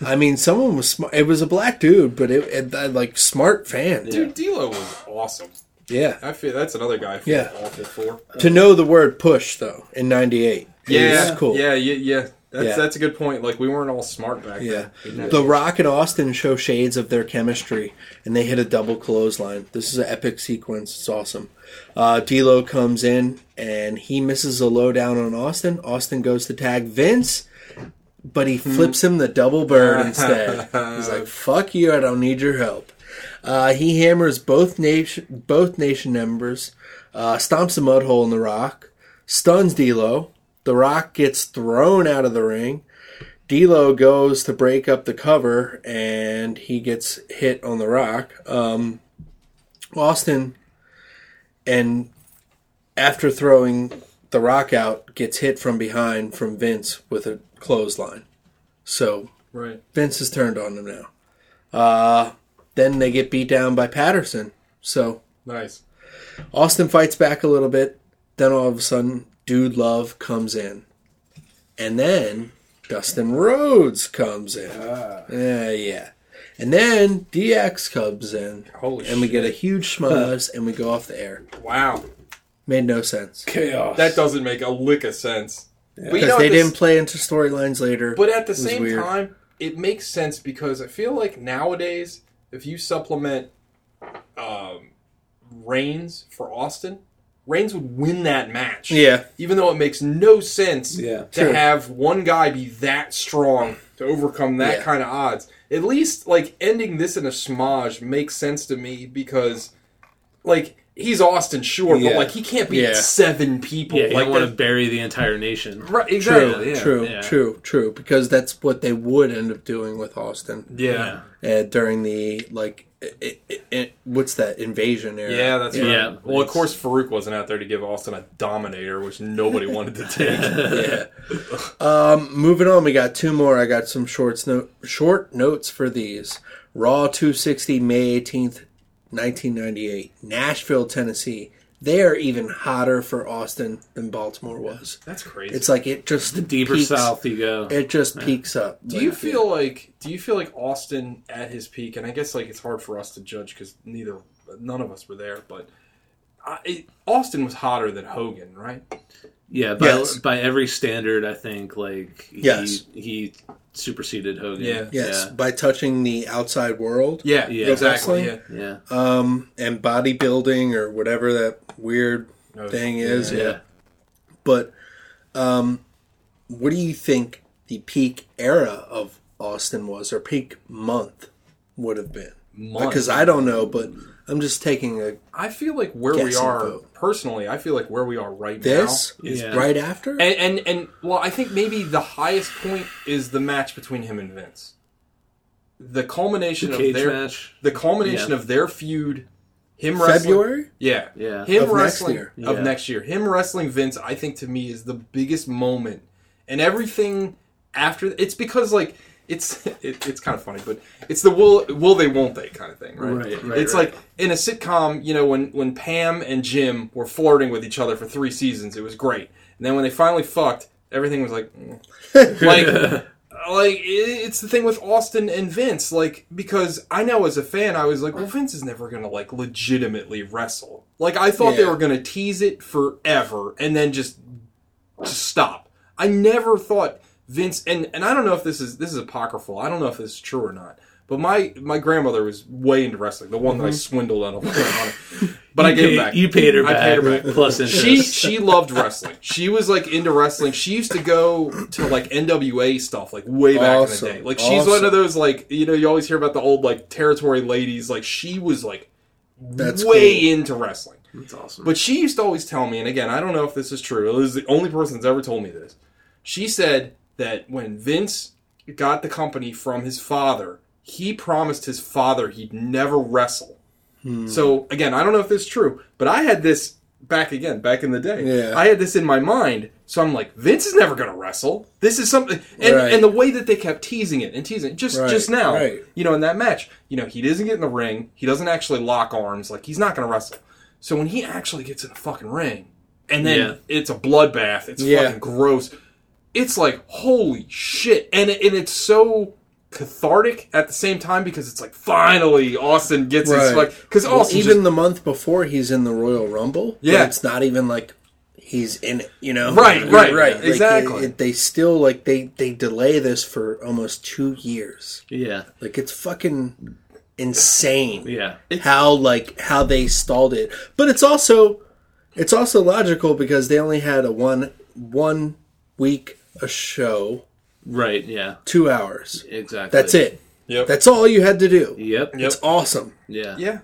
I mean, someone was smart. It was a black dude, but it, it like smart fan. Dude, D'Lo was awesome. Yeah. I feel that's another guy Yeah. awful for. To know the word push though in '98. Yeah, is cool. Yeah, yeah, yeah. That's Yeah. that's a good point. Like we weren't all smart back Yeah. then. The Rock and Austin show shades of their chemistry, and they hit a double clothesline. This is an epic sequence. It's awesome. Uh, D'Lo comes in, and he misses a lowdown on Austin. Austin goes to tag Vince, but he flips him the double bird instead. He's like, "Fuck you! I don't need your help." Uh, he hammers both nation both nation members, uh, stomps a mud hole in the Rock, stuns D'Lo. The Rock gets thrown out of the ring. D'Lo goes to break up the cover, and he gets hit on the Rock. Um, Austin, and after throwing the Rock out, gets hit from behind from Vince with a clothesline. So right. Vince is turned on him now. Uh, then they get beat down by Patterson. So Nice. Austin fights back a little bit. Then all of a sudden, Dude Love comes in. And then Dustin Rhodes comes in. Yeah, yeah. And then DX comes in. Holy and we get a huge schmoz and we go off the air. Wow. Made no sense. chaos. That doesn't make a lick of sense. But you Because know, they at the didn't play into storylines later. But at the same weird. time, it makes sense because I feel like nowadays, if you supplement um, Reigns for Austin, Reigns would win that match. Yeah. Even though it makes no sense Yeah. to True. have one guy be that strong to overcome that Yeah. kind of odds. At least, like, ending this in a smudge makes sense to me because, like, he's Austin, sure, Yeah. but like he can't beat Yeah. seven people. Yeah, like want to bury the entire nation. right, True, exactly. yeah. true, yeah. true, true. Because that's what they would end up doing with Austin Yeah. uh, during the like, i i i what's that invasion era? Yeah, that's right. Yeah. Well, of course, Faarooq wasn't out there to give Austin a dominator, which nobody wanted to take. yeah. Um, moving on, we got two more. I got some shorts no- short notes for these. Raw 260, May 18th, 1998, Nashville, Tennessee. They are even hotter for Austin than Baltimore was. That's crazy. It's like it just the Deeper peaks, south you go. It just peaks up. do you feel like do you feel like Austin at his peak? And I guess like it's hard for us to judge because neither none of us were there, but. I, it, Austin was hotter than Hogan, right? Yeah, by, Yes. by every standard, I think like he, Yes. he superseded Hogan. Yeah. Yes, by touching the outside world. Yeah, Yeah. exactly. Yeah. yeah, Um, and bodybuilding or whatever that weird No, thing is. yeah. Yeah. yeah. But um, what do you think the peak era of Austin was, or peak month would have been? Month. Because I don't know, but I'm just taking a I feel like where we Guessing are vote. personally. I feel like where we are right this now is Yeah. right after. And, and and well, I think maybe the highest point is the match between him and Vince. The culmination The of cage their match. the culmination Yeah. of their feud, him wrestling, February. yeah, Yeah. him Of next wrestling year. of Yeah. next year, him wrestling Vince. I think to me is the biggest moment, and everything after it's because like. It's it, it's kind of funny, but it's the will will they won't they kind of thing, right? Right, right, it's right. like in a sitcom, you know, when when Pam and Jim were flirting with each other for three seasons, it was great. And then when they finally fucked, everything was like, mm. like, like it's the thing with Austin and Vince, like because I know as a fan, I was like, well, Vince is never gonna like legitimately wrestle. Like I thought they were gonna tease it forever and then just just stop. I never thought Vince and and I don't know if this is this is apocryphal. I don't know if this is true or not. But my my grandmother was way into wrestling, the one that I mm-hmm. swindled out of money. But I gave paid- it back. You paid her I back. paid her back. Plus interest. She she loved wrestling. She was like into wrestling. She used to go to like NWA stuff like way back Awesome. in the day. Like she's one of those like you know you always hear about the old like territory ladies. Like she was like That's way cool. into wrestling. That's awesome. But she used to always tell me, and again, I don't know if this is true. It was the only person that's ever told me this. She said that when Vince got the company from his father, he promised his father he'd never wrestle. Hmm. So again, I don't know if this is true, but I had this back again, back in the day. Yeah. I had this in my mind. So I'm like, Vince is never going to wrestle. This is something, and, Right. and the way that they kept teasing it and teasing it, just Right, just now, right. you know, in that match, you know, he doesn't get in the ring. He doesn't actually lock arms. Like he's not going to wrestle. So when he actually gets in a fucking ring, and then Yeah. it's a bloodbath, it's Yeah. fucking gross. It's like holy shit, and it, and it's so cathartic at the same time because it's like finally Austin gets his like because Well, Austin even just, the month before he's in the Royal Rumble. but Yeah. it's not even like he's in it. You know, Right, Like, right, right. Like, exactly. it- it- they still like they they delay this for almost two years. yeah, Like it's fucking insane. yeah, how like how they stalled it but it's also it's also logical because they only had a one one week a show right, yeah, two hours exactly. that's it Yep. that's all you had to do Yep. Yep. it's awesome Yeah. yeah.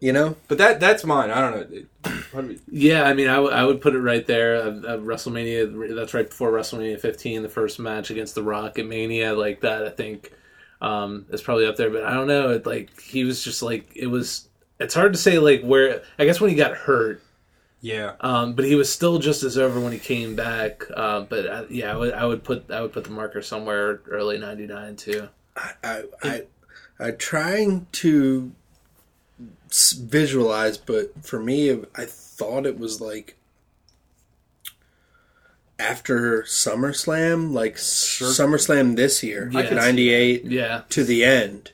you know But that that's mine. I don't know. We- Yeah, I mean, I, w- I would put it right there. Uh, uh, WrestleMania, that's right before WrestleMania 15, the first match against The Rock at Mania, like that. I think um, is probably up there. But I don't know. It, like he was just like it was. It's hard to say like where. I guess when he got hurt, Yeah. um, but he was still just as over when he came back. Uh, but I, yeah, I would, I would put I would put the marker somewhere early '99 too. i i i'm trying to visualize but for me i thought it was like after SummerSlam, like SummerSlam this year, I could see '98 Yeah, to the end.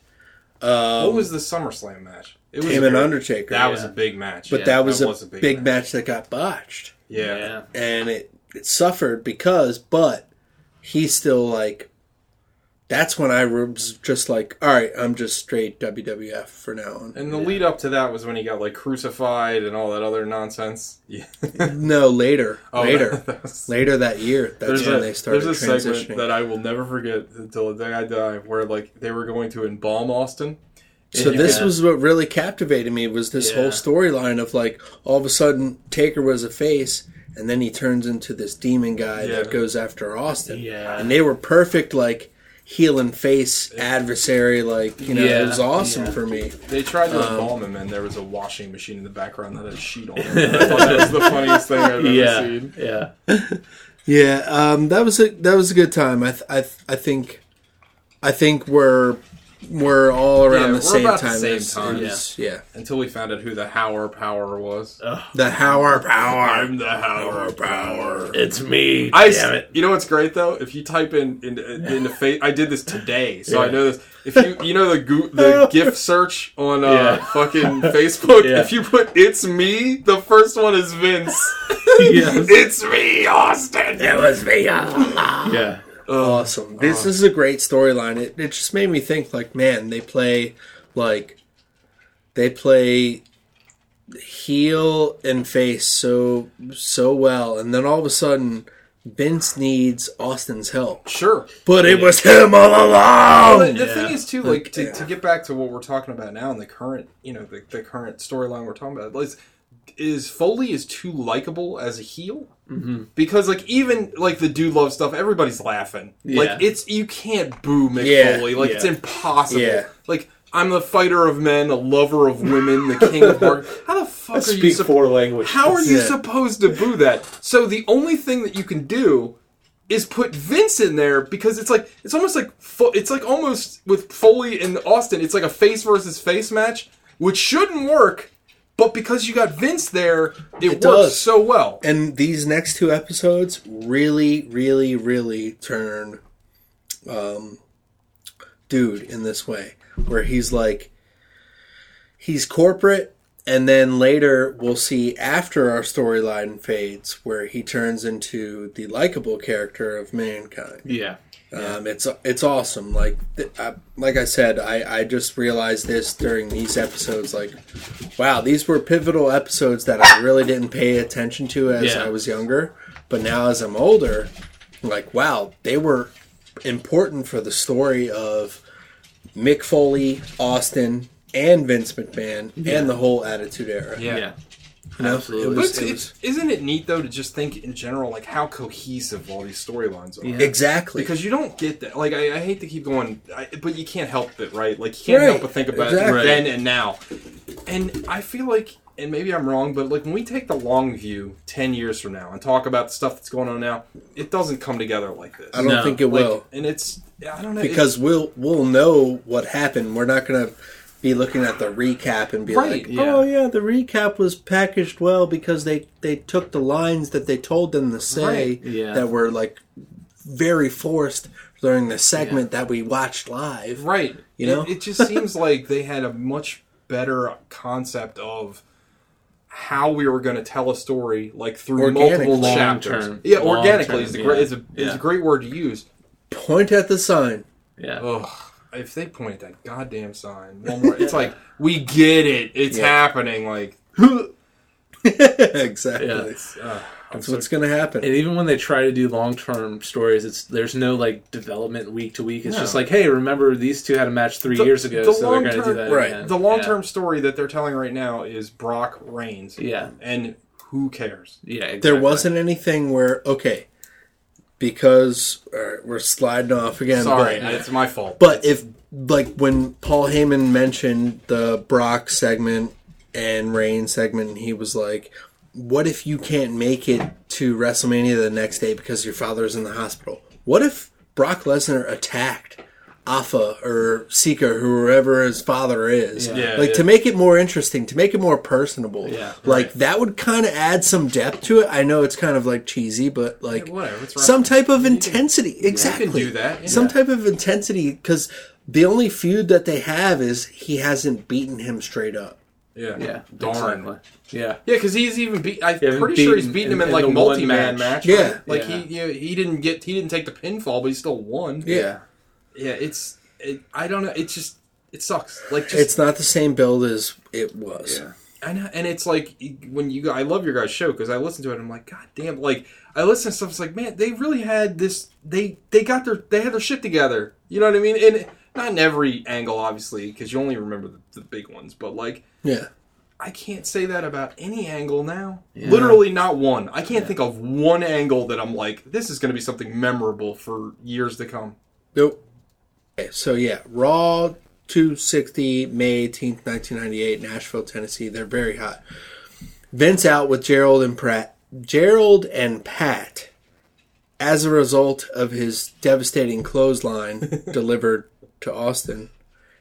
Um, what was the SummerSlam match? It was him a and Undertaker? That was a big match. but yeah, that was, that a, was a big, big match. that got botched, yeah. yeah, and it it suffered because, but he's still like. That's when I was just like, all right, I'm just straight WWF for now on. And the lead up to that was when he got like crucified and all that other nonsense. Yeah. No, later, Oh, later, that- that was- later that year. That's There's when a, they started there's a transitioning. segment that I will never forget until the day I die, where like they were going to embalm Austin, So Yeah. this Yeah. was what really captivated me was this whole storyline of like all of a sudden Taker was a face and then he turns into this demon guy Yeah. that goes after Austin. Yeah. And they were perfect like heel and face adversary like, you know, Yeah. it was awesome Yeah. for me. They tried Um, to embalm him, and there was a washing machine in the background that had a sheet on it. That was the funniest thing I've ever Yeah, seen. yeah. Yeah, um, that was a that was a good time. I th- I th- I think I think we're we're all around Yeah, the same about the time. same as- time. as- yeah. Until we found out who the Higher Power was. The Higher Power. I'm the Higher Power. It's me. I, damn it. you know what's great though? If you type in in, in the face, I did this today, so I know this. If you you know the go- the GIF search on uh, Yeah. fucking Facebook, Yeah. if you put "It's me," the first one is Vince. Yes. it's me, Austin. It was me. ah. Yeah. Awesome. Uh, this is a great storyline. It, it just made me think like, man, they play like they play heel and face so so well, and then all of a sudden, Vince needs Austin's help, Sure. but it was him all Well, along. the, the Yeah. thing is too, like to, to get back to what we're talking about now, and the current, you know, the, the current storyline we're talking about is, is Foley is too likable as a heel mm-hmm. because like even like the dude love stuff, everybody's laughing. Yeah. Like it's you can't boo Mick Yeah, Foley, like it's impossible. Yeah. Like I'm the fighter of men, a lover of women, the king of hearts. How the fuck are you? Speak four languages. how are you supposed to boo that? So the only thing that you can do is put Vince in there because it's like it's almost like Fo- it's like almost with Foley and Austin, it's like a face versus face match, which shouldn't work. But because you got Vince there, it, works does. so well. And these next two episodes really, really, really turn um, dude in this way, where he's like, he's corporate, and then later we'll see after our storyline fades, where he turns into the likable character of mankind. Yeah. Um, it's it's awesome. Like th- I, like I said, I, I just realized this during these episodes. Like, wow, these were pivotal episodes that I really didn't pay attention to as Yeah. I was younger. But now, as I'm older, like, wow, they were important for the story of Mick Foley, Austin, and Vince McMahon, and the whole Attitude Era. Yeah. You know, Absolutely. It But was, it's, it was isn't it neat though to just think in general like how cohesive all these storylines are? Yeah. exactly Because you don't get that. Like I, I hate to keep going, I, but you can't help it, right? Like you can't Right. help but think about Exactly. it then and now. And I feel like, and maybe I'm wrong, but like when we take the long view, ten years from now, and talk about the stuff that's going on now, it doesn't come together like this. I don't No, think it Like, will. and it's I don't know because we'll we'll know what happened. We're not gonna be looking at the recap and be Right, like, yeah. "Oh yeah, the recap was packaged well because they they took the lines that they told them to say Right, yeah. that were like very forced during the segment that we watched live." right. You know? it, it just seems like they had a much better concept of how we were going to tell a story, like through Organic, multiple chapters. term. Yeah, organically term, is a yeah. great is a, is a great word to use. Point at the sign. Yeah. Ugh. If they point at that goddamn sign one more, it's like we get it. It's Yeah. happening. Like who exactly. Yeah. it's, uh, That's what's gonna happen. And even when they try to do long term stories, it's there's no like development week to week. It's No. just like, hey, remember these two had a match three The- years ago, the so they're going to do long-term- that right, again. the long term Yeah. story that they're telling right now is Brock reigns. Yeah. and who cares? Yeah, exactly. there wasn't anything where okay, because right, we're sliding off again. Sorry, but- it's my fault. But if like when Paul Heyman mentioned the Brock segment and Reigns segment, he was like, "What if you can't make it to WrestleMania the next day because your father's in the hospital? What if Brock Lesnar attacked Afa or Sika, or whoever his father is? Yeah. Yeah, like yeah. to make it more interesting, to make it more personable. Yeah, like that would kind of add some depth to it. I know it's kind of like cheesy, but like Yeah, whatever, it's some type of intensity. exactly do that, yeah. Some type of intensity because the only feud that they have is he hasn't beaten him straight up. yeah, Yeah, darn. exactly. Yeah, Yeah, because he's even beat. I'm Yeah, pretty sure he's beaten beaten him in- in, in like multi man match. match. Yeah. right? like Yeah. he you know, he didn't get he didn't take the pinfall, but he still won. Yeah. Yeah. It's it, I don't know. It just it sucks. Like just It's not the same build as it was. Yeah. I know, and it's like when you go, I love your guys' show because I listen to it. and I'm like, God damn! Like I listen to stuff. It's like, man, they really had this. They they got their they had their shit together. You know what I mean? And not in every angle, obviously, because you only remember the, the big ones. But like, Yeah. I can't say that about any angle now. Literally, not one. I can't think of one angle that I'm like, this is going to be something memorable for years to come. Nope. Okay, so yeah, Raw 260, May 18th, 1998, Nashville, Tennessee. They're very hot. Vince out with Gerald and Pratt. Gerald and Pat, as a result of his devastating clothesline delivered to Austin.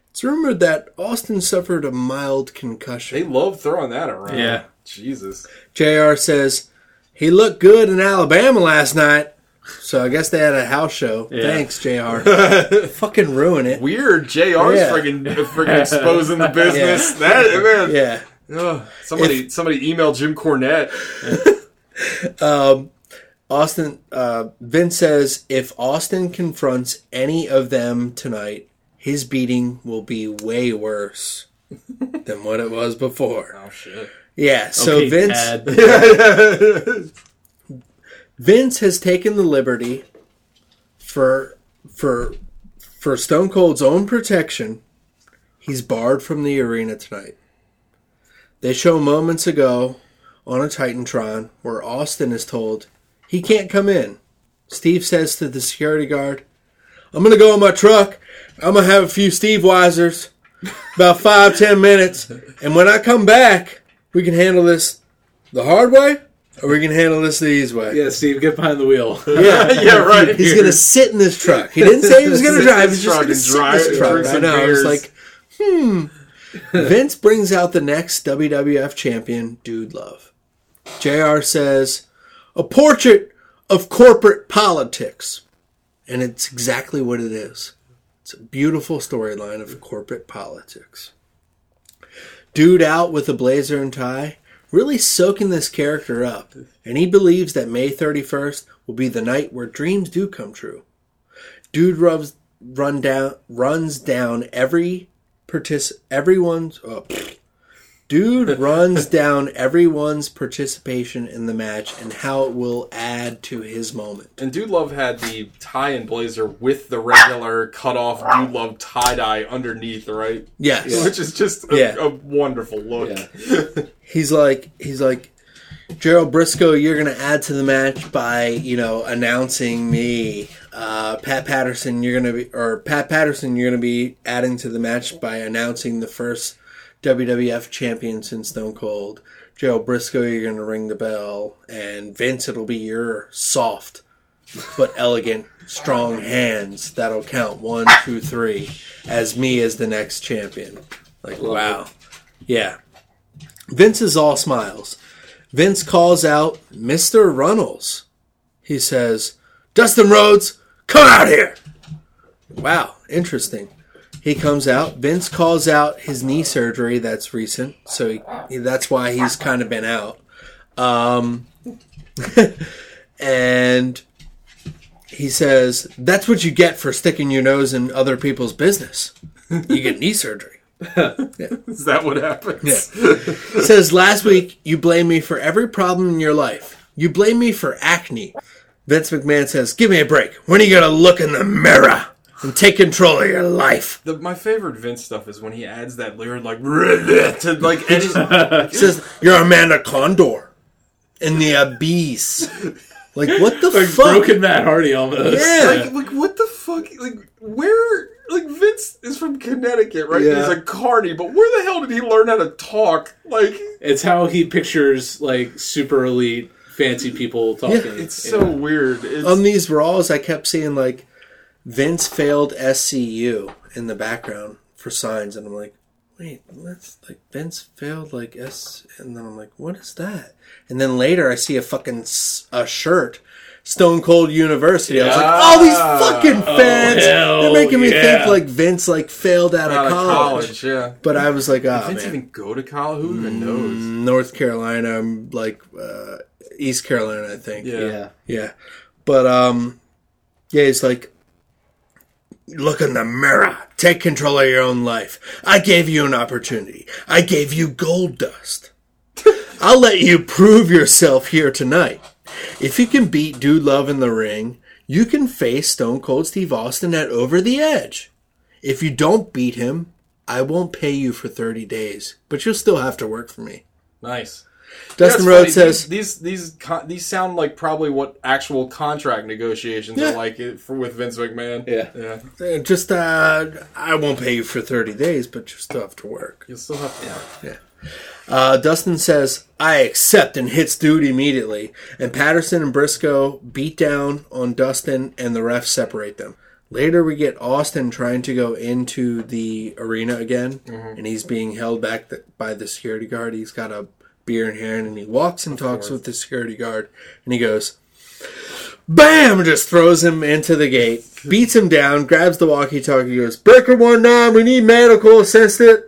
It's rumored that Austin suffered a mild concussion. They love throwing that around. Yeah. Jesus. JR says he looked good in Alabama last night. So I guess they had a house show. Yeah. Thanks, JR. Fucking ruin it. Weird. JR's Yeah. friggin' friggin' exposing the business. That man. Yeah. Ugh. somebody somebody email Jim Cornette. um, Austin uh, Vince says if Austin confronts any of them tonight, his beating will be way worse than what it was before. Oh shit. Yeah, so Okay, Vince Dad. Vince has taken the liberty for for for Stone Cold's own protection. He's barred from the arena tonight. They show moments ago on a Titantron where Austin is told he can't come in. Steve says to the security guard, "I'm gonna go in my truck. I'm gonna have a few Steveweisers, about five ten minutes, and when I come back, we can handle this the hard way, we can handle this the easy way." yeah, Steve, get behind the wheel. Yeah, Yeah, right. He's gonna sit in this truck. He didn't say he was gonna drive. He's just gonna and sit in drive- this truck. I some know. I was like, hmm. Vince brings out the next WWF champion, Dude Love. Jr. says, "A portrait of corporate politics," and it's exactly what it is. It's a beautiful storyline of corporate politics. Dude out with a blazer and tie, really soaking this character up, and he believes that May 31st will be the night where dreams do come true. Dude rubs, run down, runs down every partic- everyone's oh. Dude runs down everyone's participation in the match and how it will add to his moment. And Dude Love had the tie and blazer with the regular cut off Dude Love tie dye underneath, right? Yes. Which is just a, Yeah. a wonderful look. Yeah. he's like he's like Gerald Brisco, you're gonna add to the match by you know announcing me. Uh, Pat Patterson, you're gonna be or Pat Patterson, you're gonna be adding to the match by announcing the first WWF champion since Stone Cold. Gerald Brisco, you're gonna ring the bell, and Vince, it'll be your soft but elegant, strong hands that'll count one, two, three, as me as the next champion. Like wow, yeah. Vince is all smiles. Vince calls out Mr. Runnels. He says, Dustin Rhodes, come out here. Wow, interesting. He comes out. Vince calls out his knee surgery that's recent, so he, that's why he's kind of been out. Um, and he says, That's what you get for sticking your nose in other people's business. You get knee surgery. Is that what happens? Yeah. says last week you blame me for every problem in your life. You blame me for acne. Vince McMahon says, "Give me a break. When are you gonna look in the mirror and take control of your life?" The, my favorite Vince stuff is when he adds that lyric like to like any, He says, "You're Amanda Condor in the abyss." Like what the Like fuck? broken Matt Hardy almost. Yeah. like like what the fuck like where like Vince is from Connecticut right Yeah. he's a carny but where the hell did he learn how to talk like It's how he pictures like super elite fancy people talking. it's so weird it's, On these Raws, I kept seeing like Vince failed SCU in the background for signs, and I'm like, wait, that's like Vince failed like S, and then I'm like, what is that? And then later I see a fucking s- a shirt. Stone Cold University. I was like, Yeah. "Oh, these fucking fans! hell They're making me yeah. think like Vince like failed out, out of of college." college yeah But I was like, "Oh Did Vince man, even go to college who even knows North Carolina, I'm like uh, East Carolina, I think." yeah. yeah. Yeah. But um yeah, it's like look in the mirror. Take control of your own life. I gave you an opportunity. I gave you Goldust. I'll let you prove yourself here tonight. If you can beat Dude Love in the ring, you can face Stone Cold Steve Austin at Over the Edge. If you don't beat him, I won't pay you for 30 days, but you'll still have to work for me. Nice. Dustin Yeah, Rhodes funny. says, these these these, con- these sound like probably what actual contract negotiations Yeah. are like for with Vince McMahon. Yeah. yeah. "Eh, just, uh, I won't pay you for 30 days, but you still have to work. You'll still have to. Uh, Dustin says, I accept and hits dude immediately. And Patterson and Brisco beat down on Dustin, and the refs separate them. Later, we get Austin trying to go into the arena again, and he's being held back th- by the security guard. He's got a beer in hand, and he walks and talks with the security guard, and he goes, Bam! Just throws him into the gate, beats him down, grabs the walkie talkie, goes, Breaker 1 9, we need medical assistant.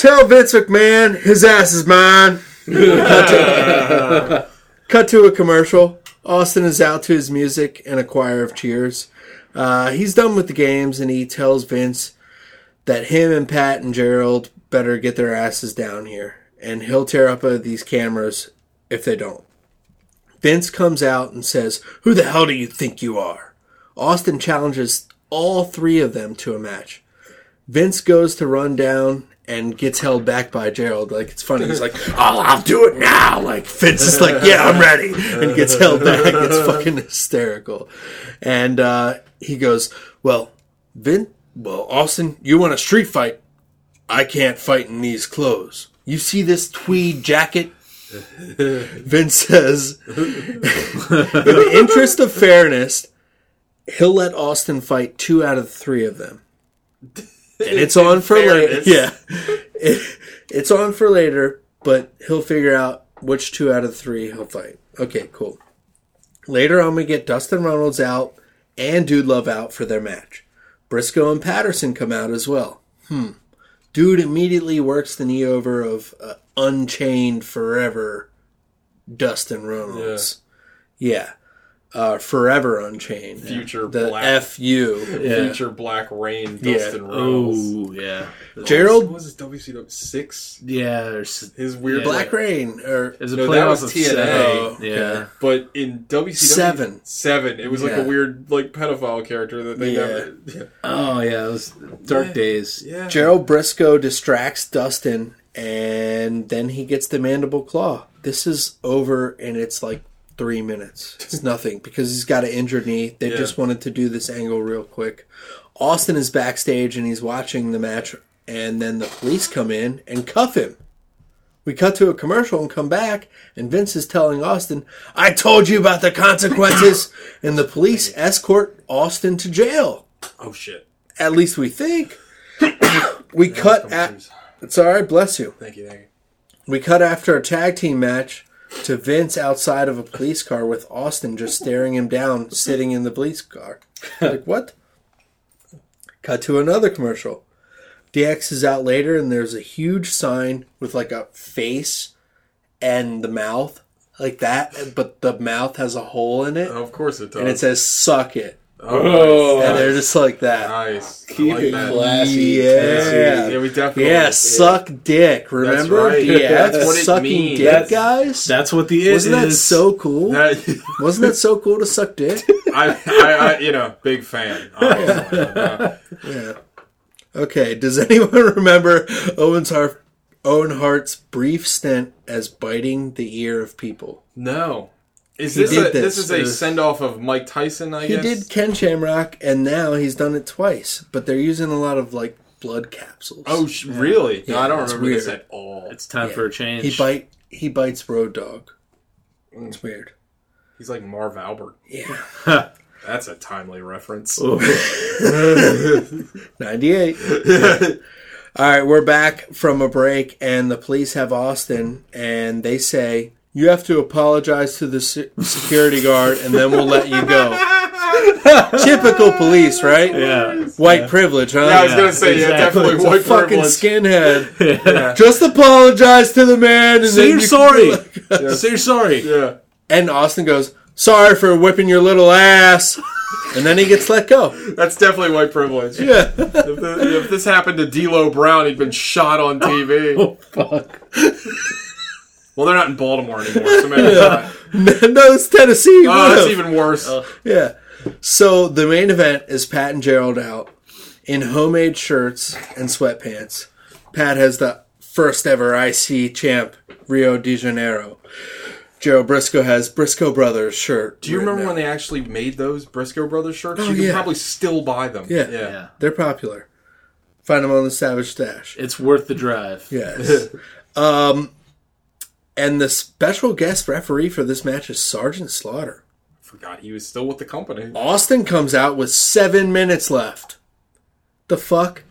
Tell Vince McMahon his ass is mine. Cut to, cut to a commercial. Austin is out to his music and a choir of cheers. Uh, he's done with the games and he tells Vince that him and Pat and Gerald better get their asses down here. And he'll tear up these cameras if they don't. Vince comes out and says, Who the hell do you think you are? Austin challenges all three of them to a match. Vince goes to run down and gets held back by Gerald. Like it's funny. He's like, "Oh, I'll do it now." Like Vince is like, "Yeah, I'm ready," and gets held back. It's fucking hysterical. And uh, he goes, "Well, Vin, well, Austin, you want a street fight? I can't fight in these clothes. You see this tweed jacket?" Vince says, "In the interest of fairness." He'll let Austin fight two out of the three of them and it's on for later. Yeah, It- it's on for later, but he'll figure out which two out of three he'll fight. Okay, cool. Later on, we get Dustin Runnels out and Dude Love out for their match. Brisco and Patterson come out as well. Hmm. Dude immediately works the knee over of uh, Unchained Forever Dustin Runnels. Yeah. Uh, Forever Unchained. Future The Black- FU. Future Black Reign, Yeah. Dustin Runnels. Oh yeah, Gerald What was his WCW six? yeah. There's His weird Black Reign or there's a No, that playoff was of TNA. seven. Oh, okay. Yeah, But in WCW Seven. seven, it was like Yeah. a weird like pedophile character that they Yeah. never. oh yeah. It was dark Yeah. days. Yeah, Gerald Brisco distracts Dustin and then he gets the mandible claw. This is over and it's like three minutes. It's nothing because he's got an injured knee. They Yeah. just wanted to do this angle real quick. Austin is backstage and he's watching the match and then the police come in and cuff him. We cut to a commercial and come back, and Vince is telling Austin, I told you about the consequences. and the police escort Austin to jail. Oh shit! At least we think. we cut at. It's all right. Bless you. Thank you, thank you. We cut after a tag team match to Vince outside of a police car with Austin just staring him down, sitting in the police car. Like what? Cut to another commercial. DX is out later, and there's a huge sign with like a face and the mouth like that, but the mouth has a hole in it, of course it does. and it says "suck it," oh, and they're just like that. nice. Keep I like it that. classy. Yeah. Yeah, we definitely. Yeah, suck dick. Remember? right. DX That's what it sucking means. dick, That's- guys. That's what the it Wasn't that so cool? That- Wasn't that so cool to suck dick? I, I, I, you know, big fan. honestly. Yeah. Okay. Does anyone remember Owen's Hart, Owen Hart's brief stint as biting the ear of people? no. Is He this a, this. this. is a was- send off of Mike Tyson? I He guess he did Ken Shamrock, and now he's done it twice. But they're using a lot of like blood capsules. Oh, sh- really? no, Yeah, I don't it's remember this at all. It's time Yeah. for a change. he bite he bites Road Dog. It's mm. weird. He's like Marv Albert. Yeah. That's a timely reference. Oh. 98. All right, we're back from a break, and the police have Austin, and they say, You have to apologize to the se- security guard, and then we'll let you go. Typical police, right? yeah. White privilege, huh? Yeah, I was gonna say yeah, exactly. definitely It's a white fucking privilege. skinhead. Just apologize to the man, and Say then you're you sorry. can- Say you're sorry. Yeah, And Austin goes, "Sorry for whipping your little ass," and then he gets let go. that's definitely white privilege. Yeah. If, the, if this happened to D'Lo Brown, he'd been shot on TV. Oh fuck. Well, they're not in Baltimore anymore, so maybe it's not. no, it's Tennessee. Oh, that's Would've. even worse. Yeah. So the main event is Pat and Gerald out. in homemade shirts and sweatpants. Pat has the first ever IC champ Rio de Janeiro. Joe Briscoe has Briscoe Brothers shirt. Do you written remember when they actually made those Briscoe Brothers shirts? Oh, you can yeah. probably still buy them. Yeah. yeah. Yeah. They're popular. Find them on the Savage Stash. It's worth the drive. Yes. um, and the special guest referee for this match is Sergeant Slaughter. Forgot he was still with the company. Austin comes out with seven minutes left. The fuck?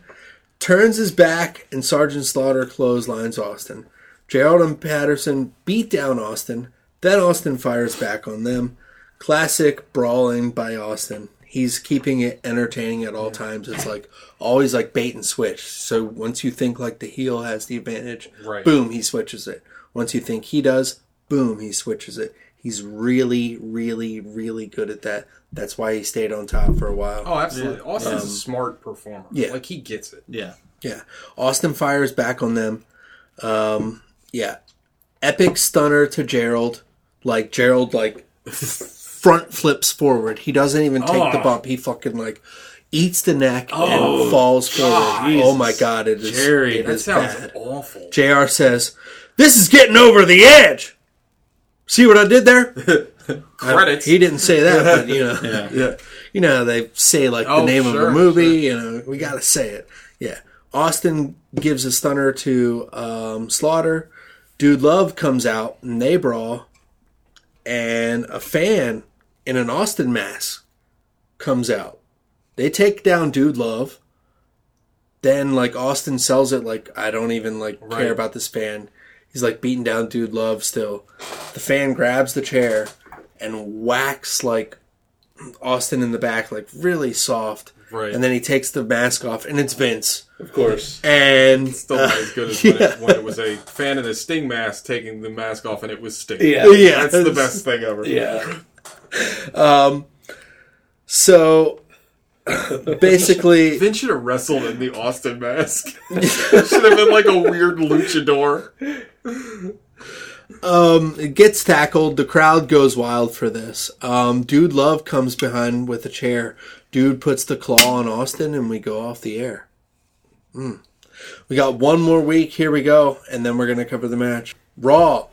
Turns his back and Sergeant Slaughter clotheslines Austin. Gerald and Patterson beat down Austin. Then Austin fires back on them. Classic brawling by Austin. He's keeping it entertaining at all times. It's like always like bait and switch. So once you think like the heel has the advantage, Right. boom, he switches it. Once you think he does, boom, he switches it. He's really, really, really good at that. That's why he stayed on top for a while. Oh, absolutely. Austin's a smart performer. Um, yeah. Like he gets it. Yeah. Yeah. Austin fires back on them. Um, yeah. Epic stunner to Gerald. Like Gerald like front flips forward. He doesn't even take the Oh. bump. He fucking like eats the neck and falls forward. Oh my god, it is Jerry, it That is sounds bad. awful. JR says, This is getting over the edge. See what I did there? Credits. He didn't say that, but you know, yeah. you know they say like the Oh, name of a sure, movie. You know, we got to say it. Yeah. Austin gives a stunner to um, Slaughter. Dude Love comes out and they brawl, and a fan in an Austin mask comes out. They take down Dude Love. Then like Austin sells it like I don't even like Right. care about this fan. He's like beating down Dude Love still. The fan grabs the chair and whacks like Austin in the back, like really soft. Right. And then he takes the mask off, and it's Vince. Of course. And Still uh, not as good as when, it, when it was a fan in a Sting mask taking the mask off and it was Sting. Yeah. Yeah. That's the best thing ever. Yeah. so basically, Vince should have wrestled in the Austin mask. should have been like a weird luchador. Um, it gets tackled. The crowd goes wild for this. Um, Dude Love comes behind with a chair. Dude puts the claw on Austin, and we go off the air. Mm. We got one more week. Here we go, and then we're gonna cover the match. Raw,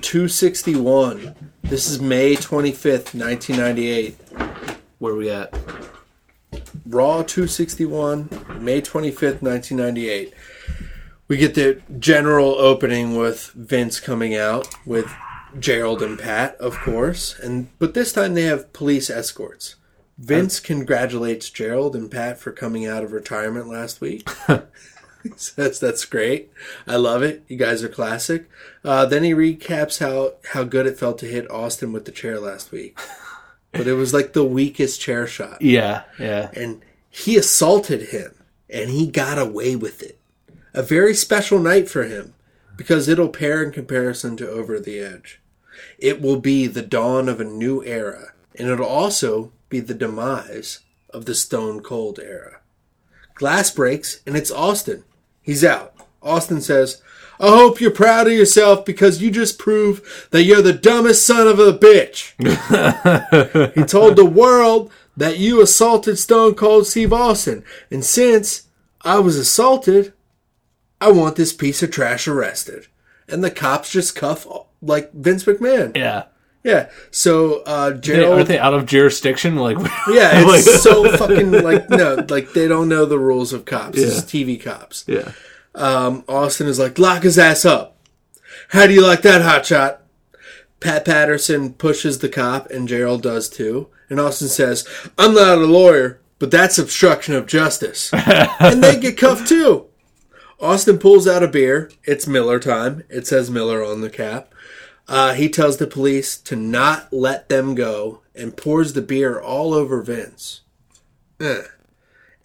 two sixty one. This is May twenty fifth, nineteen ninety eight. Where we at? Raw 261, May 25th, 1998. We get the general opening with Vince coming out with Gerald and Pat, of course, and but this time they have police escorts. Vince congratulates Gerald and Pat for coming out of retirement last week. He says that's great. I love it. You guys are classic. Uh, then he recaps how how good it felt to hit Austin with the chair last week, but it was like the weakest chair shot Yeah. Yeah. and he assaulted him and he got away with it. A very special night for him because it'll pair in comparison to Over the Edge. It will be the dawn of a new era and it'll also be the demise of the Stone Cold era. Glass breaks and it's Austin. He's out. Austin says, I hope you're proud of yourself because you just proved that you're the dumbest son of a bitch. He told the world that you assaulted Stone Cold Steve Austin. And since I was assaulted, I want this piece of trash arrested. And the cops just cuff like Vince McMahon. Yeah. Yeah. So uh Gerald aren't they out of jurisdiction? Like, Yeah, like- it's so fucking like no, like they don't know the rules of cops. This is TV cops. yeah. Um, Austin is like, lock his ass up. How do you like that, hotshot? Pat Patterson pushes the cop, and Gerald does too. And Austin says, I'm not a lawyer, but that's obstruction of justice. and they get cuffed too. Austin pulls out a beer. It's Miller time. It says Miller on the cap. Uh, he tells the police to not let them go and pours the beer all over Vince. Eh.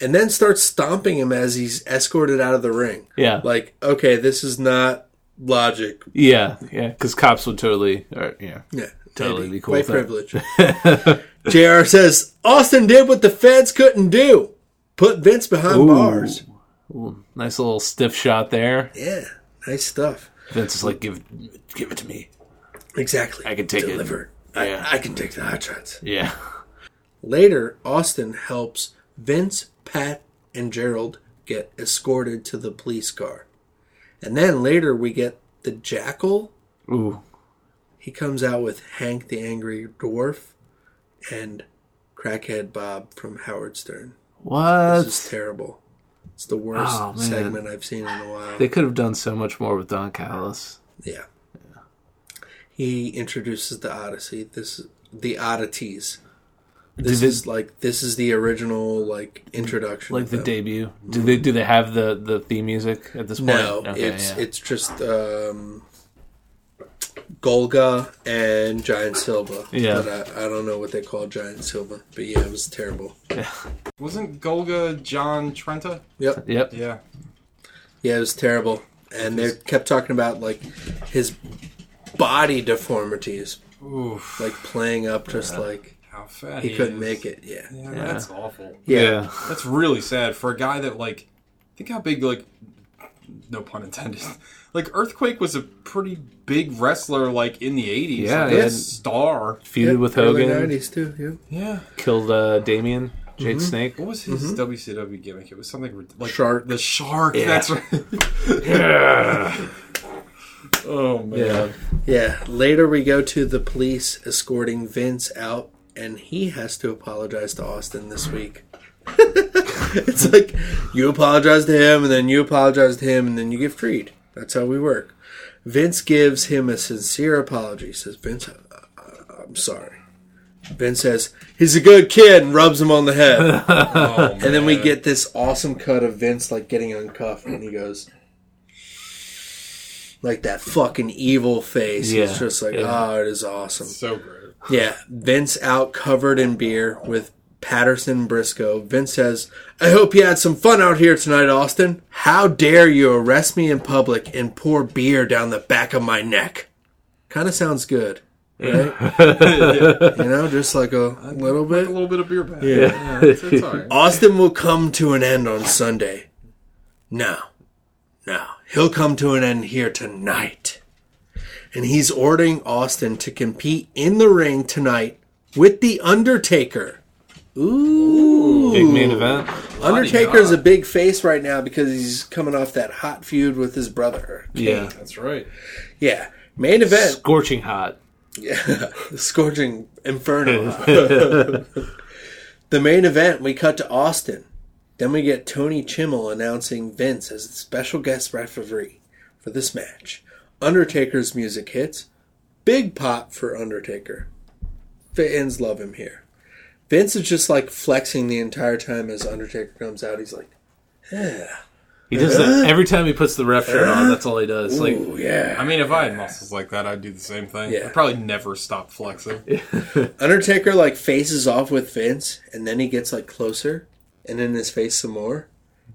And then starts stomping him as he's escorted out of the ring. Yeah. Like, okay, this is not logic. Yeah. Yeah. Because cops would totally, or, yeah. Yeah, Totally maybe. be cool White privilege. JR says Austin did what the feds couldn't do. Put Vince behind bars. Nice little stiff shot there. Yeah, nice stuff. Vince is like, give, give it to me. Exactly. I can take it. Delivered. Yeah. I, I can take the hot shots. Yeah. Later, Austin helps Vince, Pat, and Gerald get escorted to the police car. And then later we get the Jackal. Ooh. He comes out with Hank the Angry Dwarf and Crackhead Bob from Howard Stern. What? This is terrible. It's the worst Oh, segment I've seen in a while. They could have done so much more with Don Callis. Yeah. He introduces the Odyssey. This the oddities. This Did it- is like this is the original like introduction. Like the them. debut. Do they do they have the, the theme music at this point? No, Okay, it's yeah. it's just um, Golga and Giant Silva. Yeah. but I, I don't know what they call Giant Silva. But yeah, it was terrible. Yeah. Wasn't Golga John Tenta? Yep. Yep. Yeah. Yeah, it was terrible. And they kept talking about like his body deformities, Oof. like playing up just like How fat he couldn't is. make it. Yeah. Yeah, that's awful. Yeah. Yeah. That's really sad for a guy that like think how big like no pun intended. Like Earthquake was a pretty big wrestler like in the eighties. Yeah, like, he a star. Feuded Yep, with early Hogan. 90s too. Yeah. Yeah. Killed uh, Damien, Jade Snake. What was his WCW gimmick? It was something rid- like Shark. The shark. Yeah. That's right. yeah. Oh man. Yeah. Yeah. Later, we go to the police escorting Vince out, and he has to apologize to Austin this week. it's like you apologize to him, and then you apologize to him, and then you get freed. That's how we work. Vince gives him a sincere apology. He says, "Vince, I'm sorry." Vince says, "He's a good kid," and rubs him on the head. Oh, and then we get this awesome cut of Vince like getting uncuffed, and he goes. Like that fucking evil face. Yeah, It's just like, yeah. oh, it is awesome. so great. Yeah, Vince out covered in beer with Patterson Brisco. Vince says, I hope you had some fun out here tonight, Austin. How dare you arrest me in public and pour beer down the back of my neck? Kind of sounds good, right? You know, just like a little bit. A little bit of beer back. Yeah. yeah it's, it's all right. Austin will come to an end on Sunday. No, no, he'll come to an end here tonight. And he's ordering Austin to compete in the ring tonight with The Undertaker. Ooh. Big main event. Undertaker's God. a big face right now because he's coming off that hot feud with his brother. Yeah. That's right. Yeah. Main event. Scorching hot. Yeah, Scorching inferno. the main event, we cut to Austin. Then we get Tony Chimel announcing Vince as the special guest referee for this match. Undertaker's music hits. Big pop for Undertaker. Fans love him here. Vince is just like flexing the entire time as Undertaker comes out. He's like, yeah. He does that uh-huh. every time he puts the ref shirt on. That's all he does. Like yeah." I mean, if I had muscles like that, I'd do the same thing. Yeah. I'd probably never stop flexing. Undertaker like faces off with Vince, and then he gets like closer, and in his face some more,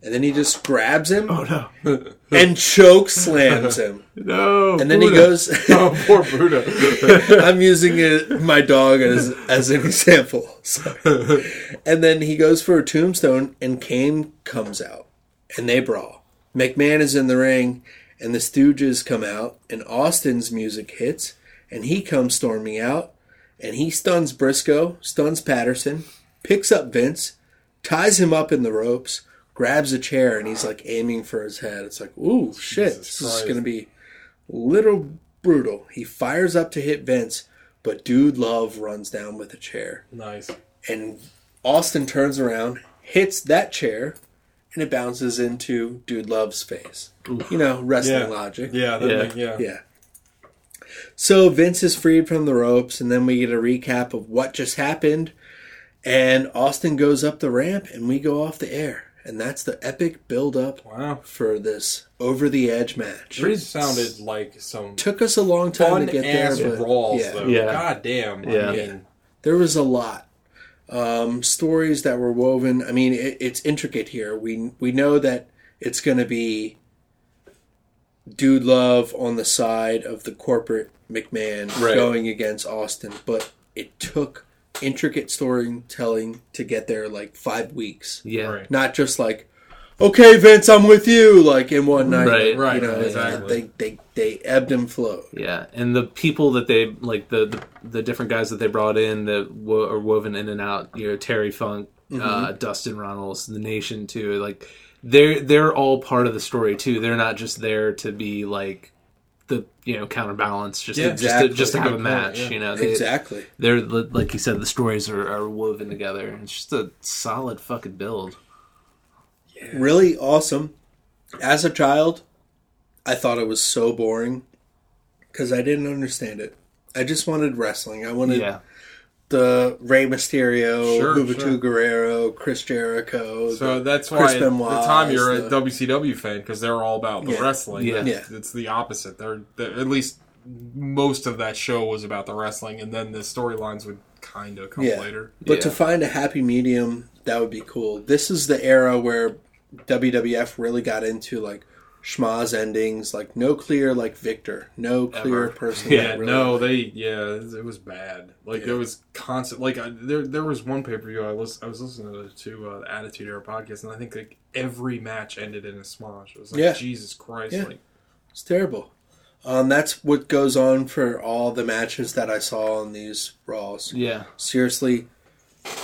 and then he just grabs him oh no, and choke slams him, no. and then he goes. oh, poor Buddha. I'm using it, my dog as as an example. Sorry. And then he goes for a tombstone, and Kane comes out, and they brawl. McMahon is in the ring, and the Stooges come out, and Austin's music hits, and he comes storming out, and he stuns Brisco, stuns Patterson, picks up Vince, ties him up in the ropes, grabs a chair, and he's like aiming for his head. It's like, ooh, shit, this is going to be little brutal. He fires up to hit Vince, but Dude Love runs down with a chair. nice. And Austin turns around, hits that chair, and it bounces into Dude Love's face. You know, wrestling Yeah. logic. Yeah, that Yeah. Make, yeah. Yeah. So Vince is freed from the ropes, and then we get a recap of what just happened. And Austin goes up the ramp, and we go off the air. And that's the epic build up Wow. for this over the edge match. It sounded like some Took us a long time to get there, ass but brawls, yeah. though. Yeah. God damn. Yeah. I mean, there was a lot um, stories that were woven. I mean, it, it's intricate here. We we know that it's going to be Dude Love on the side of the corporate McMahon Right. going against Austin, but it took intricate storytelling to get there, like five weeks. yeah. Right. Not just like, okay, Vince, I'm with you, like in one night. Right, right, You know, exactly. they, they they ebbed and flowed. Yeah, and the people that they like the the, the different guys that they brought in that wo- are woven in and out. You know, Terry Funk, uh, Dustin Runnels, the Nation too. Like they're they're all part of the story too. They're not just there to be like the you know counterbalance, just Yeah, to, just to, just to have a point, match. yeah. You know, they, exactly. They're like you said, the stories are, are woven together. It's just a solid fucking build. Really awesome. As a child, I thought it was so boring because I didn't understand it. I just wanted wrestling. I wanted Yeah, the Rey Mysterio, Sure, Juventud sure. Guerrero, Chris Jericho. So the- that's Chris why at Benoit the time you're a WCW fan because they're all about the Yeah. wrestling. Yeah. Yeah. It's the opposite. They're, they're at least most of that show was about the wrestling, and then the storylines would kind of come Yeah. later. But to find a happy medium, that would be cool. This is the era where WWF really got into like schmozz endings, like no clear like Victor, no clear Ever. person. Yeah, really- no, they yeah, it was bad. Like Yeah. it was constant. Like I, there, there was one pay per view I was I was listening to, to uh, the Attitude Era podcast, and I think like every match ended in a schmozz. It was like Yeah. Jesus Christ, Yeah. like It's terrible. Um, that's what goes on for all the matches that I saw on these Raws. yeah, Seriously,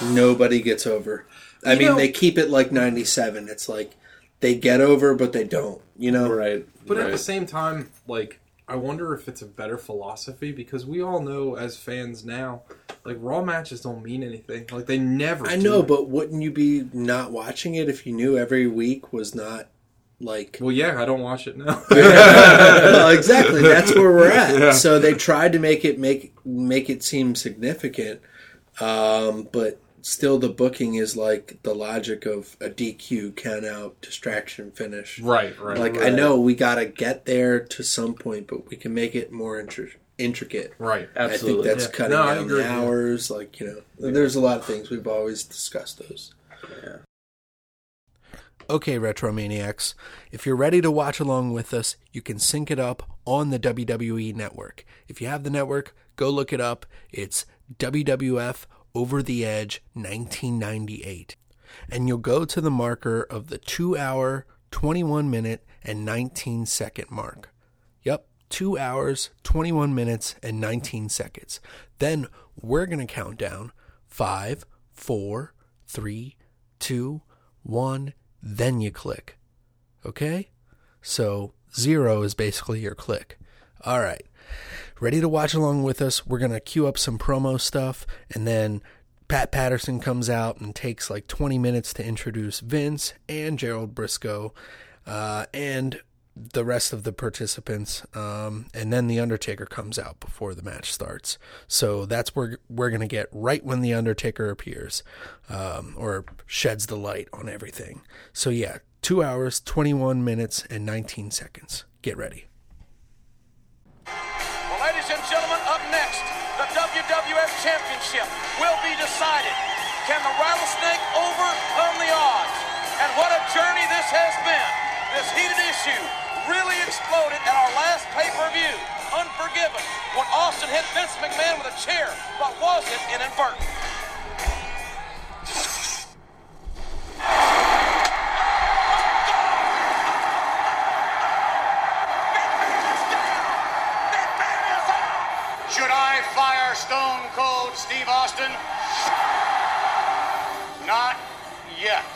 nobody gets over. I You mean, know- they keep it like 97. It's like they get over, but they don't. You know? right. But right. at the same time, like I wonder if it's a better philosophy because we all know as fans now, like Raw matches don't mean anything. Like they never. I do. know, but wouldn't you be not watching it if you knew every week was not like well, yeah, I don't watch it now. well, exactly. That's where we're at. Yeah. So they tried to make it make make it seem significant, um, but still the booking is like the logic of a DQ count out distraction finish. right, right. Like I know we got to get there to some point, but we can make it more intri- intricate. right. Absolutely. I think that's Yeah. cutting No, I down agree the with you. hours. Like you know, there's a lot of things we've always discussed those. Okay, Retromaniacs, if you're ready to watch along with us, you can sync it up on the WWE network. If you have the network, go look it up. It's WWF Over the Edge 1998. And you'll go to the marker of the 2 hour, 21 minute, and 19 second mark. Yep, 2 hours, 21 minutes, and 19 seconds. Then we're going to count down five, four, three, two, one. Then you click. Okay? So zero is basically your click. All right. Ready to watch along with us? We're going to queue up some promo stuff and then Pat Patterson comes out and takes like 20 minutes to introduce Vince and Gerald Brisco uh, and the rest of the participants. Um, and then The Undertaker comes out before the match starts. So that's where we're going to get right when The Undertaker appears um, or sheds the light on everything. So, yeah, two hours, 21 minutes, and 19 seconds. Get ready. Well, ladies and gentlemen, up next, the WWF Championship will be decided. Can the rattlesnake overcome the odds? And what a journey this has been. This heated issue really exploded at our last pay-per-view. Unforgiven when Austin hit Vince McMahon with a chair, but was it inadvertent? I fire Stone Cold Steve Austin? Not yet.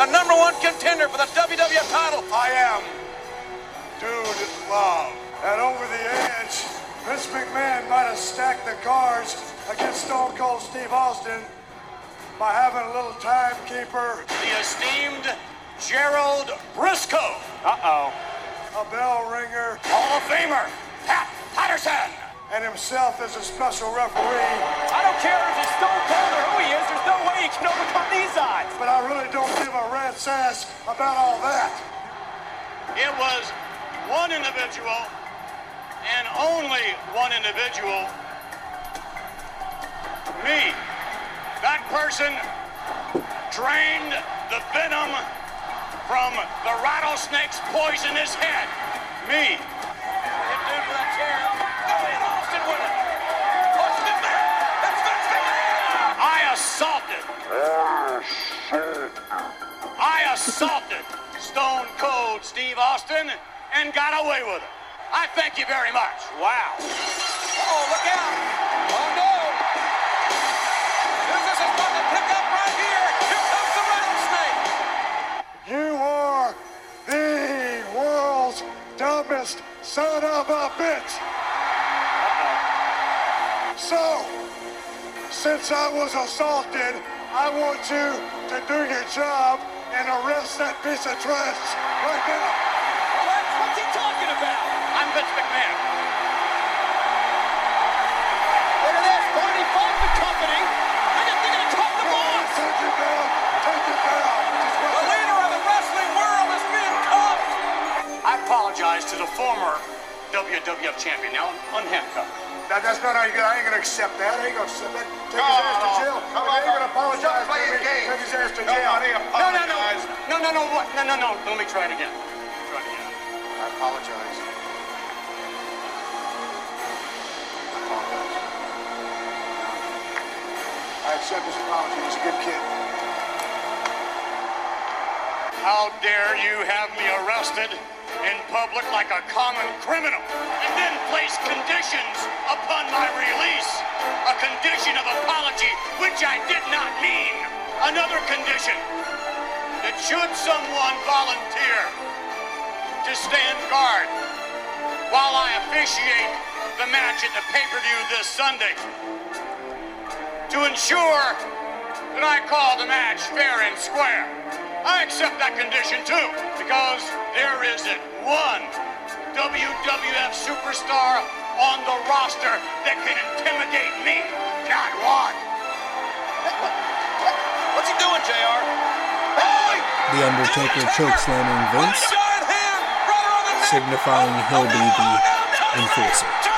The number one contender for the WWF title. I am Dude Love. And over the edge, Vince McMahon might have stacked the cards against Stone Cold Steve Austin by having a little timekeeper, The esteemed Gerald Brisco. Uh-oh. a bell ringer, Hall of Famer, Pat Patterson. and himself as a special referee. I don't care if he's Stone Cold or who he is, there's no way he can overcome these odds. But I really don't give a rat's ass about all that. It was one individual and only one individual. Me. That person drained the venom from the rattlesnake's poisonous head. Me. assaulted Stone Cold Steve Austin and got away with it. I thank you very much. Wow. Oh, look out. Oh, no. This is about to pick up right here. Here comes the rattlesnake. You are the world's dumbest son of a bitch. So, since I was assaulted, I want you to do your job and arrest that piece of trash right now. What? What's he talking about? I'm Vince McMahon. Look at this, Barney Funk the company. I guess they're gonna talk the Go boss. take it down. Take it down. The leader of the wrestling world is being cuffed. I apologize to the former WWF champion. Now unhandcuffed. That, that's not how you I ain't gonna accept that. I ain't gonna accept that. Take No, his ass to jail. come on, ain't gonna apologize Stop playing to me, games. Take his ass to jail. Nobody No, No, no, no. No, no, no. What? No, no, no. Let me try it again. Try it again. I apologize. I apologize. I accept his apology. He's a good kid. How dare you have me arrested in public like a common criminal and then place conditions upon my release? A condition of apology, which I did not mean. Another condition that should someone volunteer to stand guard while I officiate the match at the pay-per-view this Sunday to ensure that I call the match fair and square. I accept that condition too, because there isn't one WWF superstar on the roster that can intimidate me. Not one. What's he doing, JR? Hey! The Undertaker chokeslamming Vince, Giant hand right on the neck. signifying he'll be the enforcer.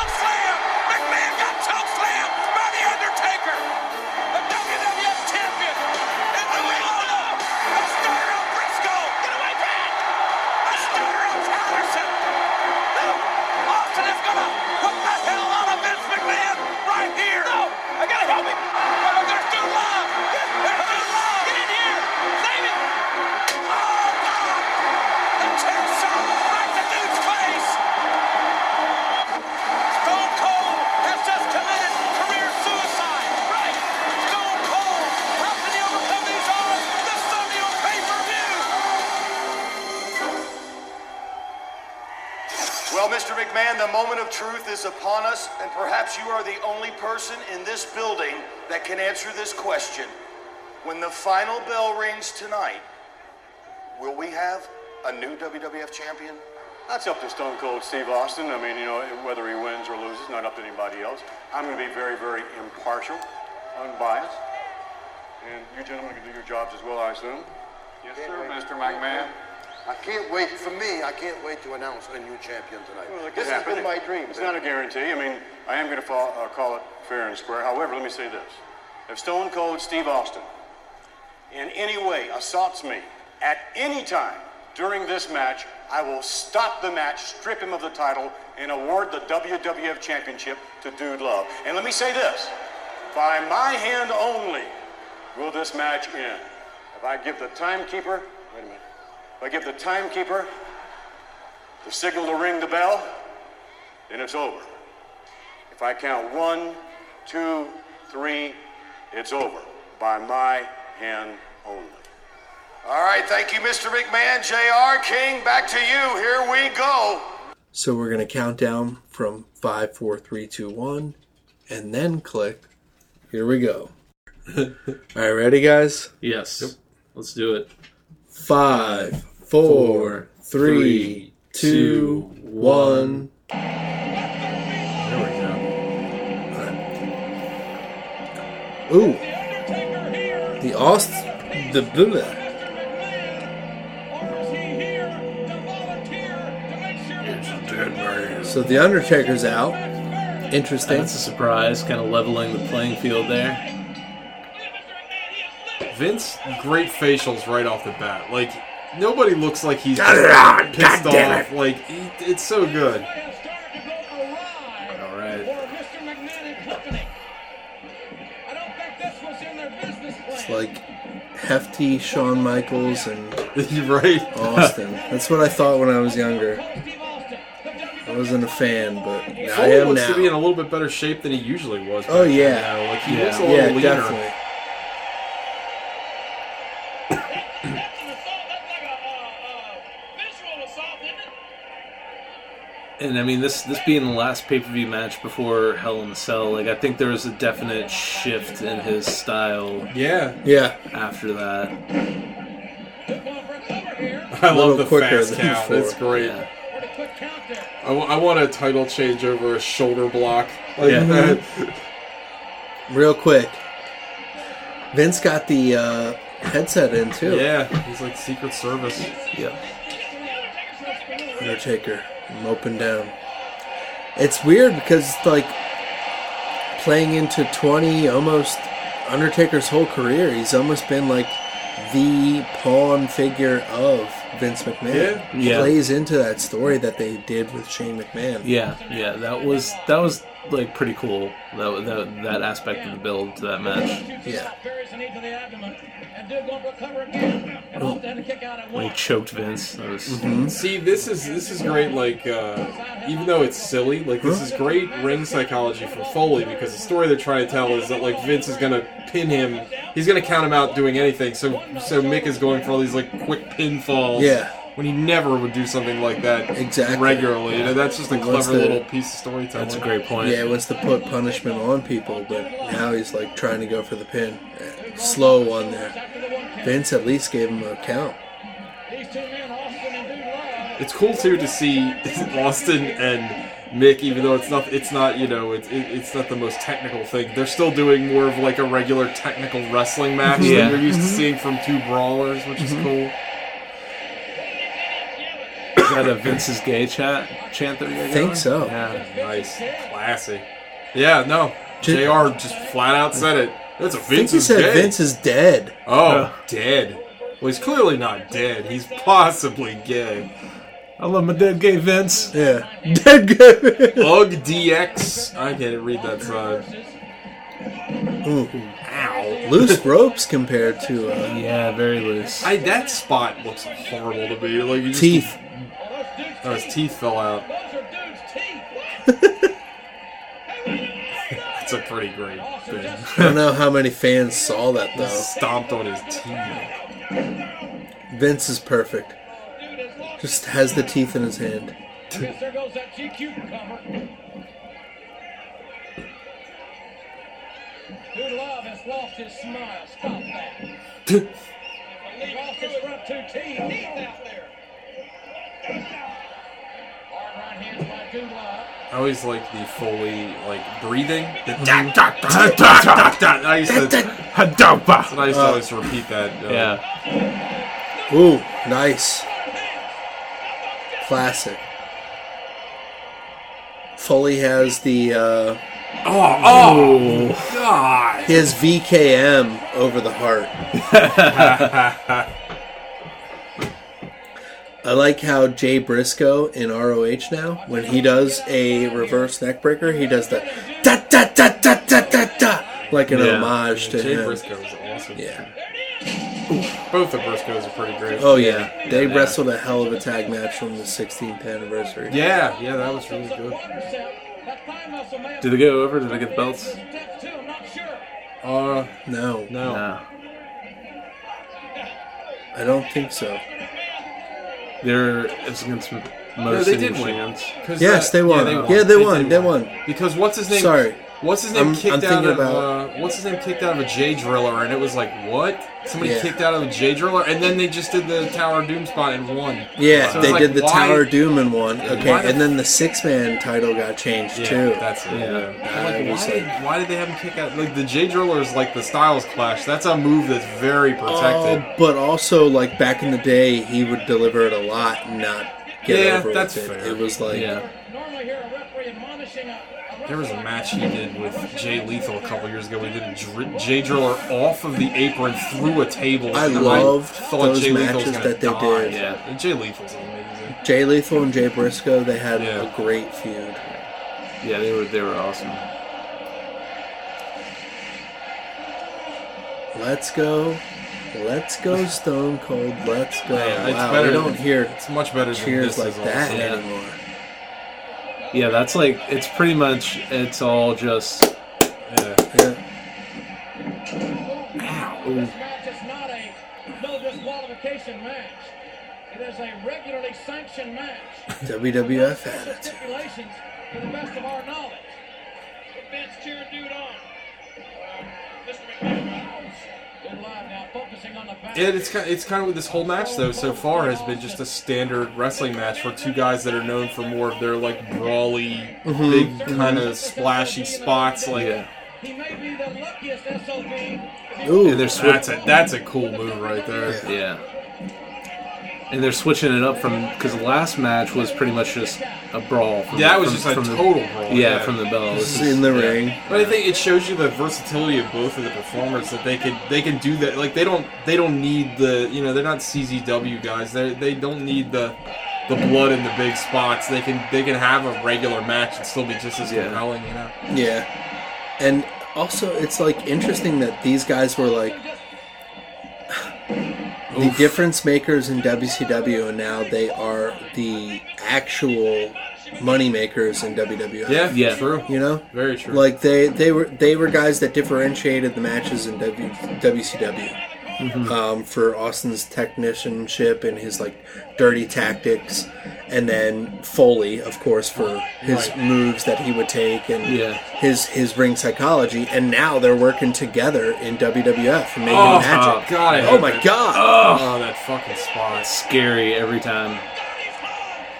Answer this question. When the final bell rings tonight, will we have a new WWF champion? That's up to Stone Cold Steve Austin. I mean, you know, whether he wins or loses, not up to anybody else. I'm going to be very, very impartial, unbiased. And you gentlemen can do your jobs as well, I assume. Yes, sir, Mr. McMahon. I can't wait, for me, I can't wait to announce a new champion tonight. Well, this could has been my dream. It's not a guarantee. I mean, I am going to fall, uh, call it fair and square. However, let me say this. If Stone Cold Steve Austin in any way assaults me at any time during this match, I will stop the match, strip him of the title, and award the WWF Championship to Dude Love. And let me say this. By my hand only will this match end. If I give the timekeeper, wait a minute. If I give the timekeeper the signal to ring the bell, then it's over. If I count one, two, three, it's over. By my hand only. All right, thank you, Mr. McMahon. JR King, back to you. Here we go. So we're gonna count down from five, four, three, two, one, and then click. Here we go. All right, ready, guys? Yes. Let's do it. Five, four, three, two, one. Ooh, the Aust, the blah. So the Undertaker's out. Interesting. That's a surprise, kind of leveling the playing field there. Vince, great facials right off the bat. Like nobody looks like he's God pissed damn off. Like he- it's so good. Like hefty Shawn Michaels and right. Austin. That's what I thought when I was younger. I wasn't a fan, but I Foley am looks now. to be in a little bit better shape than he usually was. Oh, back yeah. then, though. like he Yeah. looks a yeah, little leaner. definitely. And I mean this this being the last pay per view match before Hell in a Cell, like I think there was a definite shift in his style Yeah, Yeah. after that. I little love the quicker fast than count. before. It's great. Yeah. I, w- I want a title change over a shoulder block like Yeah. that. Real quick. Vince got the uh, headset in too. Yeah, he's like Secret Service. Yep. Undertaker moping down. It's weird because it's like playing into twenty almost Undertaker's whole career, he's almost been like the pawn figure of Vince McMahon. Yeah. He Yeah. plays into that story that they did with Shane McMahon. Yeah, yeah, that was that was like pretty cool. That that, that aspect of the build to that match. Yeah. When he choked Vince, that was See, this is this is great. Like, uh, even though it's silly, like this is great ring psychology for Foley because the story they're trying to tell is that like Vince is gonna pin him. He's gonna count him out doing anything. So so Mick is going for all these like quick pinfalls. Yeah. When he never would do something like that Exactly. regularly. You know, that's just a clever to- little piece of storytelling. that's a great point. Yeah, he wants to put punishment on people, but now he's like trying to go for the pin. Slow on there. Vince at least gave him a count. It's cool too to see Austin and Mick, even though it's not, it's not, you know, it's it, it's not the most technical thing. They're still doing more of like a regular technical wrestling match Yeah. that you're used to mm-hmm. seeing from two brawlers, which is mm-hmm. cool. Is that a Vince's gay chat chant that we got I think going? so. Yeah. Nice, classy. Yeah, no, J- Jr. just flat out said it. That's a I think Vince he is said dead. Vince is dead. Oh, dead. Well, he's clearly not dead. He's possibly gay. I love my dead gay Vince. Yeah. Dead good. Ugg DX. I can't read that side. Ooh. Ow. Loose ropes compared to uh, Yeah, very loose. I that spot looks horrible to me. Like you just, teeth. Oh, his teeth fell out. Those are dude's teeth. That's a pretty great thing. I don't know how many fans saw that though. Stomped on his teeth. Vince is perfect. Oh, just has the teeth in his hand. There goes that GQ cover. Dude Love has lost his smile. Stop that. he lost his front two teeth. Teeth out there. I always like the Foley like breathing. The. I used to. That's what I used to always repeat that. Uh, Yeah. Ooh, nice. Classic. Foley has the uh Oh, oh, God. his VKM over the heart. I like how Jay Briscoe in ROH now, when he does a reverse neck breaker, he does the da da da da da da da like an Yeah. homage to Jay him. Briscoe is awesome. Yeah. Both the Briscoes are pretty great. Oh yeah, they Yeah. wrestled a hell of a tag match from the 16th anniversary. Yeah, yeah, that was really good. That thigh muscle may have Did they go over? Did they get the belts? steps. I'm not sure. Uh, No, no. No. I don't think so. They're it's against most No, they City did win. Machines. 'Cause Yes, uh, that- they won. Yeah, they won. did They won. Because what's his name? Sorry. What's his name I'm- kicked I'm out of? about- uh, what's his name kicked out of a Jay driller, and it was like what? Somebody Yeah. kicked out of a Jay driller, and then they just did the Tower of Doom spot and won. Yeah, So they like, did the why- Tower of Doom in one. Okay, why and then the six man title got changed Yeah, too. that's it. Yeah. Yeah. Like, why, did, why did they have him kick out? Like the J driller is like the Styles Clash. That's a move that's very protected. Oh, but also like back in the day, he would deliver it a lot and not get Yeah, over that's with it. fair. It was like Yeah. Normally hear a referee admonishing a, a There was a match he did with Jay Lethal a couple years ago. He did a dr- Jay driller off of the apron through a table. I loved those Jay matches that they die. did. Yeah, and Jay Lethal's amazing. Jay Lethal and Jay Briscoe. They had Yeah. a great feud. Yeah, they were they were awesome. Let's go, let's go, Stone Cold. Let's go. Yeah, it's wow, better we don't hear It's much better cheers this like that anymore. Yeah. Anymore. Yeah, that's like it's pretty much it's all just uh, Yeah. Yeah. This match is not a no disqualification match. It is a regularly sanctioned match. WWF attitude. Stipulations to the best of our knowledge. Big Ben's cheering dude on. Uh, Mr. McMahon. Good live now, focusing on the back. Yeah, it's kind. It's kind of what this whole match though so far has been just a standard wrestling match for two guys that are known for more of their like brawly, Mhm. big kind of splashy spots. Like, He may be the luckiest SOB. Ooh, And they're that's a that's a cool move right there. Yeah. And they're switching it up from because the last match was pretty much just a brawl. From, Yeah, that was from- just a the- total brawl, Yeah, yeah. from the bell. In the yeah. ring. But I think it shows you the versatility of both of the performers that they can they can do that. Like they don't they don't need the you know they're not CZW guys. They they don't need the the blood in the big spots. They can they can have a regular match and still be just as Yeah. compelling. You know. Yeah. And also, it's like interesting that these guys were like the difference makers in WCW, and now they are the actual money makers in WWF. Yeah, Yeah. true. You know, Very true. like they they were they were guys that differentiated the matches in w, WCW. Um, for Austin's technicianship and his like dirty tactics, and then Foley, of course, for his Right. moves that he would take and Yeah. his his ring psychology. And now they're working together in WWF and making Oh, magic. God! Oh my that. God! Oh, that fucking spot. Scary every time.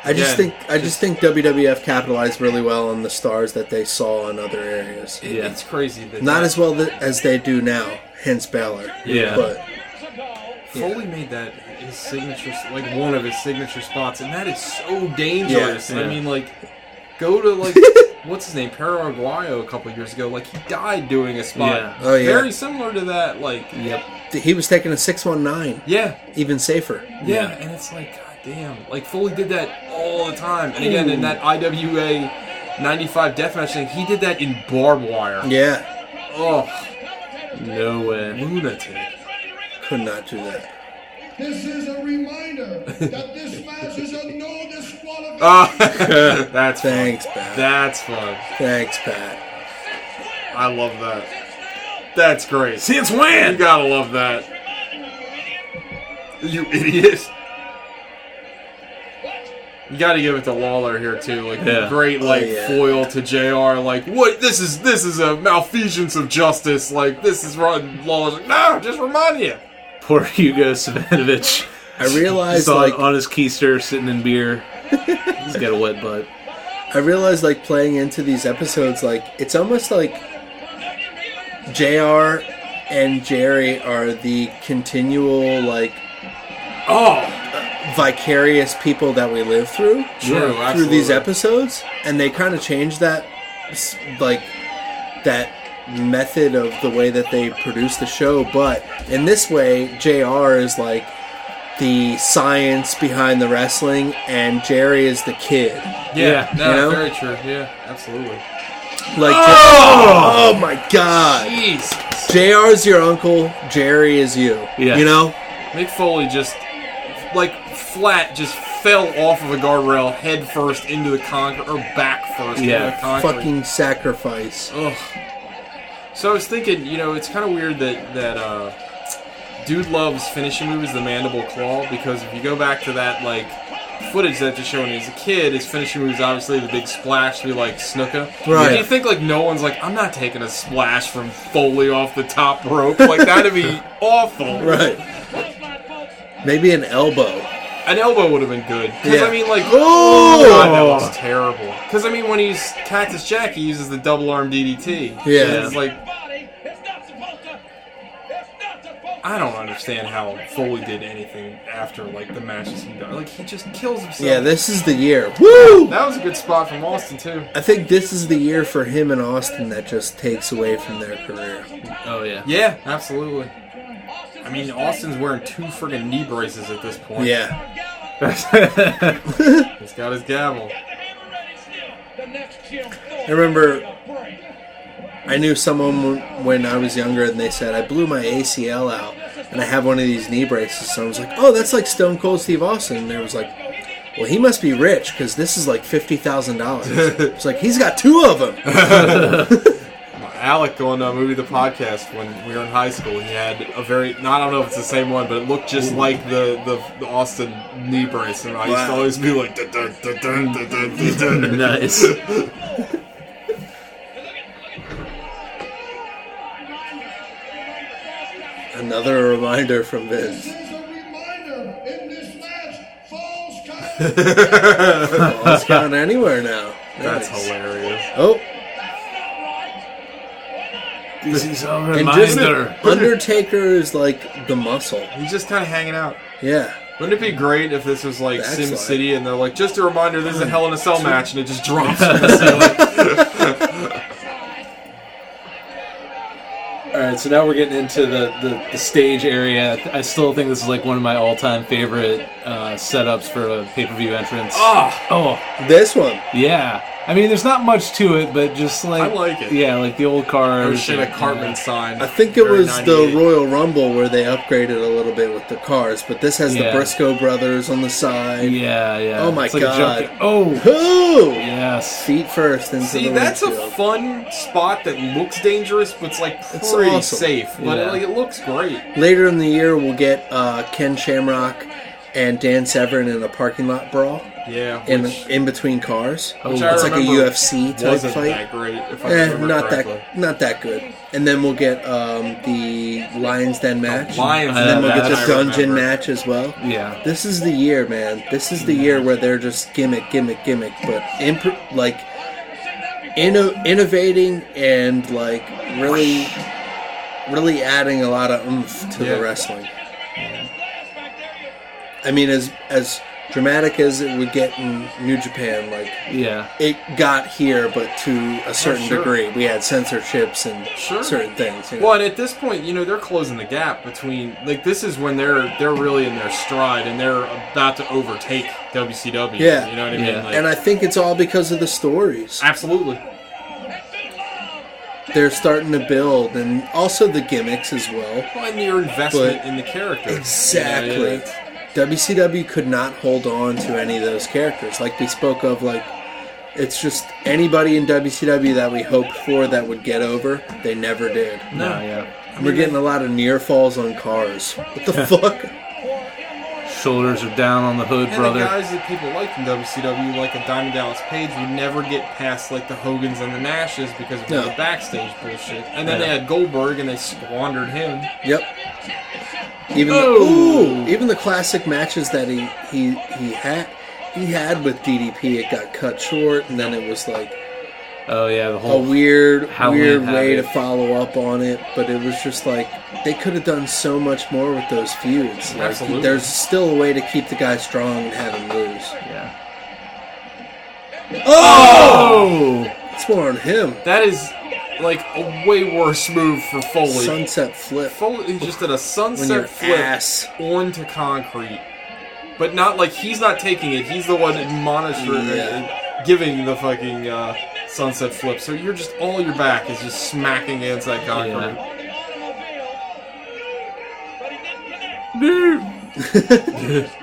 I just Yeah, think I just think WWF capitalized really well on the stars that they saw in other areas. It- Yeah. It's crazy that Not that- as well that, as they do now. Hence Balor. Yeah. but Foley made that his signature, like one of his signature spots, and that is so dangerous. Yeah, I mean, like, go to like what's his name, Perro Aguayo, a couple years ago. Like he died doing a spot Yeah. Oh, yeah. very similar to that. Like, Yep. he was taking a six one nine, yeah, even safer. yeah, and it's like, god damn, like Foley did that all the time. And again, in that IWA '95 deathmatch thing, he did that in barbed wire. Yeah, Oh, No way. lunatic. could not do that. This is a reminder that this match is a no disqualification. Oh, that's fun. Thanks, Pat. That's fun. Thanks, Pat. I love that. That's great. Since You when? gotta love that. You idiot. You gotta give it to Lawler here too. Like Yeah. great oh, like Oh, yeah. foil to JR. Like what this is this is a malfeasance of justice. Like this is wrong. Lawler's like, no, just remind you. Poor Hugo Savinovich. I realized He's on, like on his keister sitting in beer. He's got a wet butt. I realized like playing into these episodes, like it's almost like Jr. and Jerry are the continual like Oh, vicarious people that we live through True, through these episodes, and they kind of change that like that method of the way that they produce the show. But in this way, Jr. is like the science behind the wrestling, and Jerry is the kid. yeah, Yeah, no, you know? very true. Yeah, absolutely. Like, oh, oh my god, Jeez, Jr. is your uncle, Jerry is you. Yeah. You know, Mick Foley just like flat just fell off of a guardrail head first into the concrete or back first Yeah, into the concrete. fucking sacrifice. Ugh. So I was thinking, you know, it's kind of weird that that uh, dude loves finishing moves, the mandible claw, because if you go back to that like footage that they're showing as a kid, his finishing moves obviously the big splash through like Snuka. Right. Do you think like no one's like, I'm not taking a splash from Foley off the top rope? Like that'd be awful. Right. Maybe an elbow. An elbow would have been good. Because, Yeah. I mean, like, Oh! God, that was terrible. Because, I mean, when he's Cactus Jack, he uses the double arm DDT. Yeah. And It's like, I don't understand how Foley did anything after, like, the matches he done. Like, he just kills himself. Yeah, this is the year. Woo! That was a good spot from Austin, too. I think this is the year for him and Austin that just takes away from their career. Oh yeah. Yeah, absolutely. I mean, Austin's wearing two friggin' knee braces at this point. Yeah. He's got his gavel. I remember I knew someone when I was younger and they said, I blew my ACL out and I have one of these knee braces. So I was like, oh, that's like Stone Cold Steve Austin. And there was like, well, he must be rich because this is like $50,000. It's like, he's got two of them. Alec on uh, Movie the Podcast when we were in high school. He had a very, not, I don't know if it's the same one, but it looked just like the, the, the Austin knee brace. And I used to always be like, "Dun, dun, dun, dun, dun, dun, dun, dun." nice. Another reminder from Vince. This is a reminder in this match, falls count. Falls count anywhere now. That's Nice. hilarious. Oh, this is a and just reminder. Undertaker is like the muscle. He's just kind of hanging out. Yeah. Wouldn't it be great if this was like Backslide. Sim City and they're like, just a reminder, this is a Hell in a Cell match, and it just drops from the ceiling? All right, so now we're getting into the, the, the stage area. I still think this is like one of my all time favorite uh, setups for a pay per view entrance. Ah, Oh, This one. yeah. I mean, there's not much to it, but just like I like it. Yeah, like the old cars. shit, a and- Cartman sign. I think it was the Royal Rumble where they upgraded a little bit with the cars, but this has Yeah. the Brisco brothers on the side. Yeah, yeah. Oh my It's like God. junket- Oh, Who? yes. Feet first into See, the that's a fun spot that looks dangerous, but it's like It's pretty awesome. safe. But Yeah. like, it looks great. Later in the year, we'll get uh, Ken Shamrock and Dan Severn in a parking lot brawl Yeah, in in between cars. which I it's like a UFC type wasn't fight. that great. If I Eh, remember not correctly. that not that good. And then we'll get um, the Lions Den match. Lions and then we'll get the I dungeon remember. match as well. Yeah. This is the year, man. This is the year where they're just gimmick, gimmick, gimmick, but imp- like inno- innovating and like really, really adding a lot of oomph to Yeah. the wrestling. I mean, as as dramatic as it would get in New Japan, like Yeah. it got here, but to a certain sure. degree. We had censorships and Sure. certain things. you know. Well, and at this point, you know, they're closing the gap between like this is when they're they're really in their stride and they're about to overtake WCW. Yeah. you know what I mean. Yeah. Like, and I think it's all because of the stories. absolutely. They're starting to build, and also the gimmicks as well. Well, and your investment But- in the character. Exactly. You know, it's- WCW could not hold on to any of those characters. Like we spoke of, like it's just anybody in WCW that we hoped for that would get over, they never did. No, yeah. We're getting a lot of near falls on cars. What the fuck? Shoulders are down on the hood, And brother. the guys that people liked in WCW, like a Diamond Dallas Page, would never get past like the Hogans and the Nashes because of No. the backstage bullshit. And then Yeah. they had Goldberg, and they squandered him. Yep. Even the, ooh, even the classic matches that he he he had he had with DDP, it got cut short, and then it was like oh yeah, the whole a weird Halloween weird way to follow up on it. But it was just like they could have done so much more with those feuds. Like, Absolutely. There's still a way to keep the guy strong and have him lose. yeah. Oh, it's more on him. That is like a way worse move for Foley. Sunset flip. Foley just did a sunset flip ass. onto concrete, but not like he's not taking it. He's the one monitoring, Yeah. giving the fucking uh, sunset flip. So you're just all your back is just smacking against that concrete.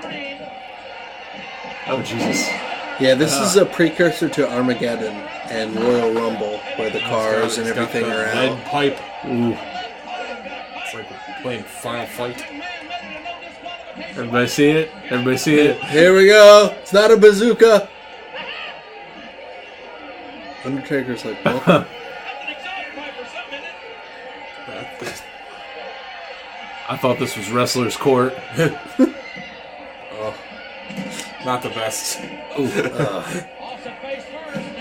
Oh Jesus. Yeah, this is ah. a precursor to Armageddon and Royal Rumble, where the cars and He's got everything the are lead out. pipe. Ooh. It's like playing Final Fight. Everybody see it? Everybody see it? Here we go. It's not a bazooka. Undertaker's like, welcome. I thought this was wrestler's court. Oh, not the best. Uh,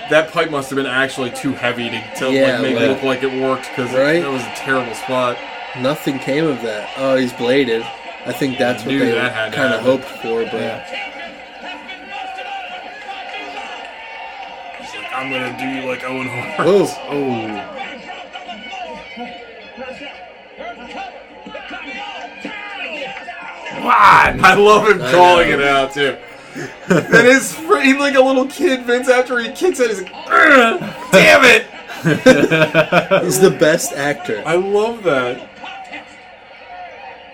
that pipe must have been actually too heavy to, to Yeah, like, make like- it look like it worked because Right? it, was a terrible spot. Nothing came of that. Oh, he's bladed. I think that's what they that kind of hoped for, but It's I'm gonna do you like Owen Hart. oh, Oh. What? I love him I calling know. it out too. and his fr- he's like a little kid. Vince after he kicks it, he's like, "Damn it!" he's the best actor. I love that.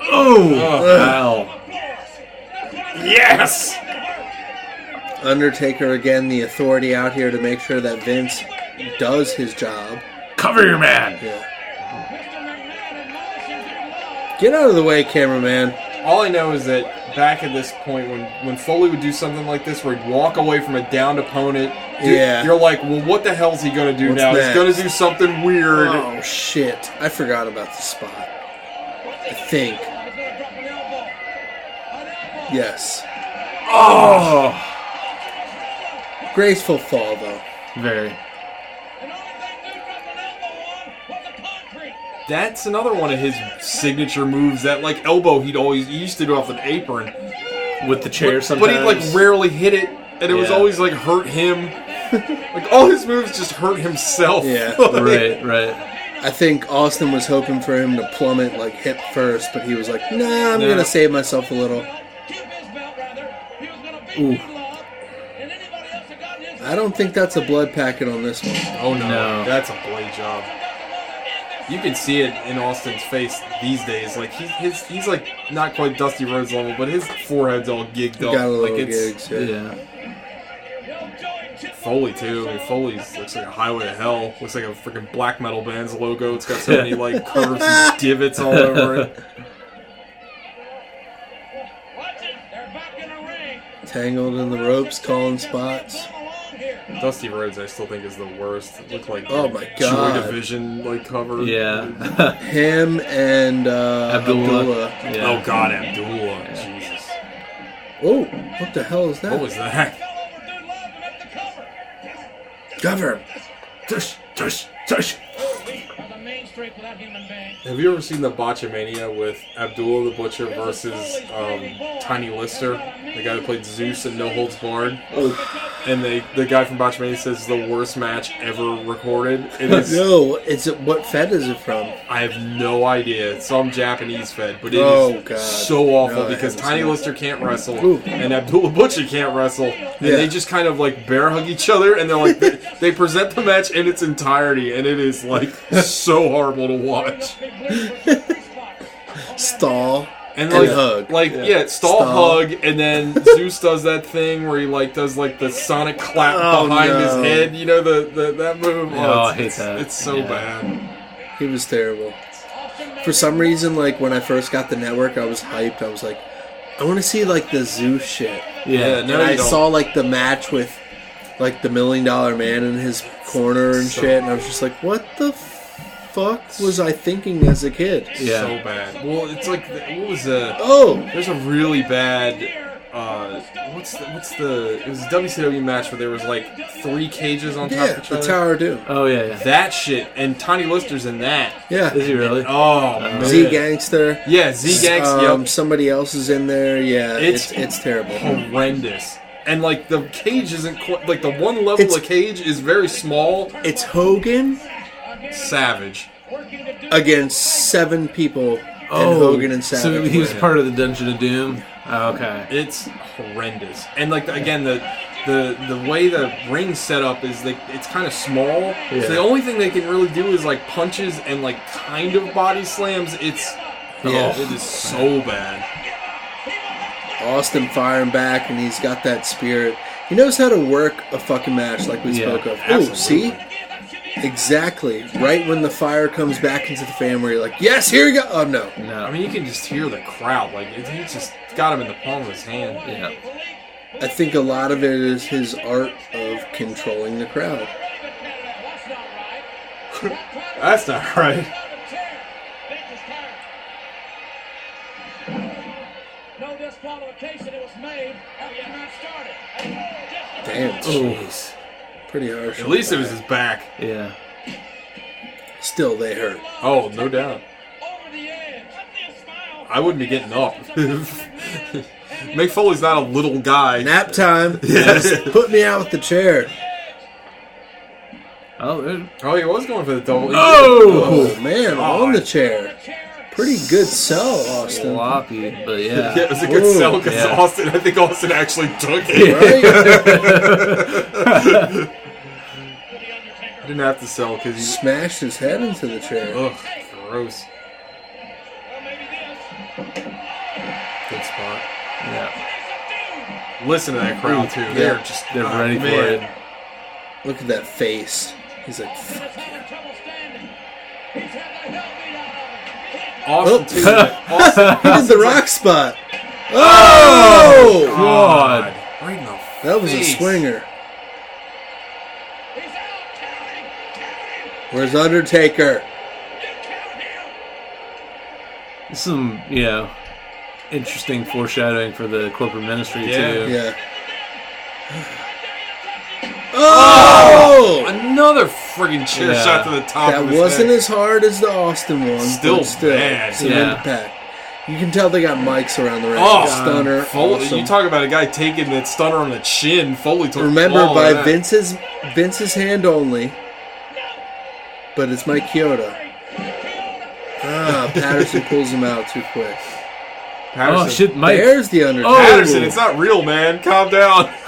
Oh. oh wow. Yes. Undertaker again, the authority out here to make sure that Vince does his job. Cover your man. Get out of the way, cameraman. All I know is that back at this point, when when Foley would do something like this, where he'd walk away from a downed opponent, you- Yeah. you're like, well, what the hell's he gonna do What's now? next? He's gonna do something weird. Oh shit! I forgot about the spot. I think. Yes. Oh, Graceful fall though. very. That's another one of his signature moves. That like elbow, he'd always he used to do off an apron with the chair. but, sometimes, but he'd like rarely hit it, and it was always like hurt him. like all his moves just hurt himself. Yeah. Like, right, right. I think Austin was hoping for him to plummet like hip first, but he was like, "Nah, I'm Nah. gonna save myself a little." Ooh. I don't think that's a blood packet on this one. Oh no, No. that's a blade job. You can see it in Austin's face these days. Like he's his, he's like not quite Dusty Rhodes level, but his forehead's all gigged up. Got a little like it's gigs. Yeah. Yeah. Foley too. I mean, Foley's looks like a highway to hell. Looks like a freaking black metal band's logo. It's got so many like curves and divots all over it. Tangled in the ropes, calling spots. Dusty Rhodes, I still think is the worst. It looked like Oh my god, Joy God. Division like cover. Yeah. Him and uh, Abdullah. Abdullah. yeah. Oh God, Abdullah. Jesus. Oh, what the hell is that? What was that? Cover. Tush, tush, tush. Have you ever seen the Botchamania with Abdullah the Butcher versus um, Tiny Lister, the guy that played Zeus in No Holds Barred? And they, the guy from Botchamania says it's the worst match ever recorded. It is. No, is it what Fed is it from? I have no idea. It's some Japanese fed, but it is Oh, God. so awful No, because haven't Tiny seen. Lister can't wrestle Ooh. and Abdullah Butcher can't wrestle, and Yeah. they just kind of like bear hug each other, and they're like they, they present the match in its entirety, and it is like so horrible to watch. Stall And and like, hug. like yeah, stall, Stall. hug, and then Zeus does that thing where he like does like the sonic clap Oh, behind his head. You know the, the that move. Oh, I it's, hate it's, that. It's so Yeah. bad. He was terrible. For some reason, like when I first got the network, I was hyped. I was like, I want to see like the Zeus shit. Yeah. No, and I don't. saw like the match with like the Million Dollar Man in his corner and So- shit, and I was just like, what the fuck was I thinking as a kid? Yeah. So bad. Well, it's like what was the Oh, There's a really bad. Uh, what's the what's the? It was a WCW match where there was like three cages on top yeah, of each the other. Tower of Doom. Oh yeah. yeah. That shit and Tiny Lister's in that. Yeah, Is he really? Oh man. Z Gangster. Yeah, Z Gangster. Um, yep. somebody else is in there. Yeah, It's- it's it's, terrible. Horrendous. And like the cage isn't quite like the one level It's- of cage is very small. It's Hogan Savage. against seven people, and Oh, Hogan and Savage. So he was part of the Dungeon of Doom. Oh, okay. It's horrendous. And like again the the the way the ring's set up is like it's kind of small. Yeah. So the only thing they can really do is like punches and like kind of body slams. It's Yeah. oh, it is so bad. Austin firing back, and he's got that spirit. He knows how to work a fucking match, like we Yeah, spoke of. Oh, see, exactly. Right when the fire comes back into the fan, where you're like, "Yes, here we go." Oh no, No. I mean, you can just hear the crowd. Like it, he just got him in the palm of his hand. yeah. I think a lot of it is his art of controlling the crowd. That's not right. No disqualification. It was made after the match started. Damn, oh. jeez, pretty harsh. At least it was his back. Yeah. Still, they hurt. Oh, no doubt. Over the edge. I wouldn't be getting up. Mick Foley's not a little guy. Nap time. Just put me out with the chair. Oh, there- Oh, he was going for the double. Oh! Oh man, on oh, the chair. Pretty good sell, Austin. sloppy, but yeah. Yeah, it was a good Ooh, sell because yeah. Austin. I think Austin actually took it. Right? Didn't have to sell because he smashed his head into the chair. Ugh, gross. Good spot. Yeah. Listen to that crowd too. They're just they're oh, ready man. for it. Look at that face. He's like. Awesome oh. too. Awesome. he did the rock spot. Oh, oh God! That was a swinger. Where's Undertaker? Some, you know, interesting foreshadowing for the corporate ministry Yeah. too. Yeah. Oh! Another freaking chair Yeah. shot to the top. That of his wasn't head. as hard as the Austin one. Still but still bad. cement Yeah. pack. You can tell they got mics around the ring. Oh, Stunner. Foley, awesome. You talk about a guy taking that stunner on the chin. Foley took Remember by that. Vince's Vince's hand only. But it's Mike Chioda. Ah, Patterson pulls him out too quick. Patterson. Oh shit, Mike. There's the Undertaker. Oh. Patterson, it's not real, man. Calm down.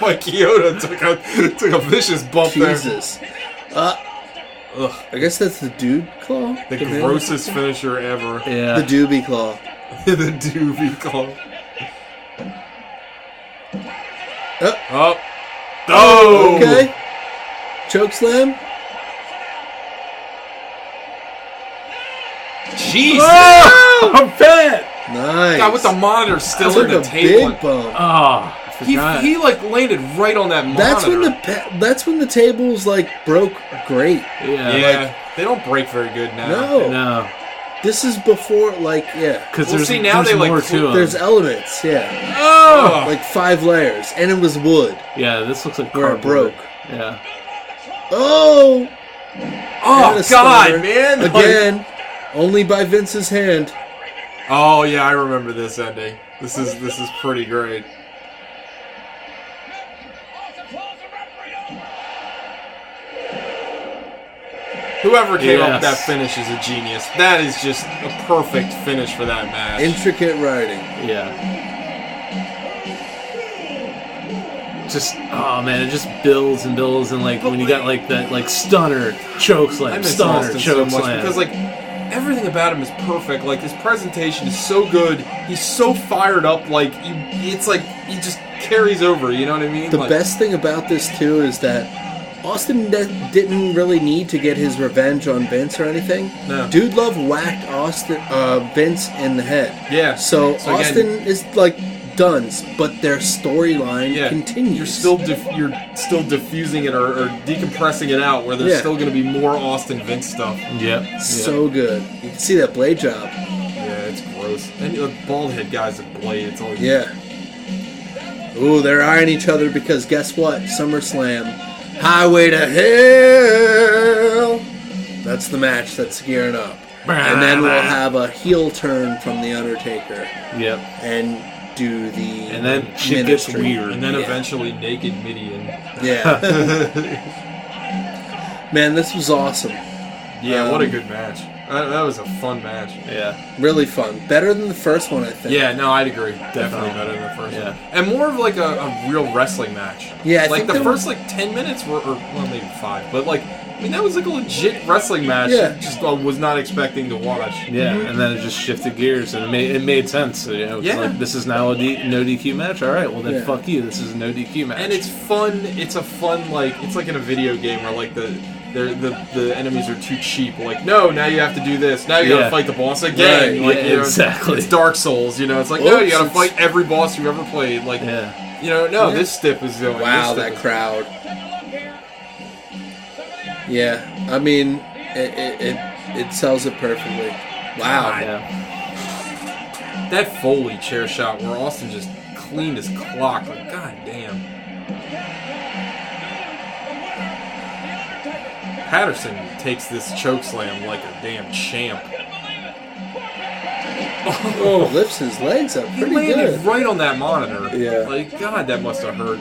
Mike Chioda took a took a vicious bump Jesus. Uh, Ugh. I guess that's the dude claw. there. The man? grossest finisher ever. Yeah. The doobie claw. the doobie claw. Uh, Oh. Oh. okay. Choke slam. Jesus. Oh, bet. Nice. God, with the monitor still Took in the a table. big bump. Oh, He, he like landed right on that monitor. That's when the that's when the tables like broke great. yeah. yeah. they don't break very good now. No, No, this is before like yeah. because Well, there's, see, now there's they, like, more cl- to 'em. There's elements, yeah, Oh. like five layers, and it was wood Yeah, this looks like where it broke. Yeah. Oh, oh and God, stunner. man! Like- Again, only by Vince's hand. oh yeah, I remember this ending. This is this is pretty great. Whoever came up with that finish is a genius. That is just a perfect finish for that match. Intricate writing. Yeah. Just oh man, it just builds and builds and like when you got like that like stunner choke slam, stunner Austin choke so much slam. because like everything about him is perfect. Like his presentation is so good. He's so fired up. Like you, it's like he just carries over. You know what I mean? The Like, best thing about this too is that Austin de- didn't really need to get his revenge on Vince or anything. No. Dude Love whacked Austin uh, Vince in the head. Yeah. So, So again- Austin is like done, but their storyline Yeah, continues. You're still diff- you're still diffusing it or, or decompressing it out, where there's Yeah. still going to be more Austin Vince stuff. Yep. so good. You can see that blade job. Yeah, it's gross. And the bald head guy's a blade. It's always Yeah. Ooh, they're eyeing each other because guess what? SummerSlam, Highway to Hell. That's the match that's gearing up, and then we'll have a heel turn from the Undertaker Yep. and do the And then shit gets weird. and then Yeah. eventually naked Mideon. Yeah. Man, this was awesome. Yeah, what a Um, good match. That, that was a fun match. Yeah. Really fun. Better than the first one, I think. Yeah, no, I'd agree. Definitely better than the first Yeah. one. And more of like a, a real wrestling match. Yeah, I like think the they first like ten minutes were, or well, maybe five, but like I mean that was like a legit wrestling match. Yeah. just uh, was not expecting to watch. Yeah, and then it just shifted gears, and it made it made sense. You know, it's Yeah. like this is now a D, no DQ match. All right, well then Yeah. fuck you. This is a no DQ match. And it's fun. It's a fun like it's like in a video game where like the they're, the the enemies are too cheap. Like no, now you have to do this. Now you Yeah. gotta fight the boss again. Right, like yeah, you know, exactly. It's Dark Souls. You know, it's like no, you Oops, gotta it's- fight every boss you ever played. Like yeah. you know, no, Yeah. this step is going. Wow, this that step is- crowd. Yeah, I mean, it it, it, it sells it perfectly. Wow. Yeah. That Foley chair shot where Austin just cleaned his clock. Like god damn. Patterson takes this choke slam like a damn champ. Oh, lifts his legs up pretty He landed good. right on that monitor. Yeah. Like, God, that must have hurt.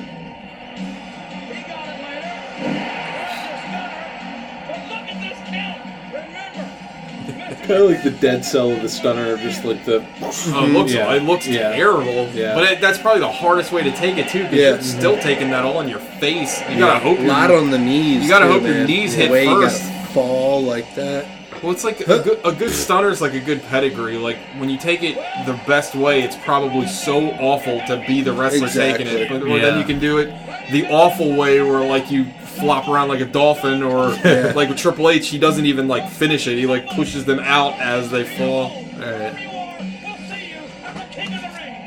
Kind of like the dead cell of the stunner, just like the. Oh, it looks, Yeah. it looks Yeah. terrible. Yeah. But it, that's probably the hardest way to take it too, because Yeah. you're still taking that all in your face. You gotta hope A you lot on the knees. You gotta too, hope your knees the hit way first. You gotta fall like that. Well, it's like a good, a good stunner is like a good pedigree. Like when you take it the best way, it's probably so awful to be the wrestler taking it, but or then you can do it the awful way, where like you flop around like a dolphin, or like with Triple H, he doesn't even like finish it. He like pushes them out as they fall. All right.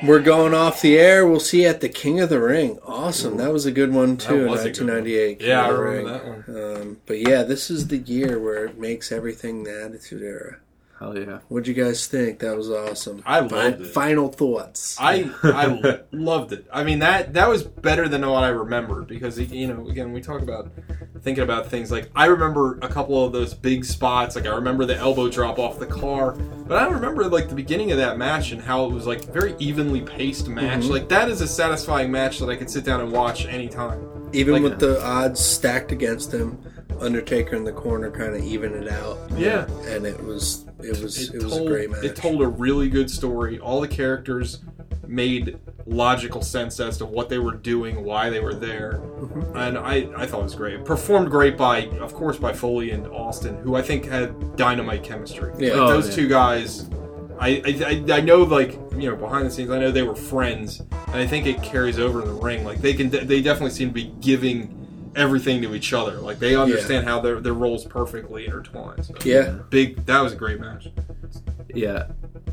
We're going off the air. We'll see you at the King of the Ring. Awesome. That was a good one too. That one. 1998. King Yeah, I remember Ring. Um, but yeah, this is the year where it makes everything the Attitude Era. Hell yeah. What'd you guys think? That was awesome. I Fi- loved it. Final thoughts. I I loved it. I mean that that was better than what I remembered because you know again we talk about thinking about things like I remember a couple of those big spots like I remember the elbow drop off the car but I remember like the beginning of that match and how it was like very evenly paced match Mhm. like that is a satisfying match that I could sit down and watch anytime Even Like- with the odds stacked against him, Undertaker in the corner kind of even it out. Yeah. and it was it was it, was told, a great match. It told a really good story. All the characters made logical sense as to what they were doing, why they were there, Mm-hmm. and I, I thought it was great. Performed great by, of course, by Foley and Austin, who I think had dynamite chemistry. Yeah. Like, Oh, those yeah. two guys. I, I, I- I know like you know behind the scenes I know they were friends and I think it carries over in the ring like they can they definitely seem to be giving everything to each other like they understand how their their roles perfectly intertwine so Yeah. big that was a great match Yeah,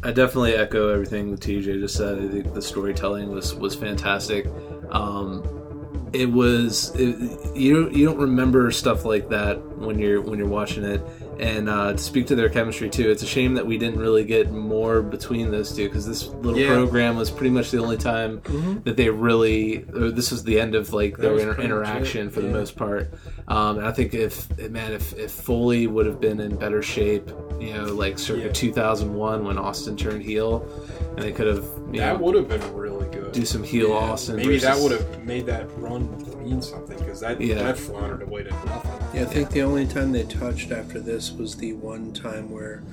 I definitely echo everything that TJ just said. I think the storytelling was was fantastic. Um, it was it, you don't you don't remember stuff like that when you're when you're watching it. And uh, to speak to their chemistry too, it's a shame that we didn't really get more between those two because this little Yeah. program was pretty much the only time that they really. Or this was the end of like That their inter- interaction for the most part. Um, and I think if man, if, if Foley would have been in better shape, you know, like circa Yeah. 2001 when Austin turned heel, and they could have That know, would have been really good. do some heel Yeah, Austin. Maybe that would have made that run mean something because that Yeah. that floundered away to nothing. Yeah, I think the only time they touched after this was the one time where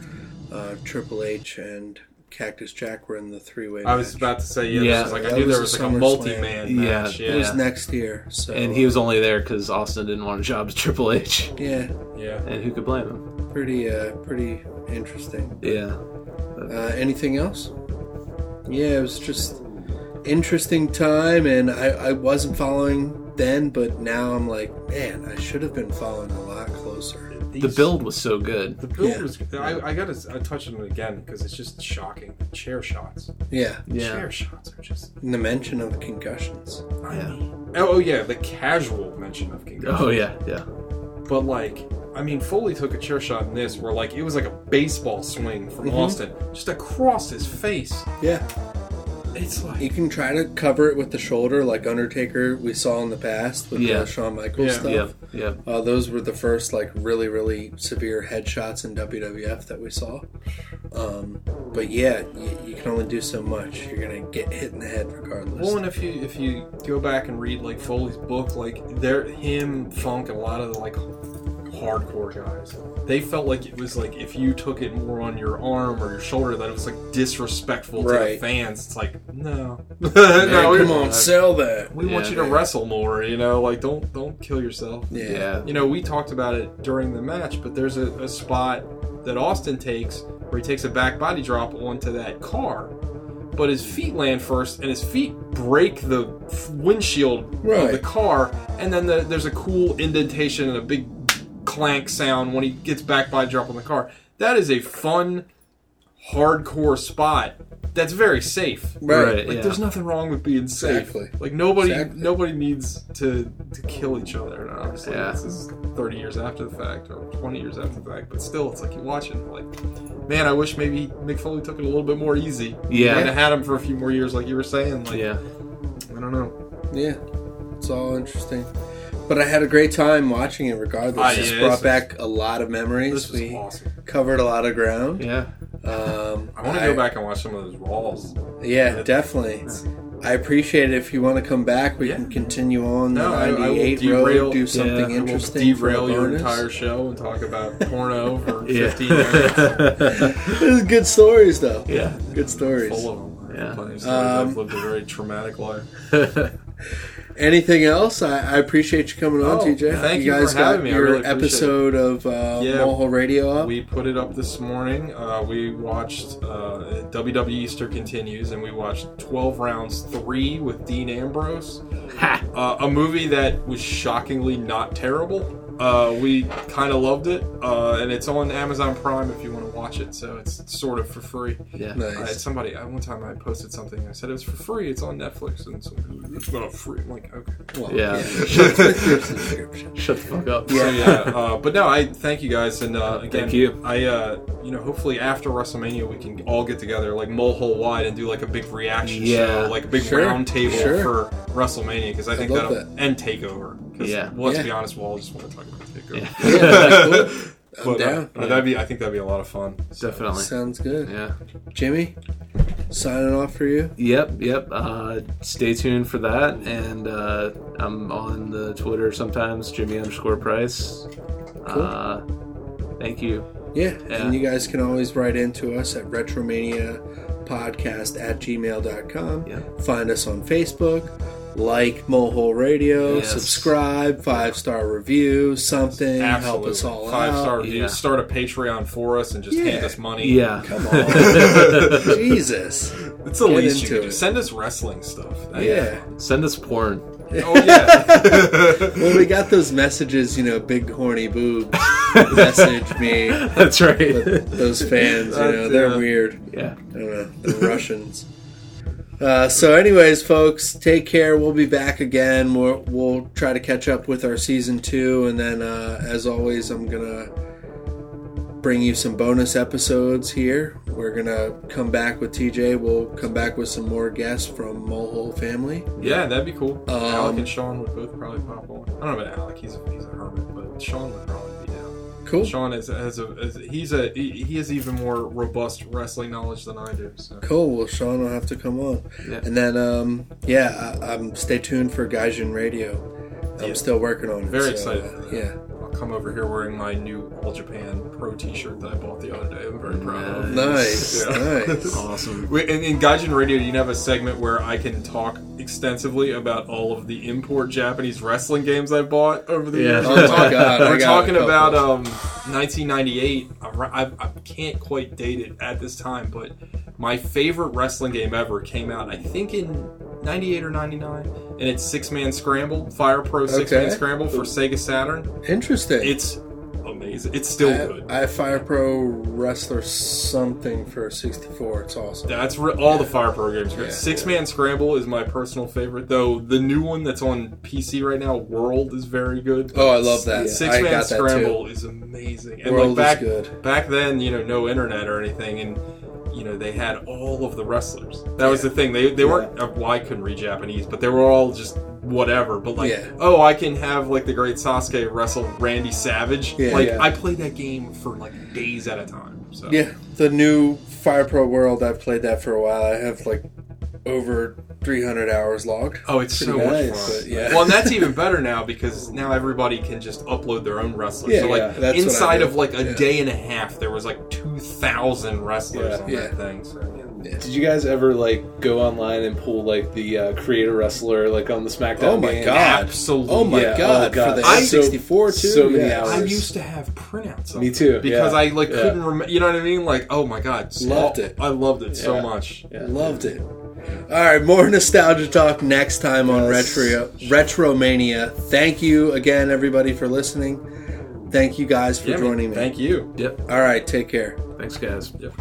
uh, Triple H and Cactus Jack were in the three way. I was about to say yeah. Yeah. was like I That knew there was was a like a multi-man Yeah, match. It was next year, so and he was only there because Austin didn't want a job at Triple H, yeah, yeah. and who could blame him? pretty uh, pretty interesting. Yeah, Uh, anything else? Yeah, it was just interesting time, and I, I wasn't following then, but now I'm like, man, I should have been following a lot closer. the build was so good. The build Yeah. was. I, I gotta I touch on it again because it's just shocking. The Chair shots. Yeah, Yeah, Chair shots are just. and the mention of concussions. I Yeah. mean, oh, oh yeah, the casual mention of concussion. oh yeah, yeah. But like, I mean, Foley took a chair shot in this where like it was like a baseball swing from Mhm. Austin just across his face. Yeah, It's like you can try to cover it with the shoulder, like Undertaker we saw in the past with Yeah. the Shawn Michaels Yeah. stuff. Yep, yep. Uh, those were the first like really really severe headshots in WWF that we saw. Um, but yeah, you, you can only do so much. You're gonna get hit in the head regardless. Well, and if you if you go back and read like Foley's book, like they're him, Funk, and a lot of the like hardcore guys, they felt like it was like if you took it more on your arm or your shoulder, that it was like disrespectful to the Right. fans. It's like no, Man, no, we- come on, sell that. We want Yeah, you to man. wrestle more, you know. Like don't don't kill yourself. Yeah. Yeah. You know, we talked about it during the match, but there's a, a spot that Austin takes where he takes a back body drop onto that car, but his feet land first, and his feet break the f- windshield of Right. the car, and then the, there's a cool indentation and a big clank sound when he gets back by dropping the car. That is a fun, hardcore spot. That's very safe. Right. Like yeah. there's nothing wrong with being safe. Exactly. Like nobody Exactly. nobody needs to to kill each other. And obviously, Yeah. this is 30 years after the fact or 20 years after the fact, but still, it's like you watch it like, man, I wish maybe Mick Foley took it a little bit more easy. Yeah. Might have had him for a few more years, like you were saying. Like, yeah. I don't know. Yeah, it's all interesting. But I had a great time watching it regardless. Ah, It's yeah, brought this was- back a lot of memories. This was we awesome. covered a lot of ground. Yeah. Um, I want to go back and watch some of those Raws. Yeah, definitely. I appreciate it. If you want to come back, we Yeah. can continue on No, the I- I 98 derail- road, do something yeah, I will I will interesting. for derail your bonus. entire show and talk about porno for 15 minutes. This is good stories, though. Yeah. Good stories. Full of them. Yeah. Plenty of stories. Um, I've lived a very traumatic life. Anything else? I, I appreciate you coming on, Oh, TJ. thank you guys for got having me. I your really appreciate episode of uh, Mulhole Radio up. We put it up this morning. Uh, we watched uh, WWE Easter continues, and we watched 12 rounds three with Dean Ambrose. Uh, a movie that was shockingly not terrible. Uh, we kind of loved it, uh, and it's on Amazon Prime if you want to watch it. So it's sort of for free. Yeah. Nice. Uh, somebody uh, one time I posted something. I said it was for free. It's on Netflix, and so it's not free. I'm like, okay. Well, Yeah. Shut Shut the fuck up. So yeah, uh, but no, I thank you guys, and uh, again, Thank you. I, uh, you know, hopefully after WrestleMania we can all get together, like mulehole wide, and do like a big reaction Yeah. show, like a big Sure, round table sure. for WrestleMania, because I think that'll that. and Takeover. 'Cause Yeah. Well, let's Yeah. be honest, we'll all just want to talk about Takeover. Yeah. Yeah, that's cool. I'm But, uh, down. but that'd be, I think that'd be a lot of fun. So, Definitely. Sounds good. Yeah. Jimmy, signing off for you. Yep, yep. Uh, stay tuned for that. And uh, I'm on the Twitter sometimes, Jimmy underscore Price. Uh, thank you. Yeah, Yeah. and you guys can always write into us at retromania podcast at gmail.com. Yeah. Find us on Facebook, like Mohole Radio, Yes. subscribe, five star review, something, help us all Five out. star reviews. Yeah. Start a Patreon for us and just Yeah. hand us money. Yeah. Come on. Jesus. It's the Get least you can do. Send us wrestling stuff. That'd Yeah. fun. Send us porn. Oh yeah. Well, we got those messages, you know, big horny boobs message me. That's right. Those fans, you know, That's, they're uh, weird. yeah. I don't know, the Russians. Uh, so, anyways, folks, take care. We'll be back again. We'll, we'll try to catch up with our season two, and then, uh, as always, I'm gonna bring you some bonus episodes here. We're gonna come back with TJ. We'll come back with some more guests from Mulehole family. Yeah, that'd be cool. Um, Alec and Sean would both probably pop on. I don't know about Alec; he's a, he's a hermit, but Sean would probably. Cool. Sean is has a is, he's a he, has even more robust wrestling knowledge than I do. So Cool. Well, Sean will have to come on. Yeah. And then, um, yeah, I, I'm stay tuned for Gaijin Radio. I'm Yeah. still working on it. very so, excited. uh, yeah. I'll come over here wearing my new All Japan Pro T-shirt that I bought the other day. I'm very proud of. Nice. Yeah. Nice. Awesome. We- In, in Gaijin Radio, you have a segment where I can talk extensively about all of the import Japanese wrestling games I bought over the Yeah. years. Oh We're my talking- God, We're talking about um, 1998. I, I, I can't quite date it at this time, but my favorite wrestling game ever came out, I think, in 98 or 99, and it's Six Man Scramble, Fire Pro Six Man Scramble for Sega Saturn. Interesting. It's amazing. It's still I, good. I have Fire Pro Wrestler something for 64. It's awesome. That's re- all the Fire Pro games. Yeah. Six Man Scramble is my personal favorite, though. The new one that's on PC right now, World, is very good. Oh, I love that. Six I Man got that Scramble is amazing. And World is like back good. back then, you know, no internet or anything, and you know they had all of the wrestlers. That was the thing. They they weren't. Uh, well, I couldn't read Japanese, but they were all just whatever. But like, Yeah. oh, I can have like the great Sasuke wrestle Randy Savage. Yeah. like Yeah. I played that game for like days at a time. So Yeah, the new Fire Pro World. I've played that for a while. I have like over 300 hours logged. Oh, it's Pretty so nice, much fun. but yeah. Well, and that's even better now because now everybody can just upload their own wrestlers. Yeah, so like yeah, that's inside of like a Yeah. day and a half, there was like two thousand wrestlers Yeah. on Yeah. that thing. So, yeah. Did you guys ever like go online and pull like the uh, creator wrestler like on the SmackDown? Oh my game? God. Absolutely. Oh my Yeah, god, oh God. for the I- N64 too. so many yeah. hours. I used to have printouts. Of Me too, Because yeah. I like Yeah. couldn't remember. You know what I mean? Like, oh my god, Loved Oh, it. I loved it so much. Yeah. Loved it. All right, more nostalgia talk next time on Yes. Retro Retromania. Thank you again, everybody, for listening. Thank you guys for Yeah, man. joining me. Thank you. Yep. All right, take care. Thanks, guys. Yep.